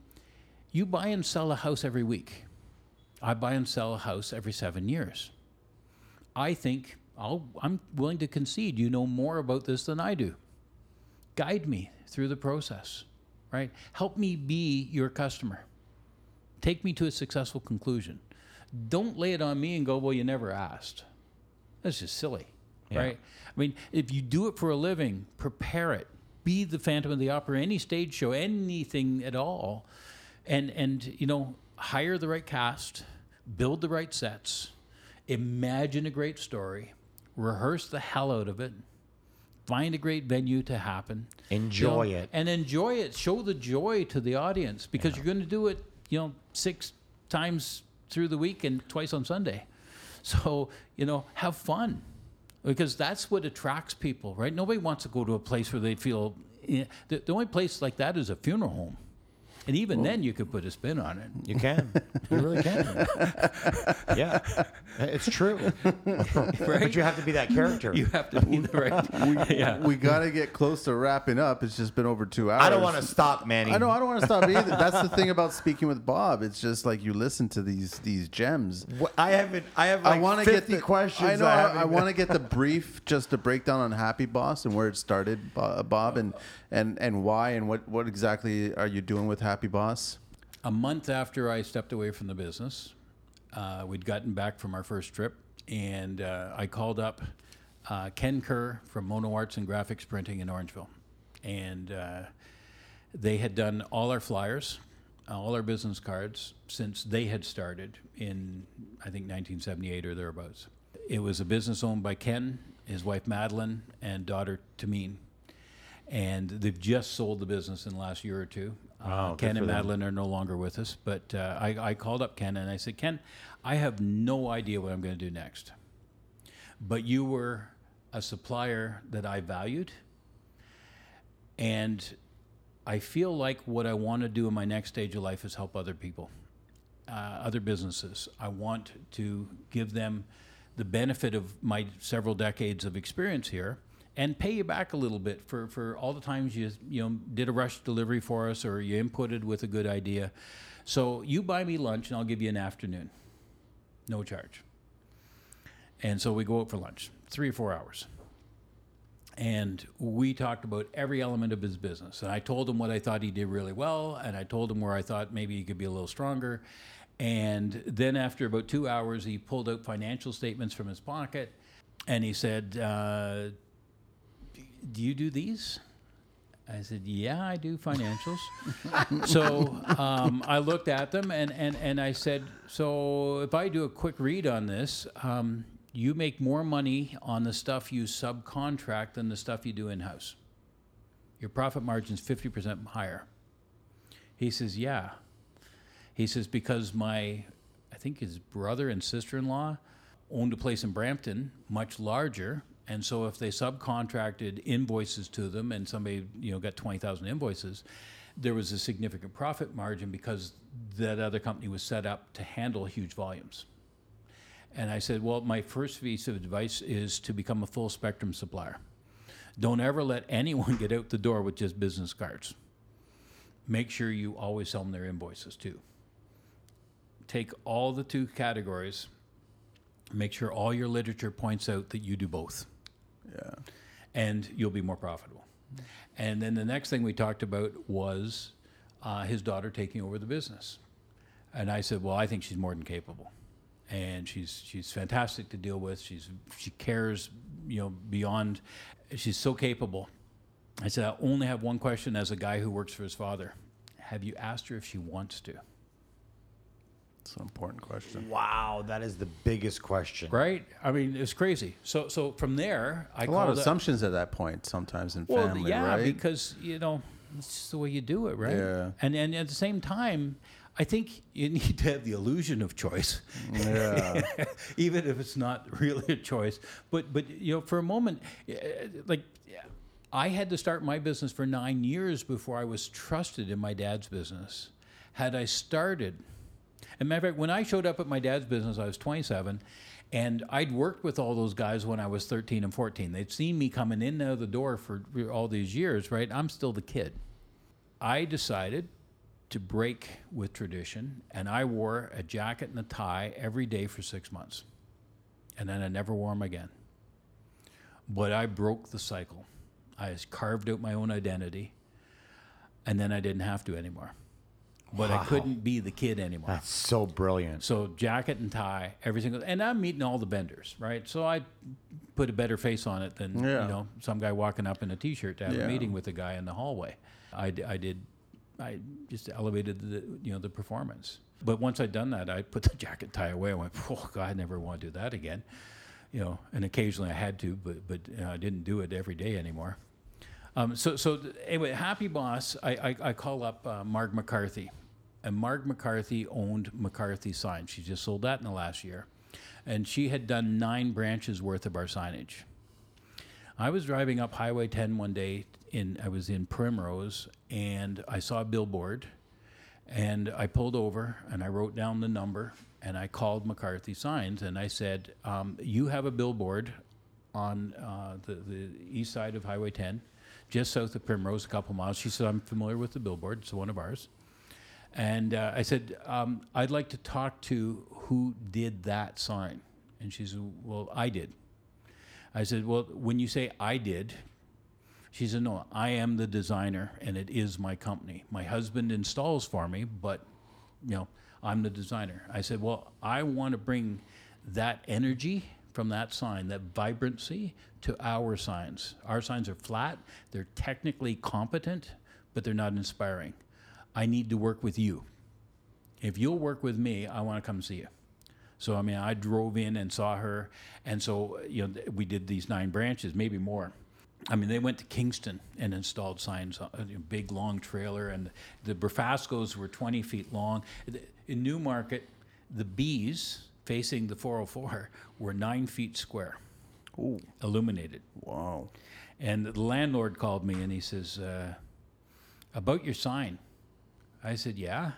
Speaker 1: you buy and sell a house every week. I buy and sell a house every seven years. I think I'll, I'm willing to concede you know more about this than I do. Guide me through the process, right? Help me be your customer. Take me to a successful conclusion. Don't lay it on me and go, well, you never asked. That's just silly, right? I mean, if you do it for a living, prepare it. Be the Phantom of the Opera, any stage show, anything at all, and and you know, hire the right cast, build the right sets, imagine a great story, rehearse the hell out of it, find a great venue to happen, you know,
Speaker 2: Enjoy it.
Speaker 1: and enjoy it. Show the joy to the audience because you're going to do it, you know, six times through the week and twice on Sunday. So, you know, have fun because that's what attracts people, right? Nobody wants to go to a place where they feel eh, the, the only place like that is a funeral home. And even then, you could put a spin on it.
Speaker 2: You can. (laughs) You really can. (laughs) yeah. It's true. (laughs) But you have to be that character.
Speaker 1: You have to be the right. yeah.
Speaker 4: We got to get close to wrapping up. It's just been over two hours.
Speaker 2: I don't want to stop, Manny.
Speaker 4: I know. I don't want to stop either. That's the thing about speaking with Bob. It's just like you listen to these these gems.
Speaker 2: Wh- I haven't. I have like
Speaker 4: I want to get the
Speaker 2: questions.
Speaker 4: I know.
Speaker 2: that
Speaker 4: I, I want to get the brief, just a breakdown on Happy Boss and where it started, Bob, and and and why and what what exactly are you doing with Happy Boss?
Speaker 1: a month after I stepped away from the business, uh, we'd gotten back from our first trip, and uh, I called up uh, Ken Kerr from Mono Arts and Graphics Printing in Orangeville, and uh, they had done all our flyers, all our business cards since they had started in I think 1978 or thereabouts. It was a business owned by Ken, his wife Madeline, and daughter Tamine. and they've just sold the business in the last year or two. Uh,
Speaker 2: Wow,
Speaker 1: Ken and
Speaker 2: them.
Speaker 1: Madeline are no longer with us, but uh, I, I called up Ken and I said, Ken, I have no idea what I'm going to do next, but you were a supplier that I valued, and I feel like what I want to do in my next stage of life is help other people, uh, other businesses. I want to give them the benefit of my several decades of experience here and pay you back a little bit for, for all the times you you know did a rush delivery for us or you inputted with a good idea. So you buy me lunch and I'll give you an afternoon, no charge. And so we go out for lunch, three or four hours and we talked about every element of his business. And I told him what I thought he did really well, and I told him where I thought maybe he could be a little stronger. And then after about two hours, he pulled out financial statements from his pocket, and he said, uh, "Do you do these?" I said, "Yeah, I do financials." (laughs) so um, I looked at them and, and, and I said, "So if I do a quick read on this, um, you make more money on the stuff you subcontract than the stuff you do in house. Your profit margin's fifty percent higher." He says, "Yeah." He says because my, I think his brother and sister-in-law owned a place in Brampton, much larger, and so if they subcontracted invoices to them, and somebody you know got twenty thousand invoices, there was a significant profit margin because that other company was set up to handle huge volumes. And I said, well, my first piece of advice is to become a full spectrum supplier. Don't ever let anyone get out the door with just business cards. Make sure you always sell them their invoices too. Take all the two categories, make sure all your literature points out that you do both.
Speaker 4: Yeah.
Speaker 1: and you'll be more profitable. And then the next thing we talked about was uh, his daughter taking over the business. And I said, well, I think she's more than capable, and she's she's fantastic to deal with. She's she cares, you know, beyond. She's so capable. I said, I only have one question as a guy who works for his father. Have you asked her if she wants to?
Speaker 4: It's an important question.
Speaker 2: Wow, that is the biggest question.
Speaker 1: Right? I mean, it's crazy. So so from there, I
Speaker 4: A lot of
Speaker 1: called up-
Speaker 4: assumptions at that point sometimes in
Speaker 1: Well,
Speaker 4: family,
Speaker 1: yeah,
Speaker 4: right?
Speaker 1: because you know it's just the way you do it, right?
Speaker 4: Yeah.
Speaker 1: And and at the same time, I think you (laughs) need to have the illusion of choice,
Speaker 4: yeah. (laughs)
Speaker 1: even if it's not really a choice. But but you know, for a moment, uh, like I had to start my business for nine years before I was trusted in my dad's business. Had I started, and matter of fact, when I showed up at my dad's business, I was 27, and I'd worked with all those guys when I was 13 and 14. They'd seen me coming in and out of the door for all these years, right? I'm still the kid. I decided to break with tradition, and I wore a jacket and a tie every day for six months. And then I never wore them again. But I broke the cycle. I carved out my own identity, and then I didn't have to anymore. But I couldn't be the kid anymore.
Speaker 2: That's so brilliant.
Speaker 1: So jacket and tie, every single, and I'm meeting all the vendors, right? So I put a better face on it than
Speaker 4: Yeah.
Speaker 1: you know some guy walking up in a t-shirt to have
Speaker 4: Yeah.
Speaker 1: a meeting with a guy in the hallway. I, I did, I just elevated the you know the performance. But once I'd done that, I put the (laughs) jacket tie away. I went, oh God, I never want to do that again. You know, and occasionally I had to, but but you know, I didn't do it every day anymore. Um, so, so anyway, Happy Boss, I, I, I call up uh, Marg McCarthy. And Marg McCarthy owned McCarthy Signs. She just sold that in the last year. And she had done nine branches worth of our signage. I was driving up Highway 10 one day, in, I was in Primrose, and I saw a billboard. And I pulled over and I wrote down the number and I called McCarthy Signs and I said, um, You have a billboard on uh, the, the east side of Highway 10, just south of Primrose, a couple miles. She said, I'm familiar with the billboard, it's one of ours. And uh, I said, um, I'd like to talk to who did that sign. And she said, Well, I did. I said, Well, when you say I did, she said, No, I am the designer and it is my company. My husband installs for me, but you know, I'm the designer. I said, Well, I want to bring that energy from that sign, that vibrancy, to our signs. Our signs are flat, they're technically competent, but they're not inspiring. I need to work with you. If you'll work with me, I want to come see you. So I mean, I drove in and saw her, and so you know we did these nine branches, maybe more. I mean, they went to Kingston and installed signs, uh, a big long trailer, and the Brafascos were 20 feet long. In Newmarket, the bees facing the 404 were nine feet square,
Speaker 4: Ooh,
Speaker 1: illuminated.
Speaker 4: wow.
Speaker 1: And the landlord called me and he says, uh, About your sign. I said, Yeah.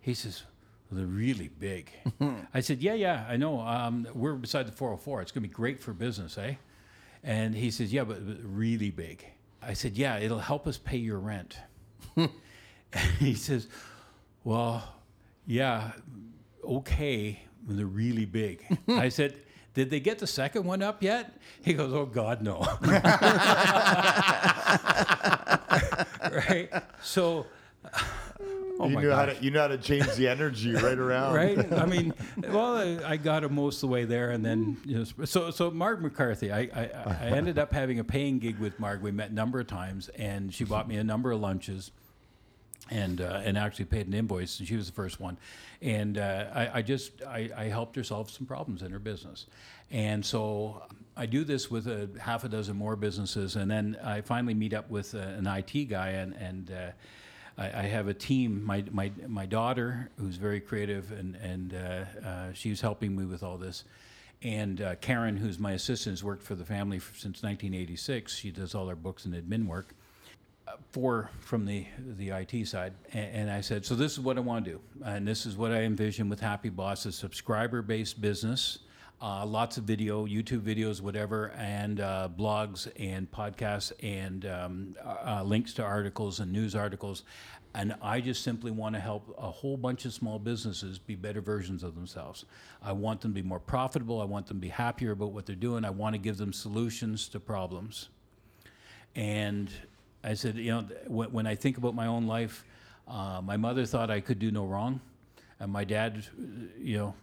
Speaker 1: He says, well, They're really big. (laughs) I said, Yeah, yeah, I know. Um, we're beside the 404. It's going to be great for business, eh? And he says, Yeah, but, but really big. I said, Yeah, it'll help us pay your rent. (laughs) he says, Well, yeah, okay, when they're really big. (laughs) I said, Did they get the second one up yet? He goes, Oh, God, no. right? So, oh
Speaker 2: you knew how to you know how to change the energy right around.
Speaker 1: Right? (laughs) I mean, well, I, I got him most of the way there, and then you know, so so Marg McCarthy, I, I I ended up having a paying gig with Marg. We met a number of times, and she bought me a number of lunches, and uh, and actually paid an invoice. And she was the first one, and uh, I, I just I, I helped her solve some problems in her business, and so I do this with a half a dozen more businesses, and then I finally meet up with uh, an IT guy, and and. Uh, I, I have a team. My, my, my daughter, who's very creative, and, and uh, uh, she's helping me with all this. And uh, Karen, who's my assistant, has worked for the family since 1986. She does all our books and admin work. Uh, four from the, the IT side. And, and I said, so this is what I want to do. And this is what I envision with Happy Boss, a subscriber-based business. Uh, lots of video, YouTube videos, whatever, and uh, blogs and podcasts and um, uh, uh, links to articles and news articles. And I just simply want to help a whole bunch of small businesses be better versions of themselves. I want them to be more profitable. I want them to be happier about what they're doing. I want to give them solutions to problems. And I said, you know, when, when I think about my own life, uh, my mother thought I could do no wrong, and my dad, uh, you know,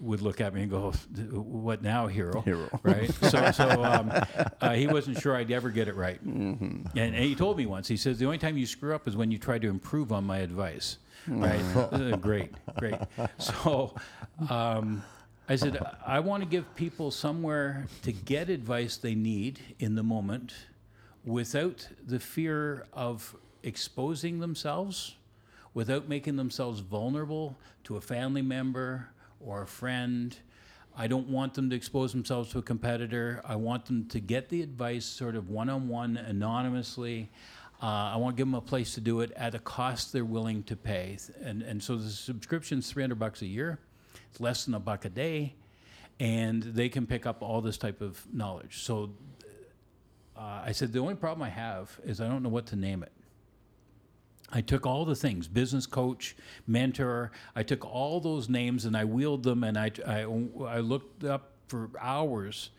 Speaker 1: would look at me and go, "What now, hero?" (laughs)
Speaker 4: Hero. (laughs)
Speaker 1: right? So, so um, (laughs) uh, he wasn't sure I'd ever get it right. And, and he told me once. He says, "The only time you screw up is when you try to improve on my advice." Right? Uh, great, great. So. Um, I said, I want to give people somewhere to get advice they need in the moment without the fear of exposing themselves, without making themselves vulnerable to a family member or a friend. I don't want them to expose themselves to a competitor. I want them to get the advice sort of one on one, anonymously. Uh, I want to give them a place to do it at a cost they're willing to pay. And, and so the subscription's 300 bucks a year. It's less than a buck a day, and they can pick up all this type of knowledge. So uh, I said, the only problem I have is I don't know what to name it. I took all the things business coach, mentor. I took all those names and I wheeled them and I, I, I looked up for hours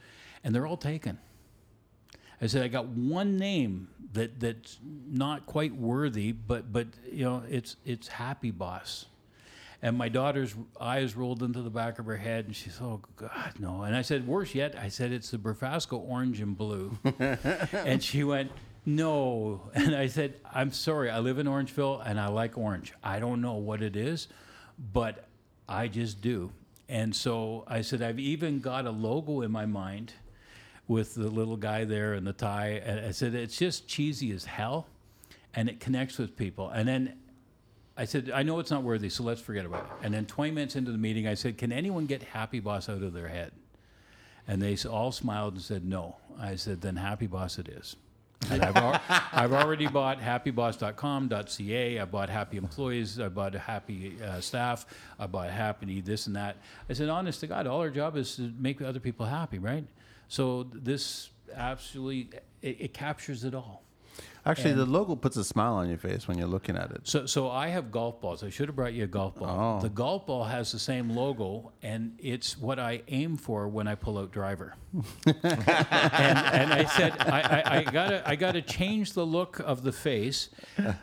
Speaker 1: and they're all taken. I said, I got one name that, that's not quite worthy, but, but you know, it's, it's Happy Boss. And my daughter's eyes rolled into the back of her head, and she said, "Oh God, no!" And I said, "Worse yet," I said, "It's the Brafasco orange and blue." (laughs) and she went, "No." (laughs) And I said, "I'm sorry. I live in Orangeville, and I like orange. I don't know what it is, but I just do." And so I said, "I've even got a logo in my mind." With the little guy there and the tie, and I said it's just cheesy as hell, and it connects with people. And then I said, I know it's not worthy, so let's forget about it. And then 20 minutes into the meeting, I said, Can anyone get Happy Boss out of their head? And they all smiled and said, No. I said, Then Happy Boss it is. I've, al- (laughs) I've already bought happyboss.com.ca. I bought happy employees. I bought happy uh, staff. I bought happy this and that. I said, honest to God, all our job is to make other people happy, right? So this absolutely, it, it captures it all.
Speaker 4: Actually, the logo puts a smile on your face when you're looking at it.
Speaker 1: So, so I have golf balls. I should have brought you a golf ball.
Speaker 4: Oh.
Speaker 1: The golf ball has the same logo, and it's what I aim for when I pull out driver. (laughs) and, and I said, I, I, I gotta, I gotta change the look of the face.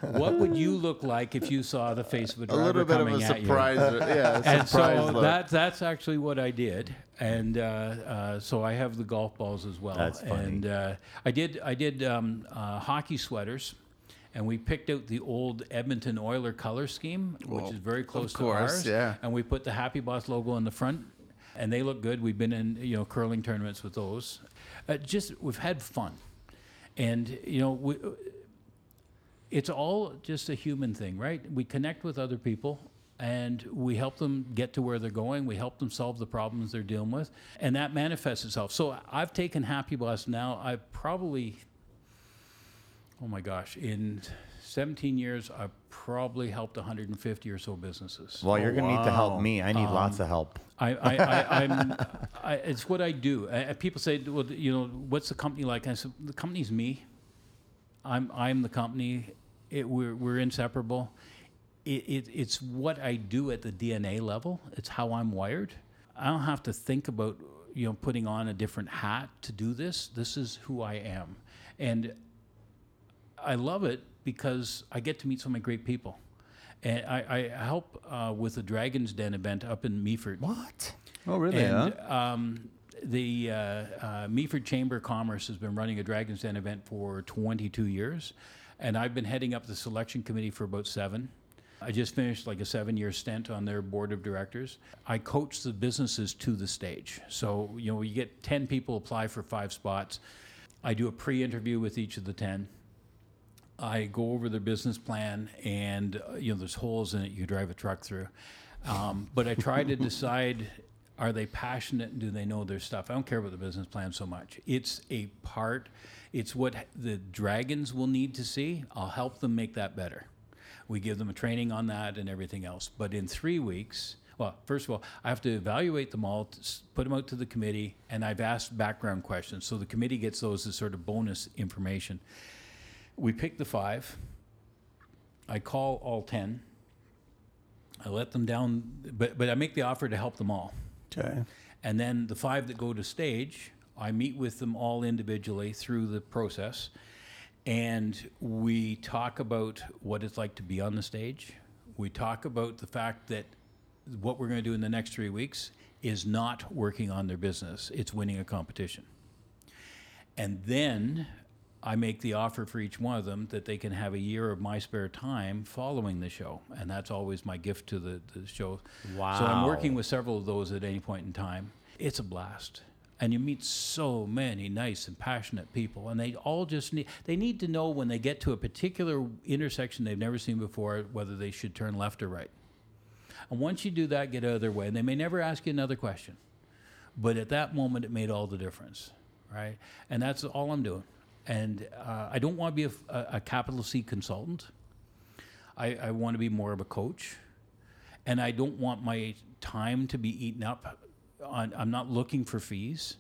Speaker 1: What would you look like if you saw the face of a driver? coming at you?
Speaker 4: A little bit of
Speaker 1: coming
Speaker 4: a
Speaker 1: at you?
Speaker 4: surprise, yeah, a
Speaker 1: And
Speaker 4: surprise
Speaker 1: so
Speaker 4: look.
Speaker 1: that, that's actually what I did, and uh, uh, so I have the golf balls as well.
Speaker 2: That's funny.
Speaker 1: And uh, I did I did um, uh, hockey sweaters, and we picked out the old Edmonton Oiler color scheme, which
Speaker 4: Well,
Speaker 1: is very close to
Speaker 4: course,
Speaker 1: ours.
Speaker 4: yeah.
Speaker 1: And we put the Happy Boss logo on the front, and they look good. We've been in you know curling tournaments with those. Uh, just we've had fun, and you know we. It's all just a human thing, right? We connect with other people and we help them get to where they're going. We help them solve the problems they're dealing with, and that manifests itself. So I've taken Happy Boss now. I probably, oh my gosh, in 17 years, I've probably helped 150 or so businesses.
Speaker 2: Well, you're gonna need to help me. I need um, lots of help.
Speaker 1: I, I, I, (laughs) I'm, I, it's what I do. I, people say, well, you know, what's the company like? I said, the company's me. I'm, I'm the company. It, we're, we're inseparable. It, it, it's what I do at the DNA level. It's how I'm wired. I don't have to think about, you know, putting on a different hat to do this. This is who I am. And I love it because I get to meet so many great people. And I, I help uh, with the Dragon's Den event up in Meaford.
Speaker 2: What?
Speaker 4: oh, really?
Speaker 1: And
Speaker 4: huh?
Speaker 1: um, the uh, uh, Meaford Chamber of Commerce has been running a Dragon's Den event for 22 years, and I've been heading up the selection committee for about seven. I just finished like a seven-year stint on their board of directors. I coach the businesses to the stage. So you know, you get 10 people apply for five spots. I do a pre-interview with each of the 10. I go over their business plan, and uh, you know, there's holes in it you drive a truck through. Um, but I try to (laughs) decide: are they passionate and do they know their stuff? I don't care about the business plan so much. It's a part. It's what the dragons will need to see. I'll help them make that better. We give them a training on that and everything else. But in three weeks, well, first of all, I have to evaluate them all, put them out to the committee, and I've asked background questions. So the committee gets those as sort of bonus information. We pick the five. I call all 10. I let them down, but, but I make the offer to help them all.
Speaker 4: Okay.
Speaker 1: And then the five that go to stage, I meet with them all individually through the process, and we talk about what it's like to be on the stage. We talk about the fact that what we're going to do in the next three weeks is not working on their business, it's winning a competition. And then I make the offer for each one of them that they can have a year of my spare time following the show. And that's always my gift to the, the show. So I'm working with several of those at any point in time. It's a blast. And you meet so many nice and passionate people, and they all just need they need to know when they get to a particular intersection they've never seen before whether they should turn left or right. And once you do that, get out of their way. And they may never ask you another question. But at that moment, it made all the difference, right? And that's all I'm doing. And uh, I don't want to be a, a, capital C consultant. I, I want to be more of a coach. And I don't want my time to be eaten up. On, I'm not looking for fees.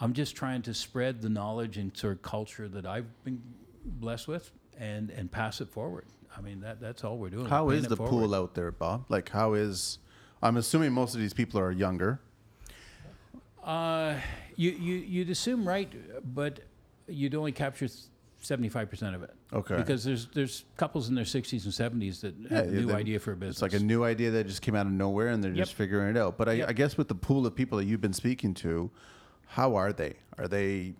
Speaker 1: I'm just trying to spread the knowledge and sort of culture that I've been blessed with and, and pass it forward. I mean, that, that's all we're doing.
Speaker 4: How
Speaker 1: We're
Speaker 4: is the pool out there, Bob? Like, how is? I'm assuming most of these people are younger.
Speaker 1: Uh, you, you, you'd assume right, but you'd only capture seventy-five percent of it.
Speaker 4: Okay.
Speaker 1: Because there's there's couples in their sixties and seventies that have a
Speaker 4: Yeah,
Speaker 1: new
Speaker 4: they-
Speaker 1: idea for a business.
Speaker 4: It's like a new idea that just came out of nowhere, and they're just
Speaker 1: Yep.
Speaker 4: figuring it out. But I,
Speaker 1: Yep.
Speaker 4: I guess with the pool of people that you've been speaking to, how are they? Are they?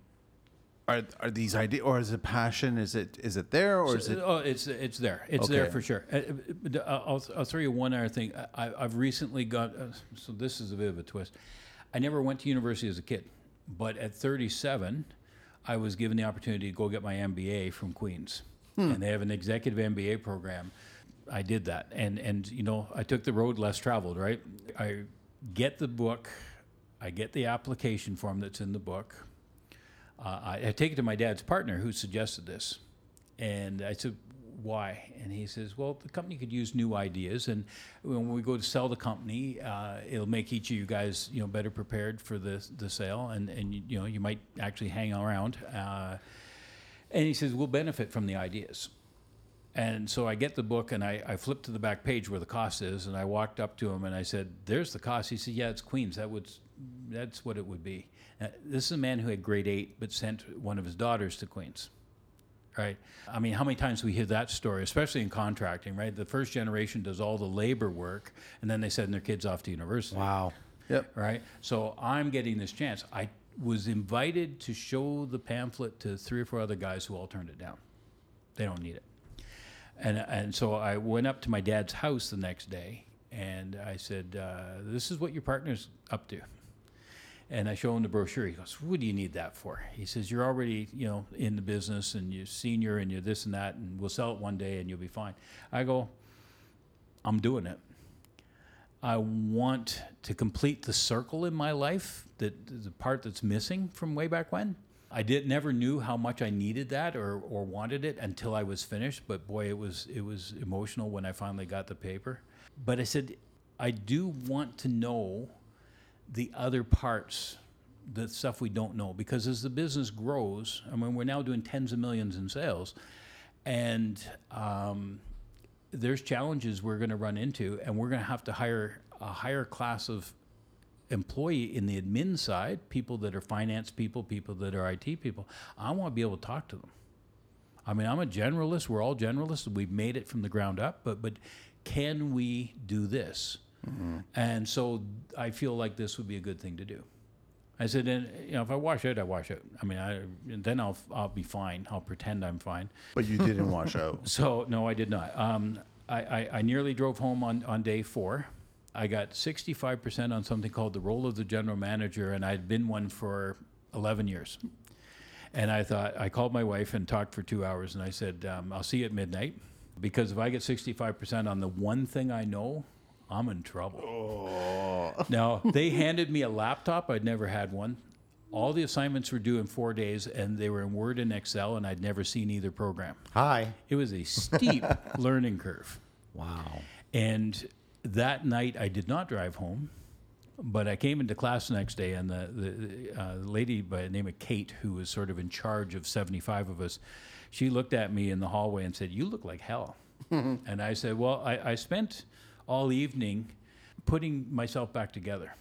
Speaker 4: Are, are these ideas, or is it passion? Is it is it there, or is it?
Speaker 1: Oh, it's it's there. It's there
Speaker 4: Okay.
Speaker 1: for sure. Uh, uh, uh, I'll, I'll throw you one other thing. I, I've recently got uh, so this is a bit of a twist. I never went to university as a kid, but at 37, I was given the opportunity to go get my MBA from Queens, and they have an executive MBA program. I did that, and and you know I took the road less traveled. Right, I get the book, I get the application form that's in the book. Uh, I, I take it to my dad's partner who suggested this. And I said, why? And he says, well, the company could use new ideas. And when we go to sell the company, uh, it'll make each of you guys, you know, better prepared for the, the sale. And, and you, know, you might actually hang around. Uh, and he says, we'll benefit from the ideas. And so I get the book and I, I flip to the back page where the cost is. And I walked up to him and I said, there's the cost. He said, yeah, it's Queens. That would, that's what it would be. Uh, this is a man who had grade eight, but sent one of his daughters to Queens. Right. I mean, how many times we hear that story, especially in contracting, right? The first generation does all the labor work and then they send their kids off to university
Speaker 2: Wow.
Speaker 4: Yep.
Speaker 1: right? So I'm getting this chance. I was invited to show the pamphlet to three or four other guys who all turned it down. They don't need it. And, and so I went up to my dad's house the next day and I said, uh, This is what your partner's up to. And I show him the brochure. He goes, "What do you need that for?" He says, "You're already, you know, in the business, and you're senior, and you're this and that, and we'll sell it one day, and you'll be fine." I go, "I'm doing it. I want to complete the circle in my life, that the part that's missing from way back when. I did never knew how much I needed that or, or wanted it until I was finished. But boy, it was it was emotional when I finally got the paper. But I said, I do want to know the other parts, the stuff we don't know, because as the business grows, I mean, we're now doing tens of millions in sales, and um, there's challenges we're going to run into, and we're going to have to hire a higher class of employee in the admin side, people that are finance people, people that are IT people. I want to be able to talk to them. I mean, I'm a generalist. We're all generalists. We've made it from the ground up, but but can we do this? And so I feel like this would be a good thing to do. I said, and you know, if I wash out, I wash out. I mean, I then I'll I'll be fine. I'll pretend I'm fine.
Speaker 4: But you didn't wash out. (laughs)
Speaker 1: So no, I did not. Um, I, I, I nearly drove home on, on day four. I got 65% on something called the role of the general manager, and I'd been one for 11 years. And I thought, I called my wife and talked for two hours, and I said, um, I'll see you at midnight. Because if I get 65% on the one thing I know, I'm in trouble. Now, they handed me a laptop. I'd never had one. All the assignments were due in four days, and they were in Word and Excel, and I'd never seen either program.
Speaker 2: Hi.
Speaker 1: It was a steep (laughs) learning curve.
Speaker 2: Wow.
Speaker 1: And that night, I did not drive home, but I came into class the next day, and the, the uh, lady by the name of Kate, who was sort of in charge of 75 of us, she looked at me in the hallway and said, You look like hell. (laughs) and I said, Well, I, I spent all evening putting myself back together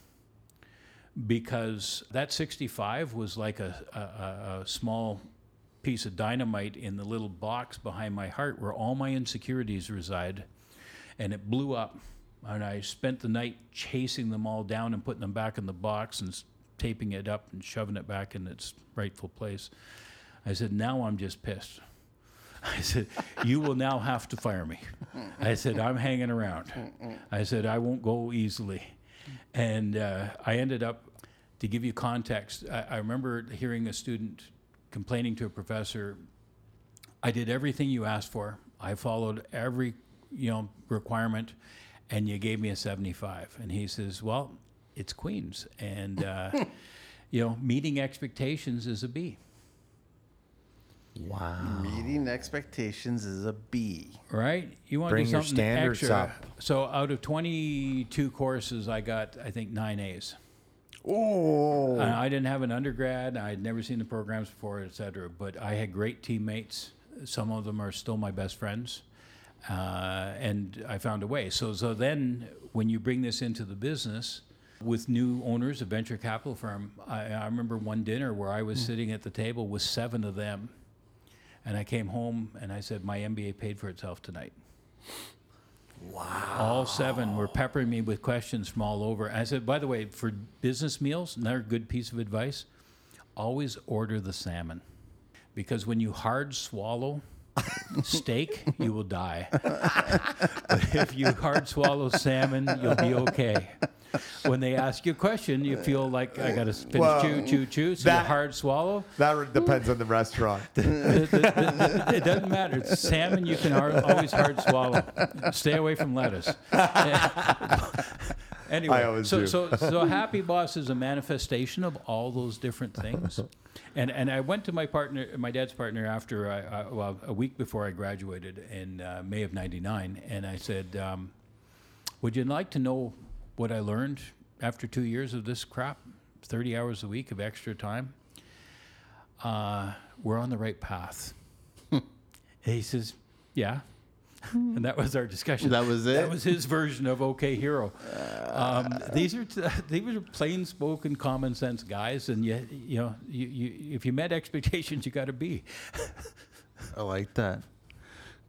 Speaker 1: because that 65 was like a, a, a, small piece of dynamite in the little box behind my heart where all my insecurities reside. And it blew up. And I spent the night chasing them all down and putting them back in the box and taping it up and shoving it back in its rightful place. I said, Now I'm just pissed. I said, You will now have to fire me. I said, I'm hanging around. I said, I won't go easily. And uh, I ended up, to give you context, I, I remember hearing a student complaining to a professor, I did everything you asked for. I followed every, you know, requirement, and you gave me a 75. And he says, Well, it's Queens. And, uh, (laughs) you know, meeting expectations is a B.
Speaker 2: Wow.
Speaker 4: Meeting expectations is a B.
Speaker 1: right? You want
Speaker 2: Bring
Speaker 1: to do
Speaker 2: your
Speaker 1: something
Speaker 2: standards
Speaker 1: extra.
Speaker 2: up.
Speaker 1: So out of 22 courses, I got I think nine A's.
Speaker 4: Oh.
Speaker 1: I didn't have an undergrad. I had never seen the programs before, et cetera. But I had great teammates. Some of them are still my best friends, uh, and I found a way. So so then when you bring this into the business. With new owners, a venture capital firm, I, I remember one dinner where I was sitting at the table with seven of them, and I came home and I said, My MBA paid for itself tonight. Wow. All seven were peppering me with questions from all over. And I said, By the way, for business meals, another good piece of advice always order the salmon. Because when you hard swallow (laughs) steak, you will die. (laughs) but if you hard swallow salmon, you'll be okay. When they ask you a question, you feel like I got to finish
Speaker 2: Well,
Speaker 1: chew, chew, chew. So
Speaker 2: that-
Speaker 1: hard swallow.
Speaker 2: That depends on the restaurant. (laughs)
Speaker 1: It doesn't matter. It's salmon you can hard, always hard swallow. Stay away from lettuce. (laughs) anyway, so,
Speaker 2: do.
Speaker 1: so so Happy Boss is a manifestation of all those different things. (laughs) And and I went to my partner, my dad's partner, after I, I well a week before I graduated in uh, May of '99, and I said, um, "Would you like to know what I learned after two years of this crap? Thirty hours a week of extra time." uh, we're on the right path. and (laughs) he says, yeah. and that was our discussion.
Speaker 4: That was it.
Speaker 1: That was his version of OK Hero. Um, these are t- (laughs) these are plain spoken, common sense guys, and you you know you, you if you met expectations, you got to be. (laughs)
Speaker 4: I like that.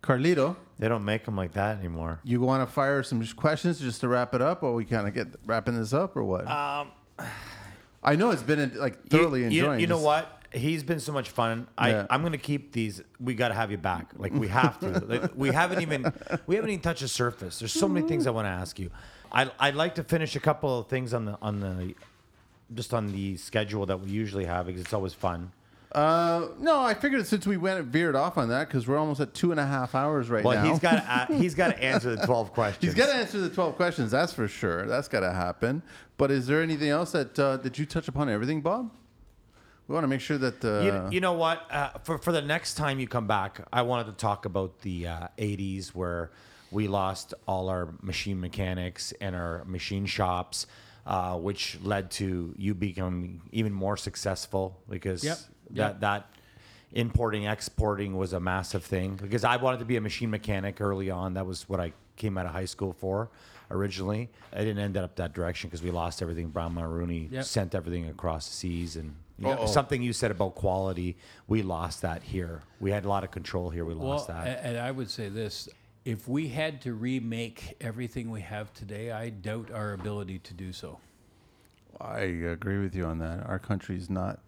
Speaker 4: Carlito,
Speaker 2: They don't make them like that anymore.
Speaker 4: you want to fire some questions just to wrap it up, or we kind of get wrapping this up, or what?
Speaker 2: Um, (sighs)
Speaker 4: I know it's been like thoroughly
Speaker 2: you, you-
Speaker 4: enjoying.
Speaker 2: You, know
Speaker 4: this.
Speaker 2: what? He's been so much fun. I,
Speaker 4: Yeah.
Speaker 2: I'm gonna keep these. We gotta have you back. Like we have to. (laughs) like, we haven't even we haven't even touched the surface. There's so many things I want to ask you. I I'd like to finish a couple of things on the on the just on the schedule that we usually have because it's always fun.
Speaker 4: Uh, no, I figured since we went veered off on that because we're almost at two and a half hours right
Speaker 2: Well,
Speaker 4: now.
Speaker 2: he's got to (laughs) he's got to answer the 12 questions.
Speaker 4: He's got to answer the twelve questions. That's for sure. That's got to happen. But is there anything else that uh, did you touch upon everything, Bob? We want to make sure that uh,
Speaker 2: You, you know what? Uh, for for the next time you come back, I wanted to talk about the uh, '80s where we lost all our machine mechanics and our machine shops, uh, which led to you becoming even more successful because
Speaker 1: Yep.
Speaker 2: That
Speaker 1: Yep.
Speaker 2: that importing exporting was a massive thing. Because I wanted to be a machine mechanic early on. That was what I came out of high school for originally. I didn't end up that direction because we lost everything. Brian Mulroney
Speaker 1: Yep.
Speaker 2: sent everything across the seas and. You know,
Speaker 4: Uh-oh.
Speaker 2: something you said about quality, we lost that here. We had a lot of control here. We
Speaker 1: Well,
Speaker 2: lost that.
Speaker 1: and I would say this: if we had to remake everything we have today, I doubt our ability to do so.
Speaker 4: I agree with you on that. Our country's not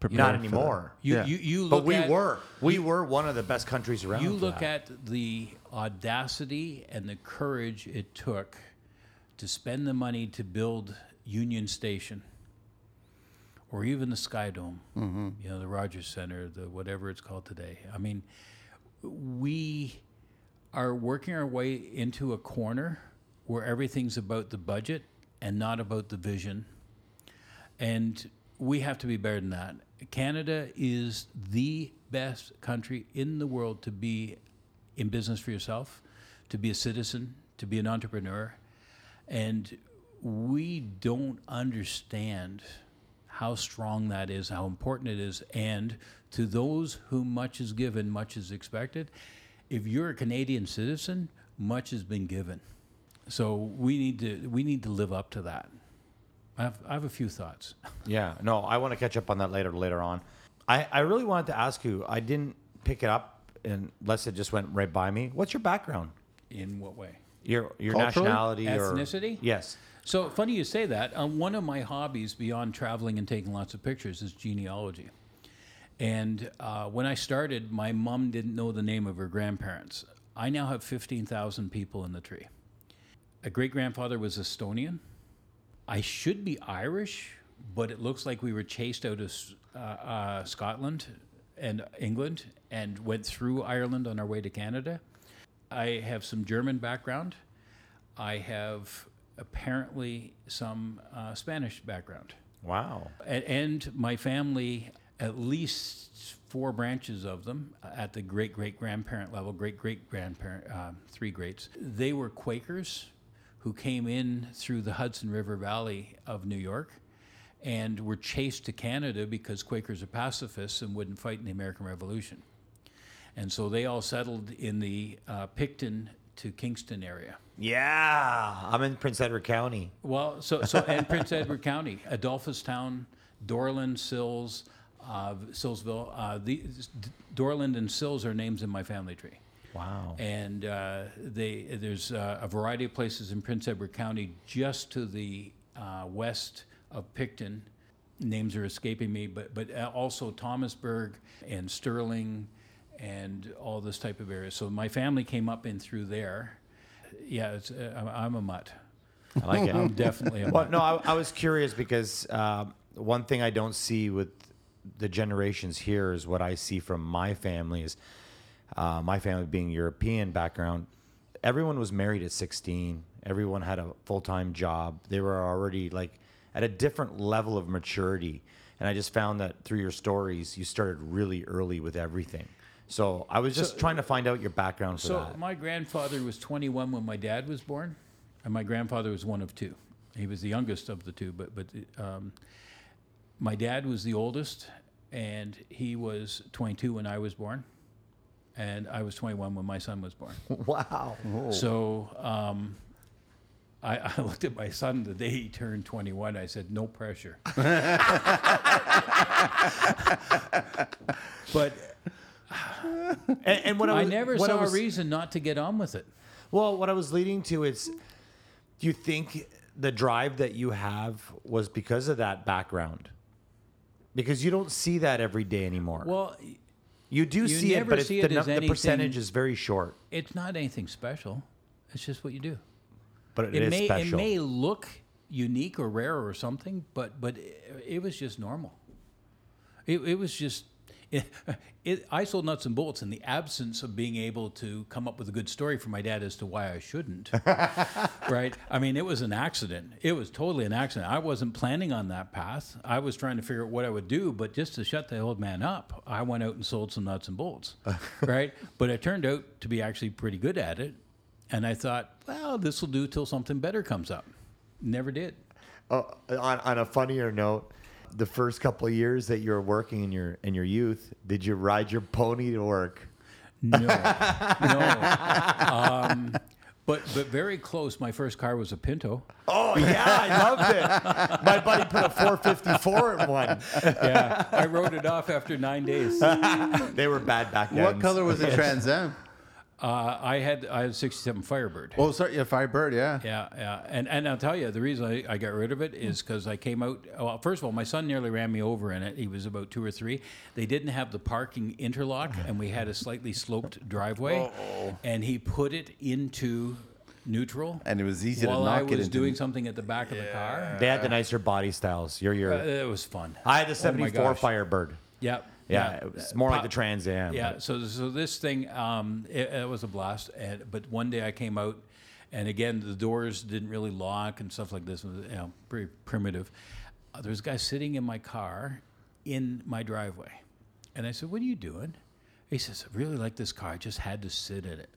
Speaker 4: prepared.
Speaker 2: Not
Speaker 4: for that.
Speaker 2: anymore.
Speaker 1: You
Speaker 4: Yeah.
Speaker 1: you, you
Speaker 2: but we
Speaker 1: at,
Speaker 2: were. We were one of the best countries around.
Speaker 1: You look
Speaker 2: that.
Speaker 1: at the audacity and the courage it took to spend the money to build Union Station or even the Sky Dome, mm-hmm. you know, the Rogers Center, the whatever it's called today. I mean, we are working our way into a corner where everything's about the budget and not about the vision. And we have to be better than that. Canada is the best country in the world to be in business for yourself, to be a citizen, to be an entrepreneur. And we don't understand how strong that is, how important it is. And to those whom much is given, much is expected. If you're a Canadian citizen, much has been given. So we need to we need to live up to that. I have, I have a few thoughts. (laughs)
Speaker 2: Yeah, no, I want to catch up on that later later on. I, I really wanted to ask you. I didn't pick it up unless it just went right by me. What's your background?
Speaker 1: In what way?
Speaker 2: Your your nationality or
Speaker 1: Ethnicity?
Speaker 2: Yes.
Speaker 1: So funny you say that. Um, one of my hobbies beyond traveling and taking lots of pictures is genealogy. And uh, when I started, my mom didn't know the name of her grandparents. I now have 15,000 people in the tree. A great grandfather was Estonian. I should be Irish, but it looks like we were chased out of uh, uh, Scotland and England and went through Ireland on our way to Canada. I have some German background. I have apparently some uh, Spanish background.
Speaker 2: Wow.
Speaker 1: And, and my family, at least four branches of them uh, at the great great grandparent level, great great grandparent, uh, three greats, they were Quakers who came in through the Hudson River Valley of New York and were chased to Canada because Quakers are pacifists and wouldn't fight in the American Revolution. And so they all settled in the uh, Picton to Kingston area.
Speaker 2: Yeah, I'm in Prince Edward County.
Speaker 1: Well, so so (laughs) and Prince Edward County, Adolphustown, Dorland, Sills, uh, Sillsville. Uh, the Dorland and Sills are names in my family tree,
Speaker 2: Wow.
Speaker 1: and uh, they there's uh, a variety of places in Prince Edward County just to the uh, west of Picton. Names are escaping me, but but uh, also Thomasburg and Stirling, and all this type of area. So my family came up in through there. Yeah, it's, uh, I'm- I'm a mutt.
Speaker 2: I like it. (laughs)
Speaker 1: I'm definitely a
Speaker 2: Well,
Speaker 1: mutt.
Speaker 2: no, I, I was curious because um, one thing I don't see with the generations here is what I see from my family is uh, my family being European background. Everyone was married at 16. Everyone had a full time job. They were already like at a different level of maturity. And I just found that through your stories, you started really early with everything. So I was just trying to find out your background for
Speaker 1: So
Speaker 2: that.
Speaker 1: my grandfather was 21 when my dad was born, and my grandfather was one of two. He was the youngest of the two, but but um, my dad was the oldest, and he was 22 when I was born, and I was 21 when my son was born. (laughs)
Speaker 2: wow.
Speaker 1: So um, I, (laughs) I looked at my son the day he turned 21. I said, "No pressure." (laughs) but
Speaker 2: And, and what I,
Speaker 1: I
Speaker 2: was,
Speaker 1: never
Speaker 2: what I was-
Speaker 1: a reason not to get on with it.
Speaker 2: Well, what I was leading to is, do you think the drive that you have was because of that background? Because you don't see that every day anymore.
Speaker 1: Well,
Speaker 2: you do
Speaker 1: you
Speaker 2: see it, but
Speaker 1: see
Speaker 2: the,
Speaker 1: it
Speaker 2: num- the percentage is very short.
Speaker 1: it's not anything special. It's just what you do.
Speaker 2: But it
Speaker 1: It
Speaker 2: is
Speaker 1: may
Speaker 2: special.
Speaker 1: it may look unique or rare or something, but but it, it was just normal. It, it was just. It, (laughs) it, I sold nuts and bolts in the absence of being able to come up with a good story for my dad as to why I shouldn't. (laughs) right? I mean, it was an accident. It was totally an accident. I wasn't planning on that path. I was trying to figure out what I would do, but just to shut the old man up, I went out and sold some nuts and bolts. (laughs) right? But it turned out to be actually pretty good at it. And I thought, well, this will do till something better comes up. Never did.
Speaker 2: Oh, on, on a funnier note, the first couple of years that you were working in your in your youth, did you ride your pony to work?
Speaker 1: No, (laughs) no. Um, but but very close. My first car was a Pinto.
Speaker 2: Oh yeah, I loved it. My buddy put a 454 in one.
Speaker 1: Yeah, I rode it off after nine days. (laughs)
Speaker 2: They were bad back then.
Speaker 3: What color was the (laughs) Trans Am?
Speaker 1: Uh, I had I had a '67 Firebird.
Speaker 3: Oh, sorry, yeah, Firebird, yeah.
Speaker 1: Yeah, yeah, and and I'll tell you the reason I, I got rid of it is because I came out. Well, first of all, my son nearly ran me over in it. He was about two or three. They didn't have the parking interlock, and we had a slightly sloped driveway, oh and he put it into neutral.
Speaker 4: And it was easy to
Speaker 1: while
Speaker 4: knock
Speaker 1: I
Speaker 4: it
Speaker 1: was
Speaker 4: into-
Speaker 1: doing something at the back of the car.
Speaker 2: They had the nicer body styles. You're your.
Speaker 1: Uh, it was fun.
Speaker 2: I had the
Speaker 1: Oh my
Speaker 2: 74
Speaker 1: gosh.
Speaker 2: Firebird.
Speaker 1: Yeah.
Speaker 2: Yeah, it was more like the Trans Am.
Speaker 1: Yeah,
Speaker 2: but-
Speaker 1: so so this thing, um, it, it was a blast. And but one day I came out, and again the doors didn't really lock and stuff like this. Was you know pretty primitive. Uh, there was a guy sitting in my car, in my driveway, and I said, "What are you doing?" He says, "I really like this car. I just had to sit in it."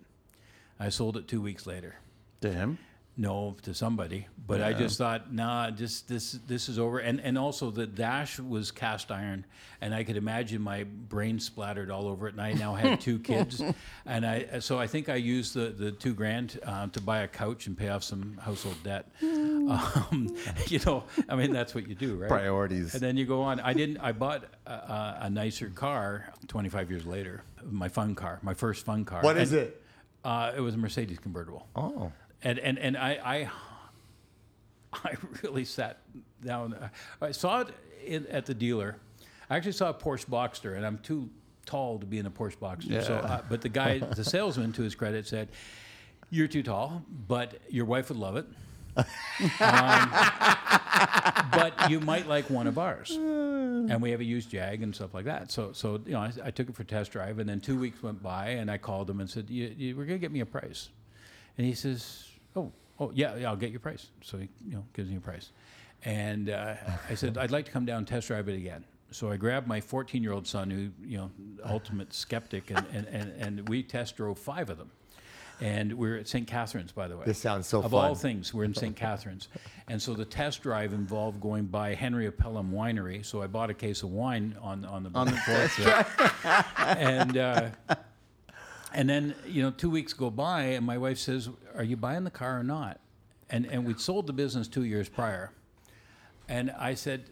Speaker 1: I sold it two weeks later.
Speaker 4: To him?
Speaker 1: No, to somebody, but I just thought, nah, just this this is over. And and also the dash was cast iron, and I could imagine my brain splattered all over it. And I now had two (laughs) kids, and I so I think I used the the two grand uh, to buy a couch and pay off some household debt. Um, (laughs) you know, I mean that's what you do, right?
Speaker 4: Priorities.
Speaker 1: And then you go on. I didn't. I bought a, a, a nicer car 25 years later. My fun car, my first fun car.
Speaker 2: What is
Speaker 1: And,
Speaker 2: it?
Speaker 1: Uh, it was a Mercedes convertible
Speaker 2: Oh.
Speaker 1: And and and I I, (laughs) I really sat down. I saw it in, at the dealer. I actually saw a Porsche Boxster, and I'm too tall to be in a Porsche Boxster. So,
Speaker 3: Yeah.
Speaker 1: uh, but the guy, (laughs) the salesman, to his credit, said, "You're too tall, but your wife would love it." (laughs) um, but you might like one of ours, and we have a used Jag and stuff like that. So, so you know, I, I took it for test drive, and then two weeks went by, and I called him and said, you, you, "We're gonna get me a price," and he says, "Oh, oh yeah, yeah, I'll get your price." So he, you know, gives me a price, and uh, I said, "I'd like to come down and test drive it again." So I grabbed my 14-year-old son, who you know, ultimate skeptic, and, and, and, and we test drove five of them. And we're at St. Catharines, by the way.
Speaker 2: This sounds so
Speaker 1: Of
Speaker 2: fun.
Speaker 1: Of all things, we're in St. Catharines. And so the test drive involved going by Henry of Pelham Winery. So I bought a case of wine on, on the on the test drive. and uh, and then you know two weeks go by, and my wife says, "Are you buying the car or not?" And and we'd sold the business two years prior, and I said,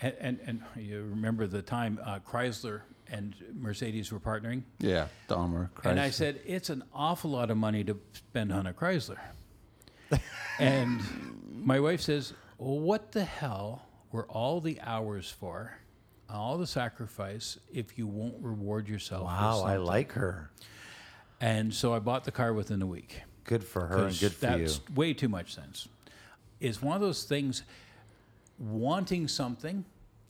Speaker 1: and and, and you remember the time uh, Chrysler and Mercedes were partnering.
Speaker 3: Yeah, Daimler.
Speaker 1: And I said, it's an awful lot of money to spend on a Chrysler. and my wife says, well, what the hell were all the hours for, all the sacrifice, if you won't reward yourself?
Speaker 2: Wow, I like her.
Speaker 1: And so I bought the car within a week.
Speaker 2: Good for her and good for you.
Speaker 1: that's way too much sense. It's one of those things, wanting something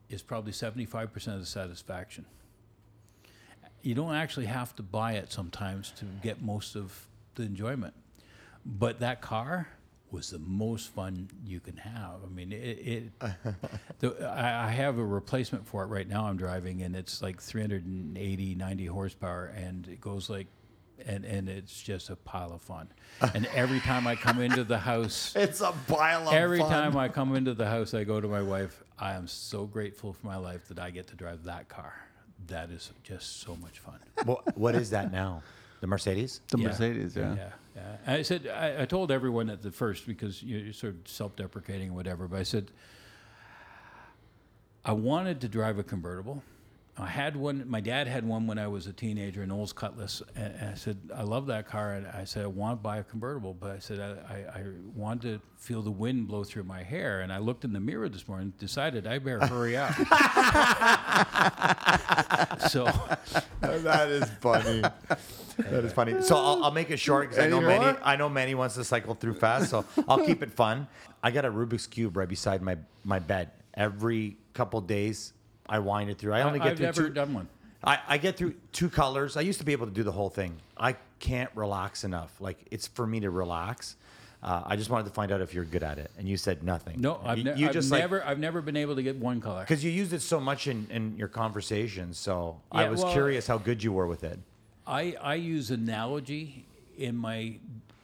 Speaker 1: is probably 75% of the satisfaction. You don't actually have to buy it sometimes to get most of the enjoyment. But that car was the most fun you can have. I mean, it. it (laughs) the, I, I have a replacement for it right now. I'm driving, and it's like 380, 90 horsepower, and it goes like, and and it's just a pile of fun. And every time I come into the house, (laughs)
Speaker 2: It's a pile of
Speaker 1: every
Speaker 2: fun.
Speaker 1: time I come into the house, I go to my wife. I am so grateful for my life that I get to drive that car. That is just so much fun. (laughs)
Speaker 2: what, what is that now? The Mercedes?
Speaker 3: the
Speaker 1: Yeah.
Speaker 3: Mercedes, yeah.
Speaker 1: Yeah, yeah. And I said, I, I told everyone at the first because you're you're sort of self-deprecating or whatever, but I said, I wanted to drive a convertible. I had one. My dad had one when I was a teenager, an Olds Cutlass. And and I said, I love that car. And I said, I want to buy a convertible, but I said, I, I, I want to feel the wind blow through my hair. And I looked in the mirror this morning, and decided I better hurry up. (laughs) so (laughs)
Speaker 2: that is funny. That is funny. So I'll, I'll make it short because I know Manny.
Speaker 3: Anymore?
Speaker 2: I know Manny wants to cycle through fast, so I'll keep it fun. I got a Rubik's cube right beside my my bed. Every couple days, I wind it through. I only get
Speaker 1: I've
Speaker 2: through
Speaker 1: never
Speaker 2: two.
Speaker 1: done one.
Speaker 2: I, I get through two colors. I used to be able to do the whole thing. I can't relax enough. Like it's for me to relax. Uh, I just wanted to find out if you're good at it, and you said nothing.
Speaker 1: No, I've, ne-
Speaker 2: you
Speaker 1: I've
Speaker 2: just like
Speaker 1: never, I've never been able to get one color.
Speaker 2: because you used it so much in, in your conversations. So I was
Speaker 1: well-
Speaker 2: curious how good you were with it.
Speaker 1: I, I use analogy in my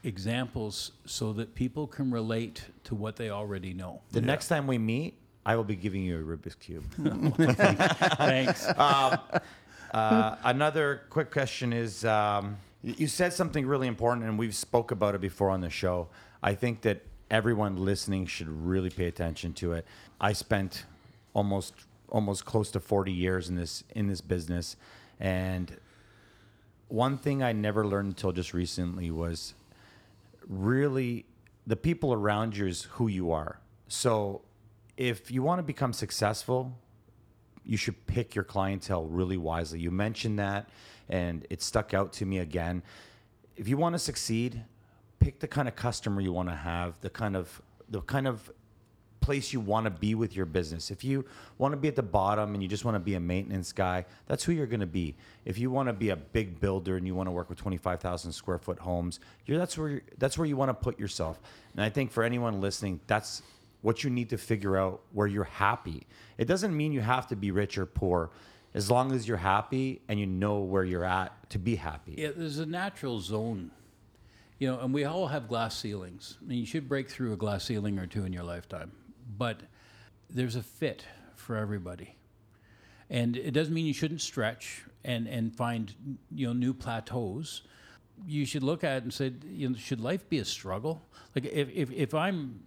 Speaker 1: examples so that people can relate to what they already know.
Speaker 2: The next time we meet, I will be giving you a Rubik's cube. (laughs)
Speaker 1: Thanks.
Speaker 2: uh, another quick question is: um, you said something really important, and we've spoke about it before on the show. I think that everyone listening should really pay attention to it. I spent almost almost close to 40 years in this in this business, and one thing I never learned until just recently was really the people around you is who you are. So if you want to become successful, you should pick your clientele really wisely. You mentioned that, and it stuck out to me again. If you want to succeed, pick the kind of customer you want to have, the kind of the kind of place you want to be with your business. If you want to be at the bottom and you just want to be a maintenance guy, that's who you're going to be. If you want to be a big builder and you want to work with 25,000 square foot homes, that's where that's where you want to put yourself. And I think for anyone listening, that's what you need to figure out where you're happy. It doesn't mean you have to be rich or poor. As long as you're happy and you know where you're at to be happy.
Speaker 1: Yeah, there's a natural zone You know, and we all have glass ceilings. I mean, you should break through a glass ceiling or two in your lifetime, but there's a fit for everybody, and it doesn't mean you shouldn't stretch and and find you know new plateaus. You should look at it and say, you know, should life be a struggle? Like if if, if I'm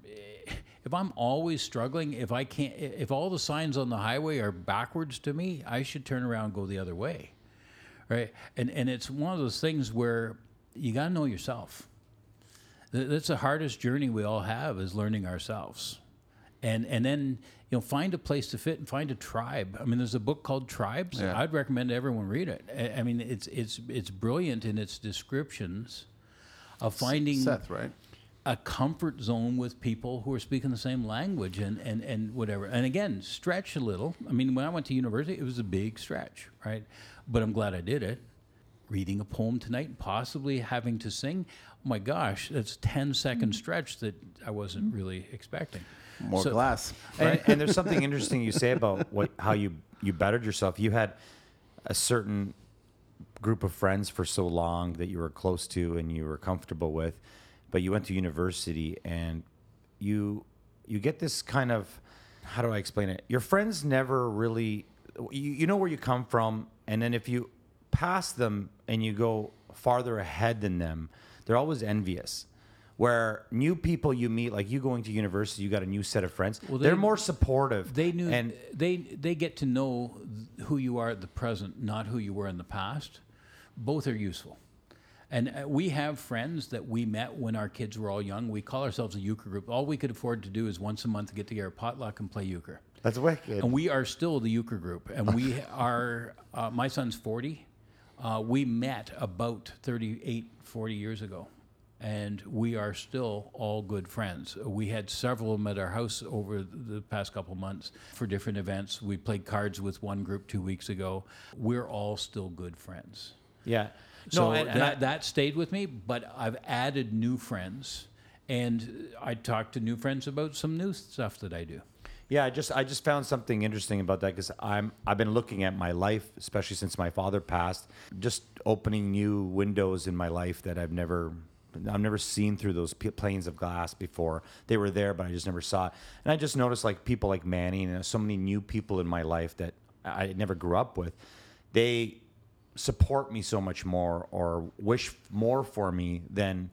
Speaker 1: if I'm always struggling, if I can't, if all the signs on the highway are backwards to me, I should turn around and go the other way, right? And and it's one of those things where you got to know yourself. That's the hardest journey we all have is learning ourselves, and and then you know find a place to fit and find a tribe. I mean, there's a book called Tribes.
Speaker 4: Yeah.
Speaker 1: I'd recommend everyone read it. I, I mean, it's it's it's brilliant in its descriptions of finding
Speaker 4: Seth, right?
Speaker 1: A comfort zone with people who are speaking the same language and, and, and whatever. And again, stretch a little. I mean, when I went to university, it was a big stretch, right? But I'm glad I did it. Reading a poem tonight possibly having to sing, oh my gosh, that's 10 second mm-hmm. stretch that I wasn't mm-hmm. really expecting.
Speaker 4: More
Speaker 1: So-
Speaker 4: glass. (laughs)
Speaker 2: and, and there's something interesting you say about what how you you bettered yourself. You had a certain group of friends for so long that you were close to and you were comfortable with, but you went to university and you you get this kind of how do I explain it? Your friends never really you, you know where you come from, and then if you pass them and you go farther ahead than them, they're always envious. Where new people you meet, like you going to university, you got a new set of friends.
Speaker 1: Well,
Speaker 2: they're more supportive.
Speaker 1: They knew
Speaker 2: and
Speaker 1: they they get to know th- who you are at the present, not who you were in the past. Both are useful. And uh, we have friends that we met when our kids were all young. We call ourselves a euchre group. All we could afford to do is once a month get together, potluck, and play euchre.
Speaker 2: that's wicked.
Speaker 1: And we are still the euchre group. And we (laughs) are, uh, my son's 40. Uh, we met about 38, 40 years ago. And we are still all good friends. We had several of them at our house over the past couple months for different events. We played cards with one group two weeks ago. We're all still good friends.
Speaker 2: yeah.
Speaker 1: So
Speaker 2: no, and, and
Speaker 1: that,
Speaker 2: I-
Speaker 1: that stayed with me, but I've added new friends. And I talk to new friends about some new stuff that I do.
Speaker 2: Yeah, I just I just found something interesting about that because I'm I've been looking at my life, especially since my father passed, just opening new windows in my life that I've never I've never seen through those p- planes of glass before. They were there, but I just never saw it. And I just noticed like people like Manny and uh, so many new people in my life that I never grew up with. They support me so much more or wish more for me than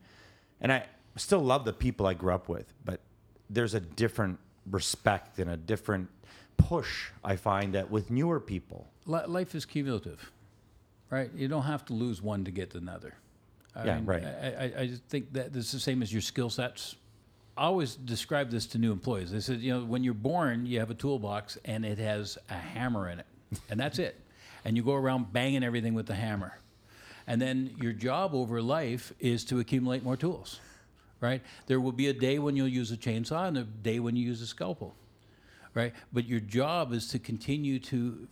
Speaker 2: and I still love the people I grew up with, but there's a different respect and a different push I find that with newer people.
Speaker 1: Li- life is cumulative, right? You don't have to lose one to get another. I
Speaker 2: Yeah, right.
Speaker 1: I, I, I just think that this is the same as your skill sets. I always describe this to new employees. They said, you know, when you're born, you have a toolbox and it has a hammer in it, and that's it. And you go around banging everything with the hammer. And then your job over life is to accumulate more tools, right? There will be a day when you'll use a chainsaw and a day when you use a scalpel right? But your job is to continue to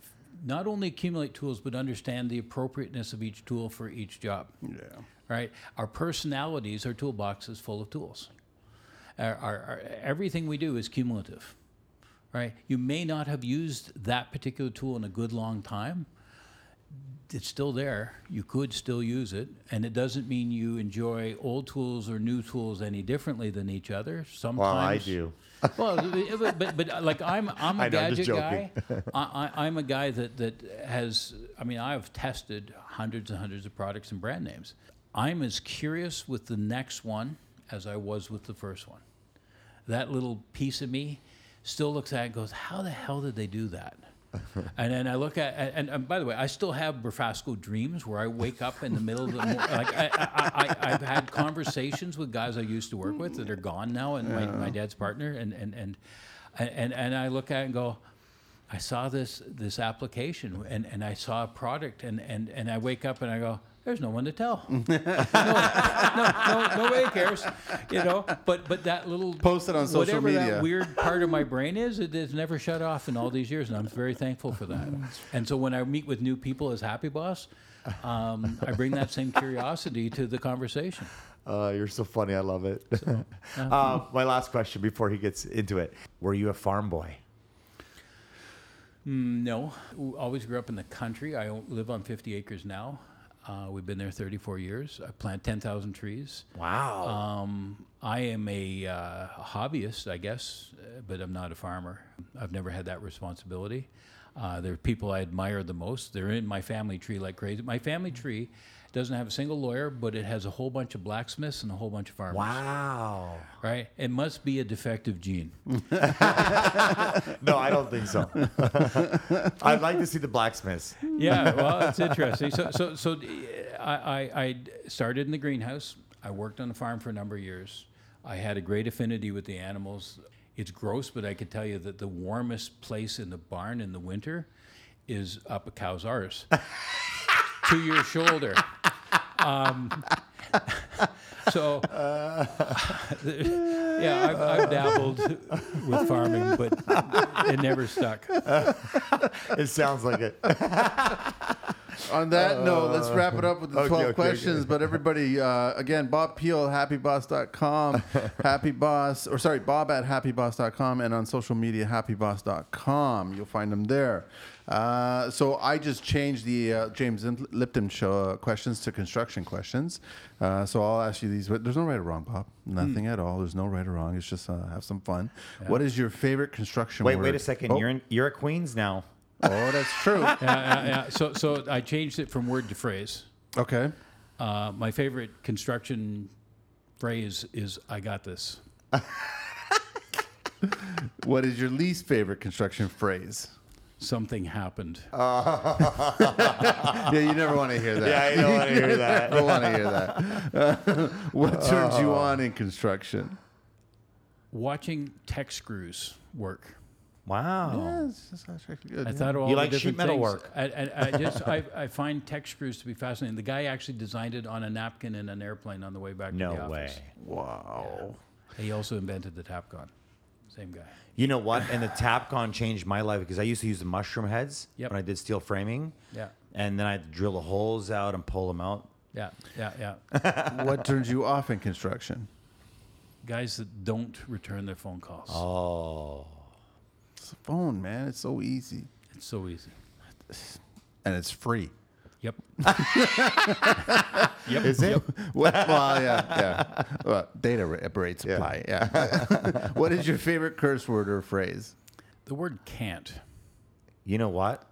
Speaker 1: not only accumulate tools, but understand the appropriateness of each tool for each job.
Speaker 4: Yeah.
Speaker 1: Right? Our personalities, our toolbox is full of tools. Our, our, our, everything we do is cumulative. Right? You may not have used that particular tool in a good long time. It's still there. You could still use it, and it doesn't mean you enjoy old tools or new tools any differently than each other. Sometimes
Speaker 5: Well, I do. (laughs)
Speaker 1: well, but, but, but like I'm I'm (laughs) a
Speaker 5: I know,
Speaker 1: gadget guy. (laughs) I, I, I'm a guy that that has. I mean, I've tested hundreds and hundreds of products and brand names. I'm as curious with the next one as I was with the first one. That little piece of me still looks at it and goes, "How the hell did they do that?" (laughs) and then I look at, and, and by the way, I still have Brafasco dreams where I wake up in the middle of the morning. (laughs) Like I, I, I've had conversations with guys I used to work with that are gone now, and my, my dad's partner, and and and and and I look at it and go, I saw this this application, and, and I saw a product, and, and and I wake up and I go, there's no one to tell. (laughs) no, no, no, nobody cares, you know. But but that little
Speaker 4: Post it on social
Speaker 1: whatever
Speaker 4: media.
Speaker 1: that weird part of my brain is, it has never shut off in all these years, and I'm very thankful for that. And so when I meet with new people as Happy Boss, um, I bring that same curiosity to the conversation.
Speaker 5: Uh, you're so funny. I love it. (laughs) uh, my last question before he gets into it: Were you a farm boy?
Speaker 1: Mm, No, always grew up in the country. I live on 50 acres now. Uh, we've been there 34 years. I plant 10,000 trees.
Speaker 2: Wow.
Speaker 1: Um, I am a uh, hobbyist, I guess, but I'm not a farmer. I've never had that responsibility. Uh, there are people I admire the most. They're in my family tree like crazy. My family tree doesn't have a single lawyer, but it has a whole bunch of blacksmiths and a whole bunch of farmers.
Speaker 2: wow.
Speaker 1: Right? It must be a defective gene. (laughs)
Speaker 5: No, I don't think so. (laughs) I'd like to see the blacksmiths.
Speaker 1: yeah, well, it's interesting. So, so, so I, I, I started in the greenhouse. I worked on the farm for a number of years. I had a great affinity with the animals. It's gross, but I can tell you that the warmest place in the barn in the winter is up a cow's arse (laughs) to your shoulder. Um, so, (laughs) yeah, I've, I've dabbled with farming, but it never stuck. (laughs)
Speaker 5: It sounds like it. (laughs)
Speaker 3: On that note, let's wrap it up with the
Speaker 5: okay,
Speaker 3: 12
Speaker 5: okay,
Speaker 3: questions.
Speaker 5: okay.
Speaker 3: But everybody, uh, again, Bob Peel, happyboss.com, happyboss, or sorry, bob at happyboss.com, and on social media, happyboss.com. You'll find them there. Uh, so I just changed the uh, James Lipton show uh, questions to construction questions. Uh, so I'll ask you these. There's no right or wrong, Bob. Nothing at all. There's no right or wrong. It's just uh, have some fun. What is your favorite construction
Speaker 2: Wait,
Speaker 3: word?
Speaker 2: wait a second.
Speaker 3: Oh,
Speaker 2: You're in, you're at Queens now.
Speaker 3: oh, that's true. (laughs)
Speaker 1: yeah, yeah, yeah. So, so I changed it from word to phrase.
Speaker 3: okay.
Speaker 1: Uh, my favorite construction phrase is "I got this." (laughs)
Speaker 3: What is your least favorite construction phrase?
Speaker 1: Something happened. (laughs)
Speaker 3: Yeah, you never want to hear that.
Speaker 5: Yeah, I don't want to hear that.
Speaker 3: don't want to hear that. (laughs) what turns you oh. on in construction?
Speaker 1: Watching Tek screws work.
Speaker 2: Wow.
Speaker 3: Yeah, it's just actually good.
Speaker 1: I
Speaker 3: yeah.
Speaker 1: thought all
Speaker 2: You
Speaker 1: the
Speaker 2: like sheet
Speaker 1: different
Speaker 2: metal
Speaker 1: things.
Speaker 2: work.
Speaker 1: I, I, I just I, I find Tek screws to be fascinating. The guy actually designed it on a napkin in an airplane on the way back to the office.
Speaker 2: No way.
Speaker 3: Wow.
Speaker 1: He also invented the Tapcon. Same guy.
Speaker 2: You know what? And the Tapcon changed my life because I used to use the mushroom heads
Speaker 1: Yep.
Speaker 2: when I did steel framing.
Speaker 1: Yeah.
Speaker 2: And then I had to drill the holes out and pull them out.
Speaker 1: Yeah, yeah, yeah. (laughs)
Speaker 3: what turns you off in construction?
Speaker 1: Guys that don't return their phone calls.
Speaker 2: Oh.
Speaker 3: It's the phone, man. It's so easy.
Speaker 1: It's so easy.
Speaker 3: And it's free. (laughs)
Speaker 1: Yep.
Speaker 5: Is it?
Speaker 3: What? well, yeah, yeah. Well, data ra- rate supply. Yeah. (laughs) what is your favorite curse word or phrase?
Speaker 1: The word can't.
Speaker 2: You know what?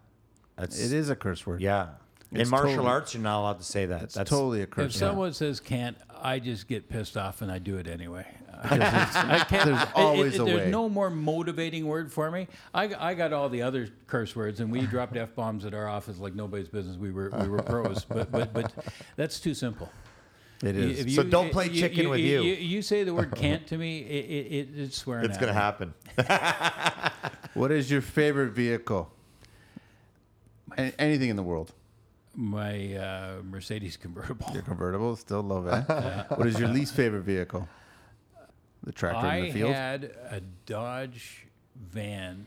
Speaker 2: That's
Speaker 3: It is a curse word.
Speaker 2: Yeah. In martial
Speaker 3: totally-
Speaker 2: arts, you're not allowed to say that.
Speaker 3: It's
Speaker 2: That's
Speaker 3: totally a
Speaker 1: If
Speaker 3: curse word.
Speaker 1: If someone says can't, I just get pissed off and I do it anyway. (laughs) I can't,
Speaker 3: There's always
Speaker 1: it-
Speaker 3: a
Speaker 1: there's
Speaker 3: way.
Speaker 1: no more motivating word for me. I, I got all the other curse words, and we (laughs) dropped f bombs at our office like nobody's business. We were we were pros, but but but that's too simple.
Speaker 3: It is.
Speaker 1: If
Speaker 5: So don't play chicken with you.
Speaker 1: You, say the word (laughs) can't to me, it, it, it, it's swearing.
Speaker 5: It's going to happen.
Speaker 3: what is your favorite vehicle? A- anything in the world.
Speaker 1: My uh, Mercedes convertible.
Speaker 3: Your convertible, still love it. What is your least favorite vehicle? The tractor
Speaker 1: I
Speaker 3: in the field.
Speaker 1: I had a Dodge van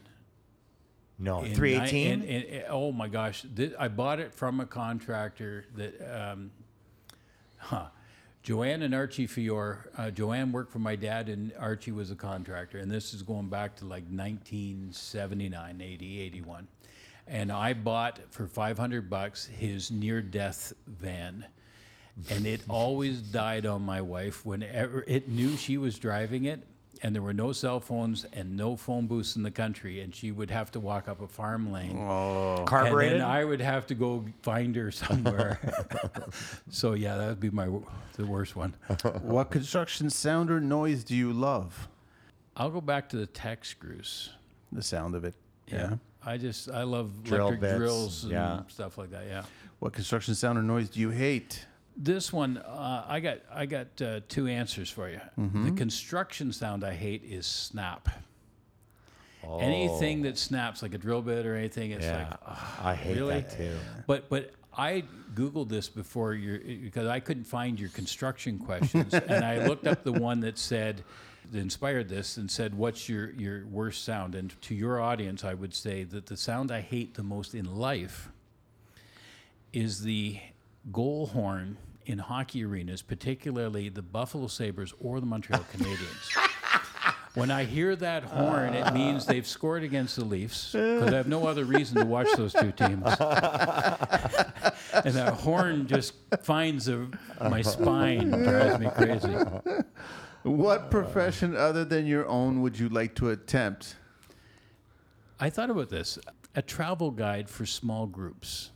Speaker 2: no
Speaker 1: in
Speaker 2: 318.
Speaker 1: ni- in- in- oh my gosh! Thi- I bought it from a contractor that, um, huh. Joanne and Archie Fior. Uh, Joanne worked for my dad, and Archie was a contractor. And this is going back to like 1979, 80, 81. And I bought for 500 bucks his near-death van. And it always died on my wife whenever it knew she was driving it and there were no cell phones and no phone booths in the country and she would have to walk up a farm lane oh. and
Speaker 2: Carbureted.
Speaker 1: then I would have to go find her somewhere. (laughs) so yeah, that would be my the worst one.
Speaker 3: What construction sound or noise do you love?
Speaker 1: I'll go back to the Tek screws.
Speaker 3: The sound of it. Yeah.
Speaker 1: I just I love
Speaker 2: Drill
Speaker 1: electric
Speaker 2: bits,
Speaker 1: drills and
Speaker 2: yeah.
Speaker 1: stuff like that. Yeah.
Speaker 3: What construction sound or noise do you hate?
Speaker 1: This one, uh, I got I got uh, two answers for you. The construction sound I hate is snap. Anything that snaps, like a drill bit or anything, it's
Speaker 2: yeah.
Speaker 1: like, "Ugh,
Speaker 2: I hate
Speaker 1: really?
Speaker 2: that too.
Speaker 1: But but I googled this before your because I couldn't find your construction (laughs) questions, and I looked up the one that said that inspired this and said, "What's your your worst sound?" And to your audience, I would say that the sound I hate the most in life is the goal horn in hockey arenas, particularly the Buffalo Sabres or the Montreal Canadiens. (laughs) When I hear that horn, it means they've scored against the Leafs because I have no other reason to watch those two teams. and that horn just finds a, my spine, drives me crazy.
Speaker 3: What profession other than your own would you like to attempt?
Speaker 1: I thought about this a travel guide for small groups.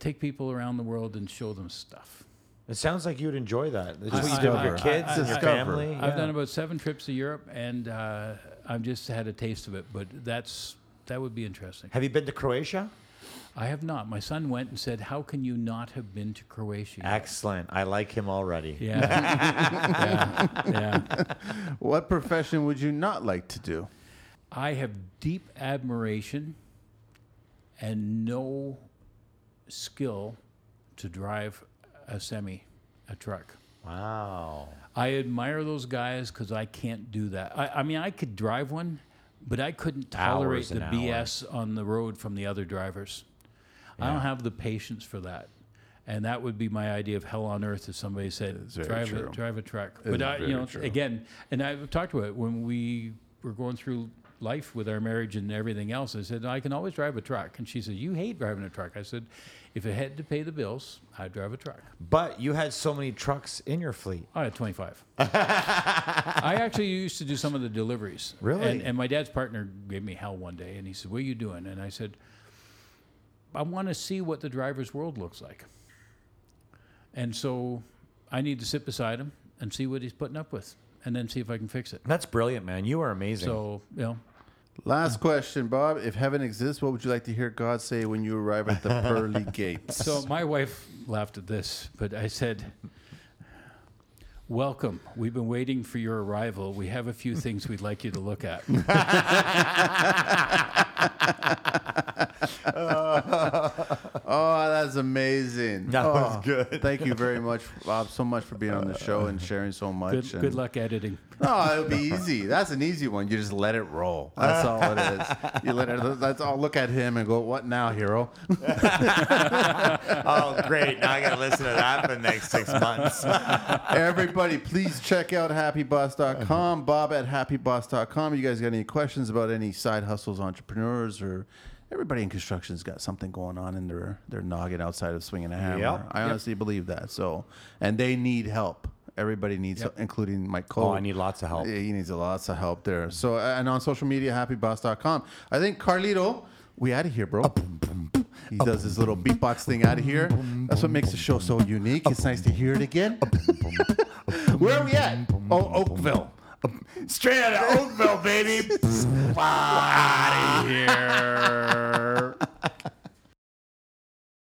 Speaker 1: Take people around the world and show them stuff.
Speaker 2: It sounds like you'd enjoy that. That's
Speaker 1: I-
Speaker 2: what you do with your
Speaker 1: I-
Speaker 2: kids
Speaker 1: I-
Speaker 2: and your
Speaker 1: I-
Speaker 2: family.
Speaker 1: I've
Speaker 2: Yeah.
Speaker 1: done about seven trips to Europe, and uh, I've just had a taste of it. But that's that would be interesting.
Speaker 2: Have you been to Croatia?
Speaker 1: I have not. My son went and said, "How can you not have been to Croatia?"
Speaker 2: Excellent. I like him already.
Speaker 1: Yeah, (laughs) yeah, yeah.
Speaker 3: What profession would you not like to do?
Speaker 1: I have deep admiration and no skill to drive a semi, a truck.
Speaker 2: Wow.
Speaker 1: I admire those guys because I can't do that. I, I mean, I could drive one, but I couldn't tolerate the
Speaker 2: and
Speaker 1: BS on the road from the other drivers. I don't have the patience for that. And that would be my idea of hell on earth if somebody said,
Speaker 3: It's very
Speaker 1: drive a, drive a truck.
Speaker 3: It
Speaker 1: but, I, you know,
Speaker 3: true.
Speaker 1: again, and I've talked about it when we were going through life with our marriage and everything else. I said, I can always drive a truck. And she said, You hate driving a truck. I said, If I had to pay the bills, I'd drive a truck.
Speaker 2: But you had so many trucks in your fleet.
Speaker 1: I had 25. (laughs) I actually used to do some of the deliveries.
Speaker 2: Really?
Speaker 1: And, and my dad's partner gave me hell one day, and he said, "What are you doing?" And I said, "I want to see what the driver's world looks like." And so, I need to sit beside him and see what he's putting up with, and then see if I can fix it.
Speaker 2: That's brilliant, man. You are amazing.
Speaker 1: So, you know,
Speaker 3: Last question, Bob. If heaven exists, what would you like to hear God say when you arrive at the pearly (laughs) gates?
Speaker 1: so my wife laughed at this, but I said. Welcome. We've been waiting for your arrival. We have a few things we'd like you to look at. (laughs)
Speaker 3: Oh, that's amazing.
Speaker 2: That oh, was
Speaker 3: Oh,
Speaker 2: good.
Speaker 3: Thank you very much, Bob, so much for being on the show and sharing so much.
Speaker 1: Good,
Speaker 3: and-
Speaker 1: good luck editing.
Speaker 3: No, it'll be easy. That's an easy one. You just let it roll. That's all it is. You let it. That's all. Look at him and go, "What now, hero?" (laughs)
Speaker 5: Oh, great. Now I got to listen to that for the next six months.
Speaker 3: Everybody, please check out happyboss.com. Bob at happyboss.com. You guys got any questions about any side hustles, entrepreneurs, or everybody in construction's got something going on in their their noggin outside of swinging a hammer.
Speaker 2: Yep.
Speaker 3: I honestly believe that. So, and they need help. Everybody needs,
Speaker 1: Yep.
Speaker 3: including Mike Cole.
Speaker 2: Oh, I need lots of help.
Speaker 3: Yeah, he needs lots of help there. So, and on social media, happyboss.com. I think Carlito, we out of here, bro. Oh, He does his little beatbox thing out of here. That's what makes the show so unique. It's nice to hear it again. (laughs) Where are we at? Oh, Oakville.
Speaker 5: Straight out of Oakville, baby. (laughs)
Speaker 3: Out of here.